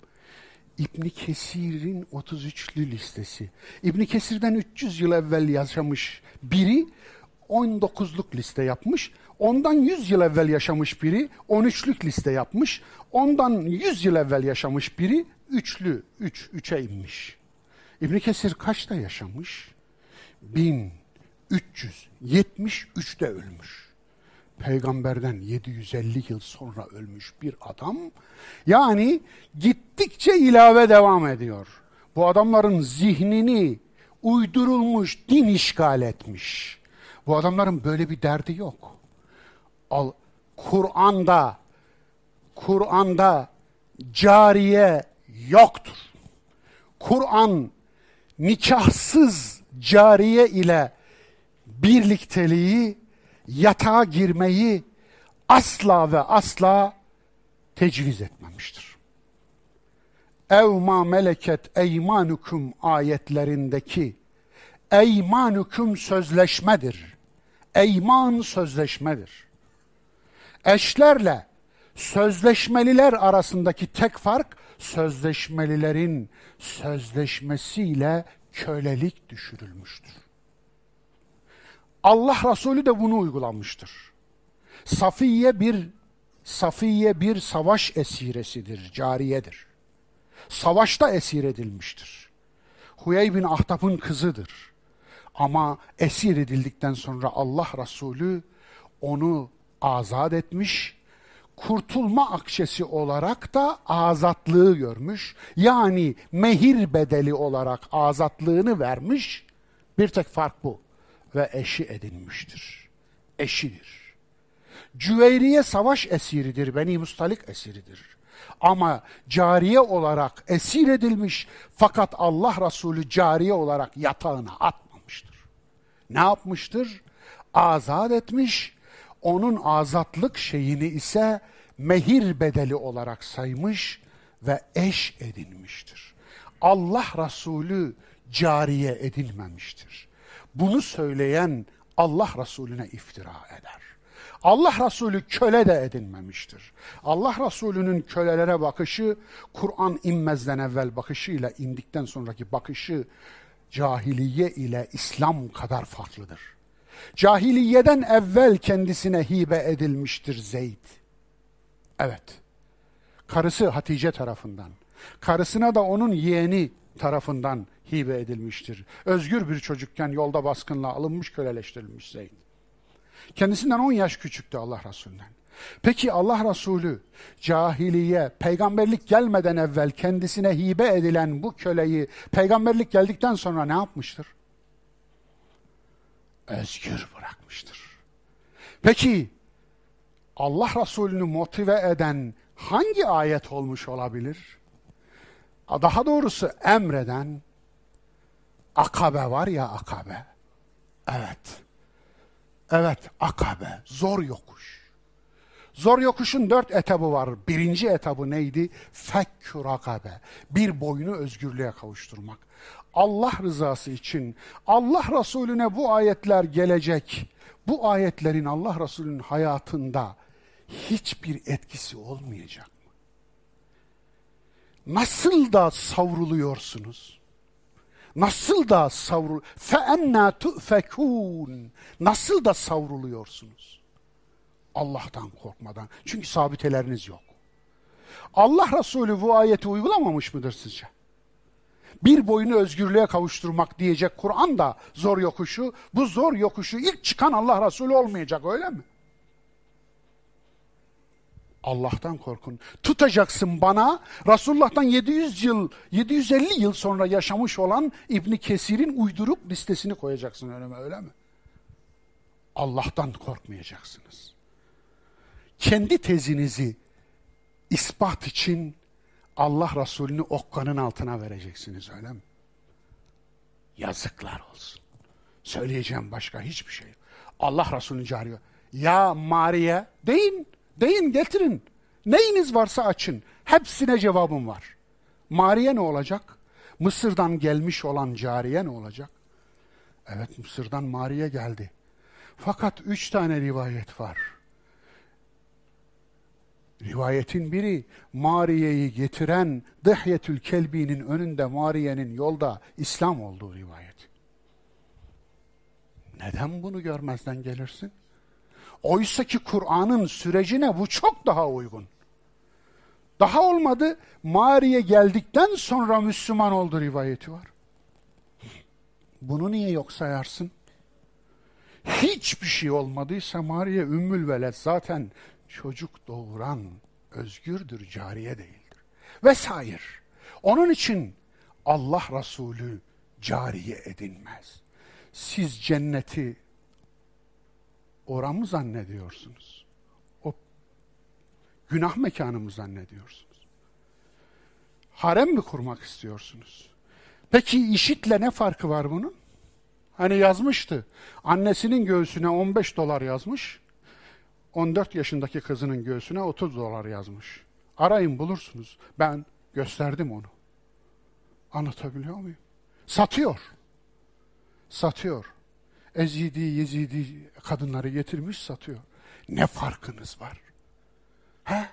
İbn Kesir'in 33'lü listesi. İbn Kesir'den 300 yıl evvel yaşamış biri 19'luk liste yapmış. Ondan 100 yıl evvel yaşamış biri 13'lük liste yapmış. Ondan 100 yıl evvel yaşamış biri üçlü, 3, üç, 3'e inmiş. İbn Kesir kaçta yaşamış? 1373'te ölmüş. Peygamberden 750 yıl sonra ölmüş bir adam. Yani gittikçe ilave devam ediyor. Bu adamların zihnini uydurulmuş din işgal etmiş. Bu adamların böyle bir derdi yok. Al Kur'an'da Kur'an'da cariye yoktur. Kur'an nikahsız cariye ile birlikteliği, yatağa girmeyi asla ve asla tecviz etmemiştir. Ev ma meleket eymanukum ayetlerindeki eymanukum sözleşmedir. Eyman sözleşmedir. Eşlerle sözleşmeliler arasındaki tek fark sözleşmelilerin sözleşmesiyle kölelik düşürülmüştür. Allah Resulü de bunu uygulamıştır. Safiye bir Safiye bir savaş esiresidir, cariyedir. Savaşta esir edilmiştir. Huyey bin Ahtap'ın kızıdır. Ama esir edildikten sonra Allah Resulü onu azat etmiş, kurtulma akçesi olarak da azatlığı görmüş. Yani mehir bedeli olarak azatlığını vermiş. Bir tek fark bu. Ve eşi edinmiştir. Eşidir. Cüveyriye savaş esiridir, Beni Mustalik esiridir. Ama cariye olarak esir edilmiş fakat Allah Resulü cariye olarak yatağına atmamıştır. Ne yapmıştır? Azat etmiş, onun azatlık şeyini ise mehir bedeli olarak saymış ve eş edinmiştir. Allah Resulü cariye edilmemiştir. Bunu söyleyen Allah Resulüne iftira eder. Allah Resulü köle de edinmemiştir. Allah Resulü'nün kölelere bakışı, Kur'an inmezden evvel bakışıyla indikten sonraki bakışı cahiliye ile İslam kadar farklıdır. Cahiliyeden evvel kendisine hibe edilmiştir Zeyd. Evet. Karısı Hatice tarafından. Karısına da onun yeğeni tarafından hibe edilmiştir. Özgür bir çocukken yolda baskınla alınmış köleleştirilmiş Zeyd. Kendisinden 10 yaş küçüktü Allah Resulü'nden. Peki Allah Resulü cahiliye, peygamberlik gelmeden evvel kendisine hibe edilen bu köleyi peygamberlik geldikten sonra ne yapmıştır? Özgür bırakmıştır. Peki Allah Resulü'nü motive eden hangi ayet olmuş olabilir? Daha doğrusu emreden akabe var ya akabe. Evet. Evet akabe. Zor yokuş. Zor yokuşun dört etabı var. Birinci etabı neydi? Fekkür akabe. Bir boyunu özgürlüğe kavuşturmak. Allah rızası için Allah Resulüne bu ayetler gelecek. Bu ayetlerin Allah Resulü'nün hayatında hiçbir etkisi olmayacak mı? Nasıl da savruluyorsunuz? Nasıl da savrul fe enna tu'fekun. Nasıl da savruluyorsunuz? Allah'tan korkmadan. Çünkü sabiteleriniz yok. Allah Resulü bu ayeti uygulamamış mıdır sizce? Bir boyunu özgürlüğe kavuşturmak diyecek Kur'an da zor yokuşu. Bu zor yokuşu ilk çıkan Allah Resulü olmayacak öyle mi? Allah'tan korkun. Tutacaksın bana Resulullah'tan 700 yıl, 750 yıl sonra yaşamış olan İbn Kesir'in uydurup listesini koyacaksın mi? Öyle mi? Allah'tan korkmayacaksınız. Kendi tezinizi ispat için Allah Resulü'nü okkanın altına vereceksiniz öyle mi? Yazıklar olsun. Söyleyeceğim başka hiçbir şey. Allah Resulü'nü çağırıyor. Ya Maria deyin. Deyin getirin. Neyiniz varsa açın. Hepsine cevabım var. Mariye ne olacak? Mısır'dan gelmiş olan cariye ne olacak? Evet Mısır'dan Mariye geldi. Fakat üç tane rivayet var. Rivayetin biri Mariye'yi getiren Dıhyetül Kelbi'nin önünde Mariye'nin yolda İslam olduğu rivayet. Neden bunu görmezden gelirsin? Oysa ki Kur'an'ın sürecine bu çok daha uygun. Daha olmadı Mariye geldikten sonra Müslüman oldu rivayeti var. Bunu niye yok sayarsın? Hiçbir şey olmadıysa Mariye Ümmül Veled zaten çocuk doğuran özgürdür, cariye değildir. Vesaire. Onun için Allah Resulü cariye edinmez. Siz cenneti oramı zannediyorsunuz? O günah mekanı mı zannediyorsunuz? Harem mi kurmak istiyorsunuz? Peki işitle ne farkı var bunun? Hani yazmıştı. Annesinin göğsüne 15 dolar yazmış. 14 yaşındaki kızının göğsüne 30 dolar yazmış. Arayın bulursunuz. Ben gösterdim onu. Anlatabiliyor muyum? Satıyor. Satıyor. Ezidi, Yezidi kadınları getirmiş satıyor. Ne farkınız var? He?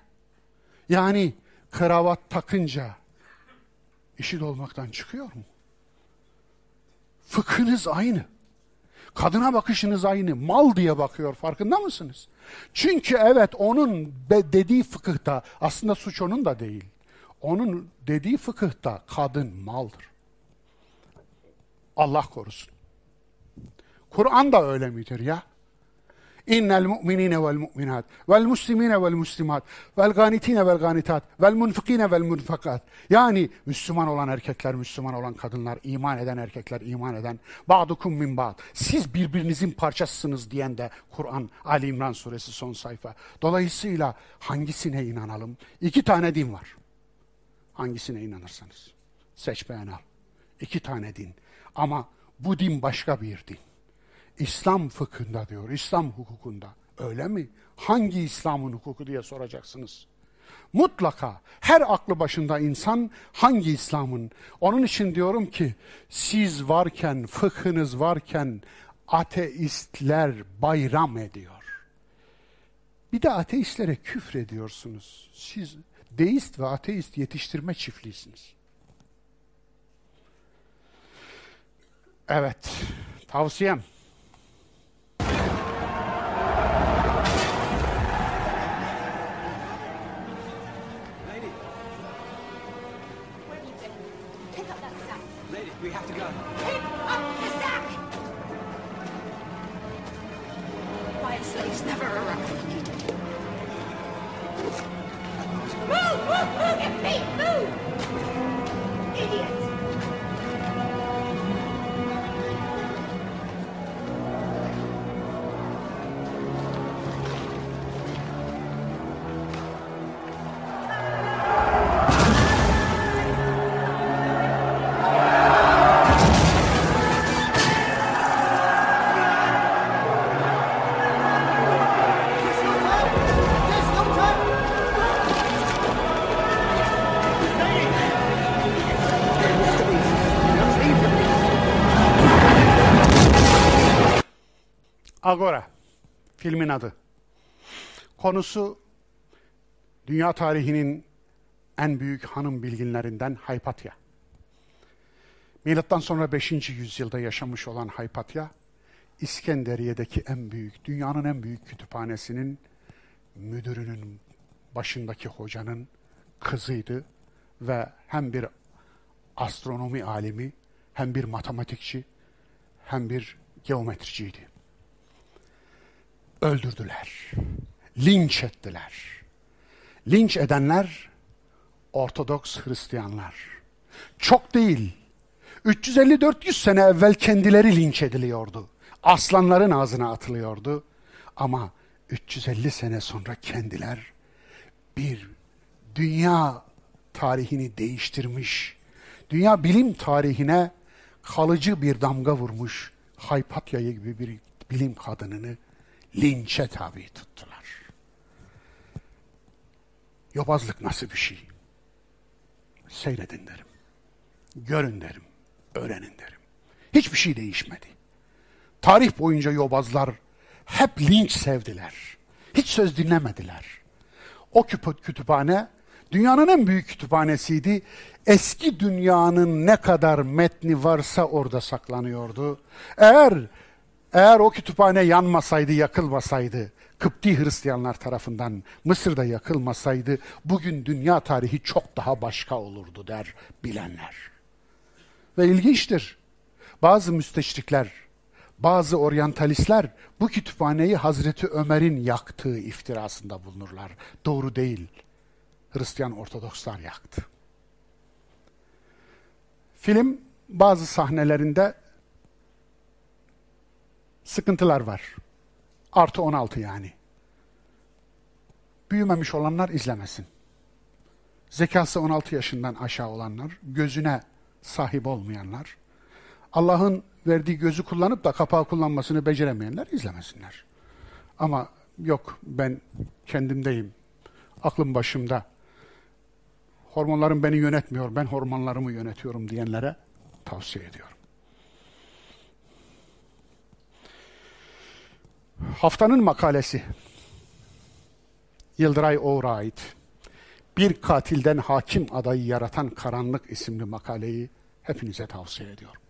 Yani kravat takınca işit olmaktan çıkıyor mu? Fıkhınız aynı. Kadına bakışınız aynı. Mal diye bakıyor farkında mısınız? Çünkü evet onun dediği fıkıhta aslında suç onun da değil. Onun dediği fıkıhta kadın maldır. Allah korusun. Kur'an da öyle midir ya? Muslimat vel ganitine vel ganitat vel munfikine vel munfakat. Yani Müslüman olan erkekler, Müslüman olan kadınlar, iman eden erkekler, iman eden ba'dukum min ba'd. Siz birbirinizin parçasısınız diyen de Kur'an Ali İmran suresi son sayfa. Dolayısıyla hangisine inanalım? İki tane din var. Hangisine inanırsanız. Seç beğen al. İki tane din. Ama bu din başka bir din. İslam fıkhında diyor, İslam hukukunda. Öyle mi? Hangi İslam'ın hukuku diye soracaksınız. Mutlaka her aklı başında insan hangi İslam'ın? Onun için diyorum ki siz varken, fıkhınız varken ateistler bayram ediyor. Bir de ateistlere küfür ediyorsunuz. Siz deist ve ateist yetiştirme çiftliğisiniz. Evet, tavsiyem. Agora, filmin adı. Konusu dünya tarihinin en büyük hanım bilginlerinden Haypatya. Milattan sonra 5. yüzyılda yaşamış olan Haypatya, İskenderiye'deki en büyük, dünyanın en büyük kütüphanesinin müdürünün başındaki hocanın kızıydı ve hem bir astronomi alimi, hem bir matematikçi, hem bir geometriciydi öldürdüler. Linç ettiler. Linç edenler Ortodoks Hristiyanlar. Çok değil. 350-400 sene evvel kendileri linç ediliyordu. Aslanların ağzına atılıyordu. Ama 350 sene sonra kendiler bir dünya tarihini değiştirmiş, dünya bilim tarihine kalıcı bir damga vurmuş Haypatya gibi bir bilim kadınını linçe tabi tuttular. Yobazlık nasıl bir şey? Seyredin derim. Görün derim. Öğrenin derim. Hiçbir şey değişmedi. Tarih boyunca yobazlar hep linç sevdiler. Hiç söz dinlemediler. O kütüphane dünyanın en büyük kütüphanesiydi. Eski dünyanın ne kadar metni varsa orada saklanıyordu. Eğer eğer o kütüphane yanmasaydı, yakılmasaydı, Kıpti Hristiyanlar tarafından Mısır'da yakılmasaydı, bugün dünya tarihi çok daha başka olurdu der bilenler. Ve ilginçtir, bazı müsteşrikler, bazı oryantalistler bu kütüphaneyi Hazreti Ömer'in yaktığı iftirasında bulunurlar. Doğru değil. Hristiyan Ortodokslar yaktı. Film bazı sahnelerinde sıkıntılar var. Artı 16 yani. Büyümemiş olanlar izlemesin. Zekası 16 yaşından aşağı olanlar, gözüne sahip olmayanlar, Allah'ın verdiği gözü kullanıp da kapağı kullanmasını beceremeyenler izlemesinler. Ama yok ben kendimdeyim, aklım başımda, hormonlarım beni yönetmiyor, ben hormonlarımı yönetiyorum diyenlere tavsiye ediyorum. Haftanın makalesi. Yıldıray Oğur'a ait. Bir katilden hakim adayı yaratan karanlık isimli makaleyi hepinize tavsiye ediyorum.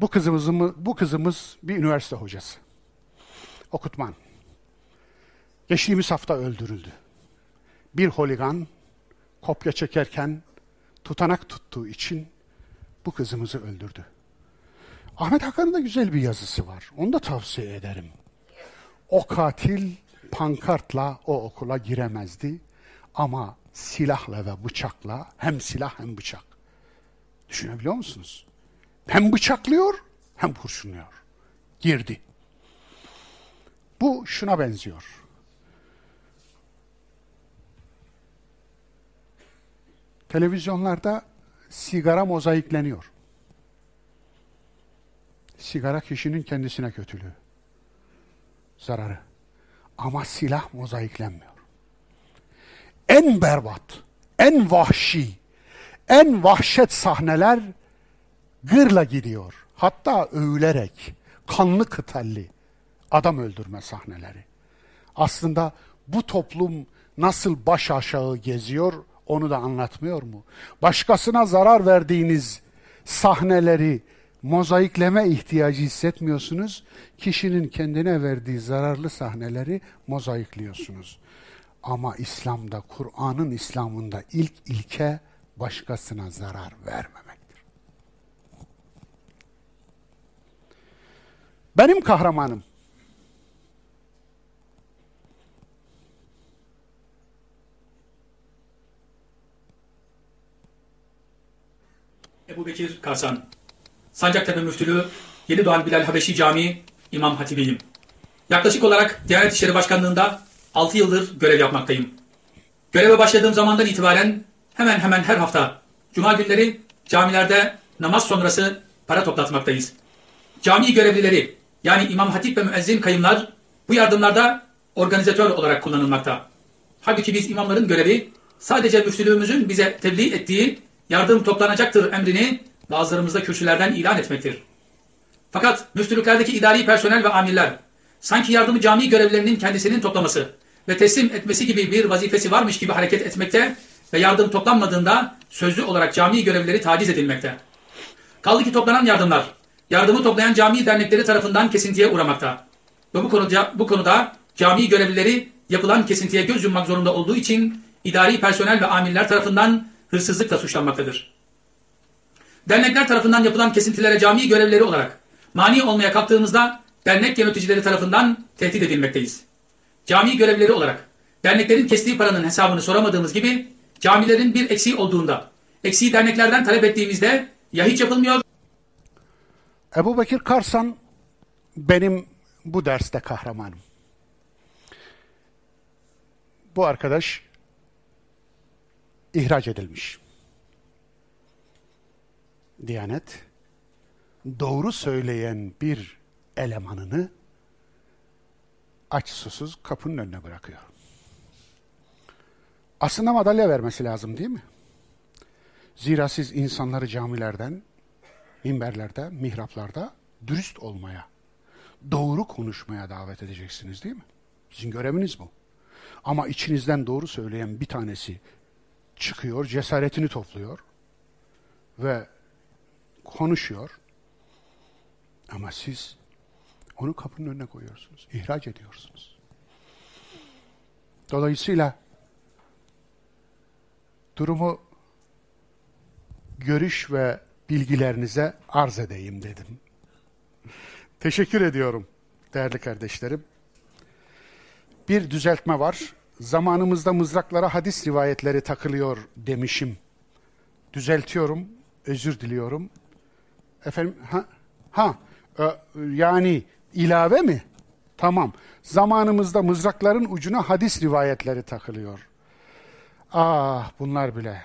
Bu kızımız, bu kızımız bir üniversite hocası. Okutman. Geçtiğimiz hafta öldürüldü. Bir holigan kopya çekerken tutanak tuttuğu için bu kızımızı öldürdü. Ahmet Hakan'ın da güzel bir yazısı var. Onu da tavsiye ederim. O katil pankartla o okula giremezdi ama silahla ve bıçakla hem silah hem bıçak. Düşünebiliyor musunuz? Hem bıçaklıyor hem kurşunluyor. Girdi. Bu şuna benziyor. Televizyonlarda sigara mozaikleniyor. Sigara kişinin kendisine kötülüğü. Zararı. Ama silah mozaiklenmiyor. En berbat, en vahşi, en vahşet sahneler gırla gidiyor. Hatta övülerek, kanlı kıtalli adam öldürme sahneleri. Aslında bu toplum nasıl baş aşağı geziyor onu da anlatmıyor mu? Başkasına zarar verdiğiniz sahneleri mozaikleme ihtiyacı hissetmiyorsunuz. Kişinin kendine verdiği zararlı sahneleri mozaikliyorsunuz. Ama İslam'da, Kur'an'ın İslam'ında ilk ilke başkasına zarar vermemektir. Benim kahramanım Ebu Bekir Karsan, Sancaktepe Müftülüğü, Yeni Doğan Bilal Habeşi Camii, İmam Hatibiyim. Yaklaşık olarak Diyanet İşleri Başkanlığı'nda 6 yıldır görev yapmaktayım. Göreve başladığım zamandan itibaren hemen hemen her hafta Cuma günleri camilerde namaz sonrası para toplatmaktayız. Cami görevlileri yani İmam Hatip ve müezzin kayımlar bu yardımlarda organizatör olarak kullanılmakta. Halbuki biz imamların görevi sadece müftülüğümüzün bize tebliğ ettiği yardım toplanacaktır emrini bazılarımızda kürsülerden ilan etmektir. Fakat müftülüklerdeki idari personel ve amirler sanki yardımı cami görevlilerinin kendisinin toplaması ve teslim etmesi gibi bir vazifesi varmış gibi hareket etmekte ve yardım toplanmadığında sözlü olarak cami görevlileri taciz edilmekte. Kaldı ki toplanan yardımlar yardımı toplayan cami dernekleri tarafından kesintiye uğramakta. Ve bu konuda, bu konuda cami görevlileri yapılan kesintiye göz yummak zorunda olduğu için idari personel ve amirler tarafından hırsızlıkla suçlanmaktadır. Dernekler tarafından yapılan kesintilere cami görevlileri olarak mani olmaya kalktığımızda dernek yöneticileri tarafından tehdit edilmekteyiz. Cami görevlileri olarak derneklerin kestiği paranın hesabını soramadığımız gibi camilerin bir eksiği olduğunda eksiği derneklerden talep ettiğimizde ya hiç yapılmıyor Ebu Bekir Karsan benim bu derste kahramanım. Bu arkadaş ihraç edilmiş. Diyanet doğru söyleyen bir elemanını aç susuz kapının önüne bırakıyor. Aslında madalya vermesi lazım değil mi? Zira siz insanları camilerden, minberlerde, mihraplarda dürüst olmaya, doğru konuşmaya davet edeceksiniz değil mi? Sizin göreviniz bu. Ama içinizden doğru söyleyen bir tanesi çıkıyor, cesaretini topluyor ve konuşuyor. Ama siz onu kapının önüne koyuyorsunuz, ihraç ediyorsunuz. Dolayısıyla durumu görüş ve bilgilerinize arz edeyim dedim. Teşekkür ediyorum değerli kardeşlerim. Bir düzeltme var. Zamanımızda mızraklara hadis rivayetleri takılıyor demişim. Düzeltiyorum, özür diliyorum. Efendim, ha, ha e, yani ilave mi? Tamam. Zamanımızda mızrakların ucuna hadis rivayetleri takılıyor. Ah bunlar bile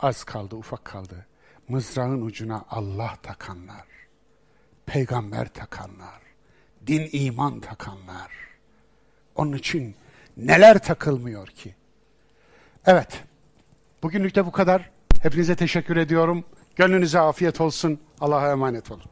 az kaldı, ufak kaldı. Mızrağın ucuna Allah takanlar, peygamber takanlar, din iman takanlar. Onun için neler takılmıyor ki? Evet, bugünlük de bu kadar. Hepinize teşekkür ediyorum. Gönlünüze afiyet olsun. Allah'a emanet olun.